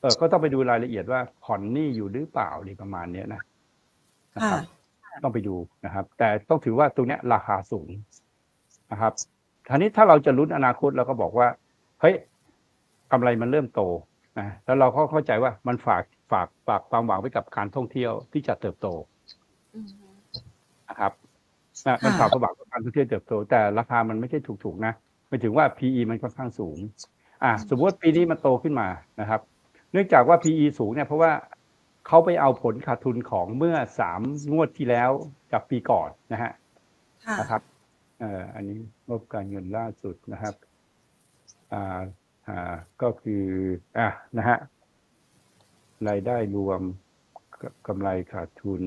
เออก็ต้องไปดูรายละเอียดว่าผ่อนหนี้อยู่หรือเปล่าอะไรประมาณเนี้ยนะนะค่ะครับ ต้องไปดูนะครับ แต่ต้องถือว่าตรงเนี้ยราคาสูงนะครับทีนี้ถ้าเราจะลุ้นอนาคตเราก็บอกว่าเฮ้ยกำไรมันเริ่มโตนะแล้วเราก็เข้าใจว่ามันฝากฝากฝากความหวังไว้กับการท่องเที่ยวที่จะเติบโตอือฮึนะครับนะมันฝากความหวังกับการท่องเที่ยวเติบโต แต่ราคามันไม่ใช่ถูกๆนะหมายถึงว่า PE มันค่อนข้างสูงอะสมมติว่าปีนี้มันโตขึ้นมานะครับ เนื่องจากว่า PE สูงเนี่ยเพราะว่าเขาไปเอาผลขาดทุนของเมื่อสามงวดที่แล้วจากปีก่อนนะฮะค่ะนะครับเอ่ออันนี้งบการเงินล่าสุดนะครับอ่าอ่าก็คืออะนะฮะรายได้รวมกกำไรขาดทุน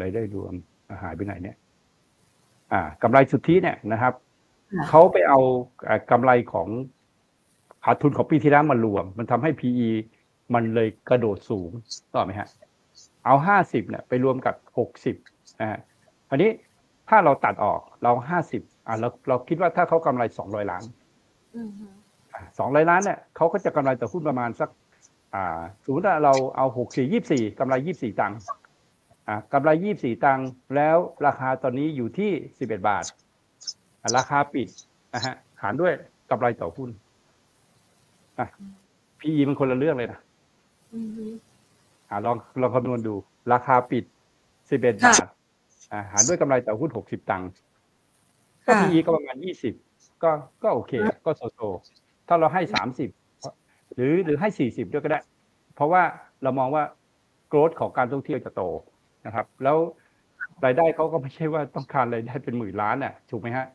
รายได้รวมอะหายไปไหนเนี่ย อ่ากำไรสุทธิเนี่ยนะครับค่ะ เขาไปเอาเอ่อกำไรของขาดทุนของปีที่แล้วมารวม มันทำให้ PE มันเลยกระโดดสูงต่อไหมฮะ เอาห้าสิบเนี่ยไปรวมกับหกสิบนะฮะอันนี้ถ้าเราตัดออกเราห้าสิบอะเราเราคิดว่าถ้าเขากำไรสองร้อยล้านอือฮึสองร้อยล้านเนี่ยเขาก็จะกำไรต่อหุ้นประมาณสัก อ่าสมมติว่าเราเอาหกสี่ยี่สี่กำไรยี่สี่ตังค์อ่ากำไรยี่สี่ตังค์แล้วราคาตอนนี้อยู่ที่สิบเอ็ดบาทอะ ราคาปิดนะฮะหารด้วยกำไรต่อหุ้นอะ PE มันคนละเรื่องเลยนะอือฮึอ่าลองลองคำนวณดู ราคาปิดสิบเอ็ดค่ะบาทอ่าหารด้วยกำไรต่อหุ้นหกสิบตังค์ก็ค่ะ PE ก็ประมาณยี่สิบก็ก็โอเค ก็โซโซถ้าเราให้สามสิบหรือหรือให้สี่สิบด้วยก็ได้ เพราะว่าเรามองว่าโกรธของการท่องเที่ยวจะโตนะครับ แล้วรายได้เขาก็ไม่ใช่ว่าต้องการรายได้เป็นหมื่นล้านน่ะ ถูกไหมฮะ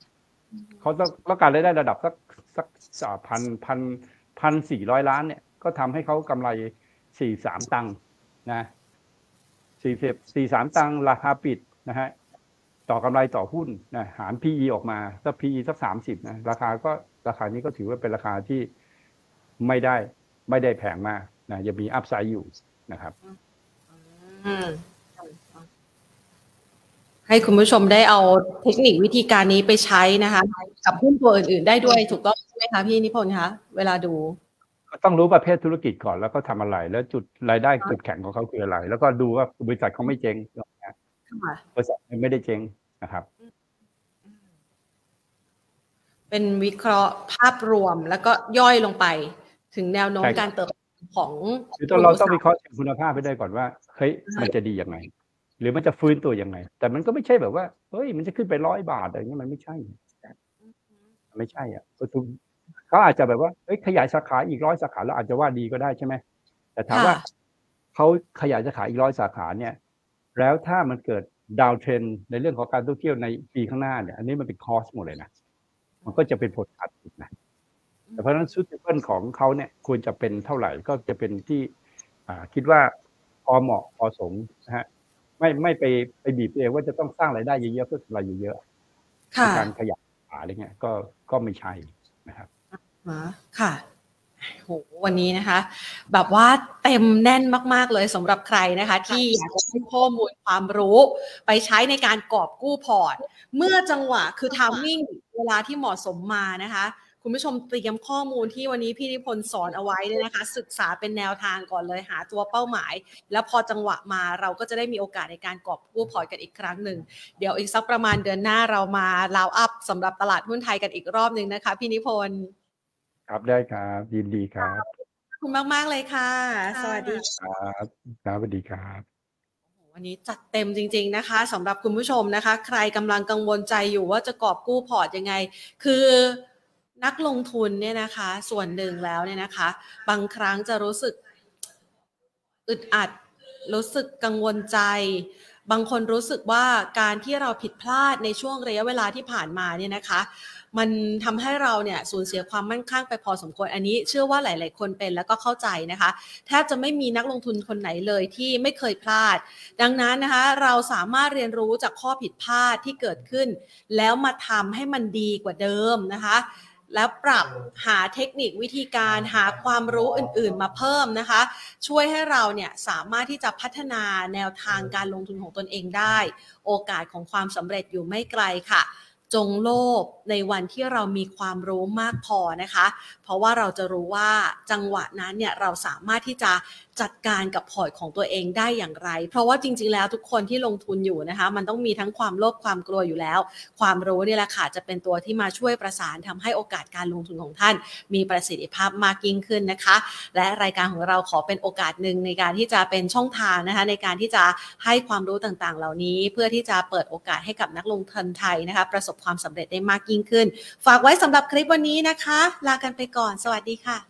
เขาต้องต้องการรายได้ระดับสักสักสามพันพันพันสี่ร้อยล้านเนี่ย ก็ทำให้เขากำไรสี่สามตังค์นะสี่สิบสี่สามตังค์ราคาปิดนะฮะต่อกำไรต่อหุ้นนะหาร PE ออกมาถ้า PE สักสามสิบนะราคาก็ราคานี้ก็ถือว่าเป็นราคาที่ไม่ได้ไม่ได้แพงมากนะยังมีอัพไซด์อยู่นะครับ อืม ให้คุณผู้ชมได้เอาเทคนิควิธีการนี้ไปใช้นะคะ กับหุ้นตัวอื่น ๆ ได้ด้วยถูกต้องใช่ไหมคะพี่นิพนธ์คะเวลาดูก็ต้องรู้ประเภทธุรกิจก่อนแล้วก็ทำอะไร แล้วจุดรายได้จุดแข็งของเขาคืออะไร แล้วก็ดูว่าบริษัทเขาไม่เจ๊งนะค่ะบริษัทไม่ได้เจ๊งนะครับ เป็นวิเคราะห์ภาพรวมแล้วก็ย่อยลงไป ถึงแนวโน้มใช่ครับการเติบโตของคือต้องเราต้องวิเคราะห์คุณภาพไปได้ก่อนว่าเฮ้ยมันจะดียังไง หรือมันจะฟื้นตัวยังไง แต่มันก็ไม่ใช่แบบว่าเฮ้ยมันจะขึ้นไปร้อยบาทอะไรเงี้ยมันไม่ใช่ไม่ใช่อะเขาอาจจะแบบว่าเฮ้ยขยายสาขาอีกร้อยสาขาแล้วอาจจะว่าดีก็ได้ใช่ไหมแต่ถามว่าเขาขยายสาขาอีกร้อยสาขาเนี่ย แล้วถ้ามันเกิดดาวเทรนในเรื่องของการท่องเที่ยวในปีข้างหน้าเนี่ย อันนี้มันเป็นคอสหมดเลยนะมันก็จะเป็นผลขาดทุนนะแต่เพราะฉะนั้นซูเปอร์ของเขาเนี่ยควรจะเป็นเท่าไหร่ก็จะเป็นที่คิดว่าพอเหมาะพอสมนะฮะ ไม่ไม่ไปไปบีบเองว่าจะต้องสร้างรายได้เยอะๆเพื่อรายเยอะๆการขยับอะไรเงี้ยก็ก็ไม่ใช่นะครับค่ะโหวันนี้นะคะ แบบว่าเต็มแน่นมาก ๆ เลยสำหรับใครนะคะ ที่อยากจะให้ข้อมูลความรู้ ไปใช้ในการกอบกู้พอร์ต เมื่อจังหวะคือ timing เวลาที่เหมาะสมมานะคะ คุณผู้ชมเตรียมข้อมูลที่วันนี้พี่นิพนธ์สอนเอาไว้เลยนะคะ ศึกษาเป็นแนวทางก่อนเลยหาตัวเป้าหมาย แล้วพอจังหวะมาเราก็จะได้มีโอกาสในการกอบกู้พอร์ตกันอีกครั้งหนึ่งเดี๋ยวอีกสักประมาณเดือนหน้าเรามาลาวอัพสำหรับตลาดหุ้นไทยกันอีกรอบหนึ่งนะคะ พี่นิพนธ์ครับได้ครับยินดีครับขอบคุณมากๆเลยค่ะ สวัสดีครับครับสวัสดีครับวันนี้จัดเต็มจริง ๆนะคะสำหรับคุณผู้ชมนะคะ ใครกำลังกังวลใจอยู่ว่าจะกอบกู้พอร์ตยังไง คือ นักลงทุนเนี่ยนะคะ ส่วนหนึ่งแล้วเนี่ยนะคะ บางครั้งจะรู้สึกอึดอัด รู้สึกกังวลใจ บางคนรู้สึกว่าการที่เราผิดพลาดในช่วงระยะเวลาที่ผ่านมาเนี่ยนะคะ มันทำให้เราเนี่ยสูญเสียความมั่นคงไปพอสมควรอันนี้ เชื่อว่าหลาย ๆ คนเป็นแล้วก็เข้าใจนะคะแทบจะไม่มีนักลงทุนคนไหนเลยที่ไม่เคยพลาด ดังนั้นนะคะ เราสามารถเรียนรู้จากข้อผิดพลาดที่เกิดขึ้น แล้วมาทำให้มันดีกว่าเดิมนะคะ แล้วปรับหาเทคนิควิธีการหาความรู้อื่นๆ มาเพิ่มนะคะ ช่วยให้เราเนี่ยสามารถที่จะพัฒนาแนวทางการลงทุนของตนเองได้ โอกาสของความสำเร็จอยู่ไม่ไกลค่ะ จงโลภในวันที่เรามีความรู้มากพอนะคะเพ ราะว่าเราจะรู้ว่าจังหวะนั้นเนี่ยเราสามารถที่จะจัดการกับพอร์ตของตัวเองได้อย่างไร เพราะว่าจริง ๆ แล้วทุกคนที่ลงทุนอยู่นะคะ มันต้องมีทั้งความโลภความกลัวอยู่แล้ว ความรู้นี่แหละค่ะจะเป็นตัวที่มาช่วยประสานทำให้โอกาสการลงทุนของท่าน มีประสิทธิภาพมากยิ่งขึ้นนะคะ และรายการของเราขอเป็นโอกาสหนึ่งในการที่จะเป็นช่องทางนะคะ ในการที่จะให้ความรู้ต่างๆ เหล่านี้ เพื่อที่จะเปิดโอกาสให้กับนักลงทุนไทยนะคะ ประสบความสำเร็จได้มากยิ่งขึ้น ฝากไว้สำหรับคลิปวันนี้นะคะ ลากันไปก่อนก่อน สวัสดีค่ะ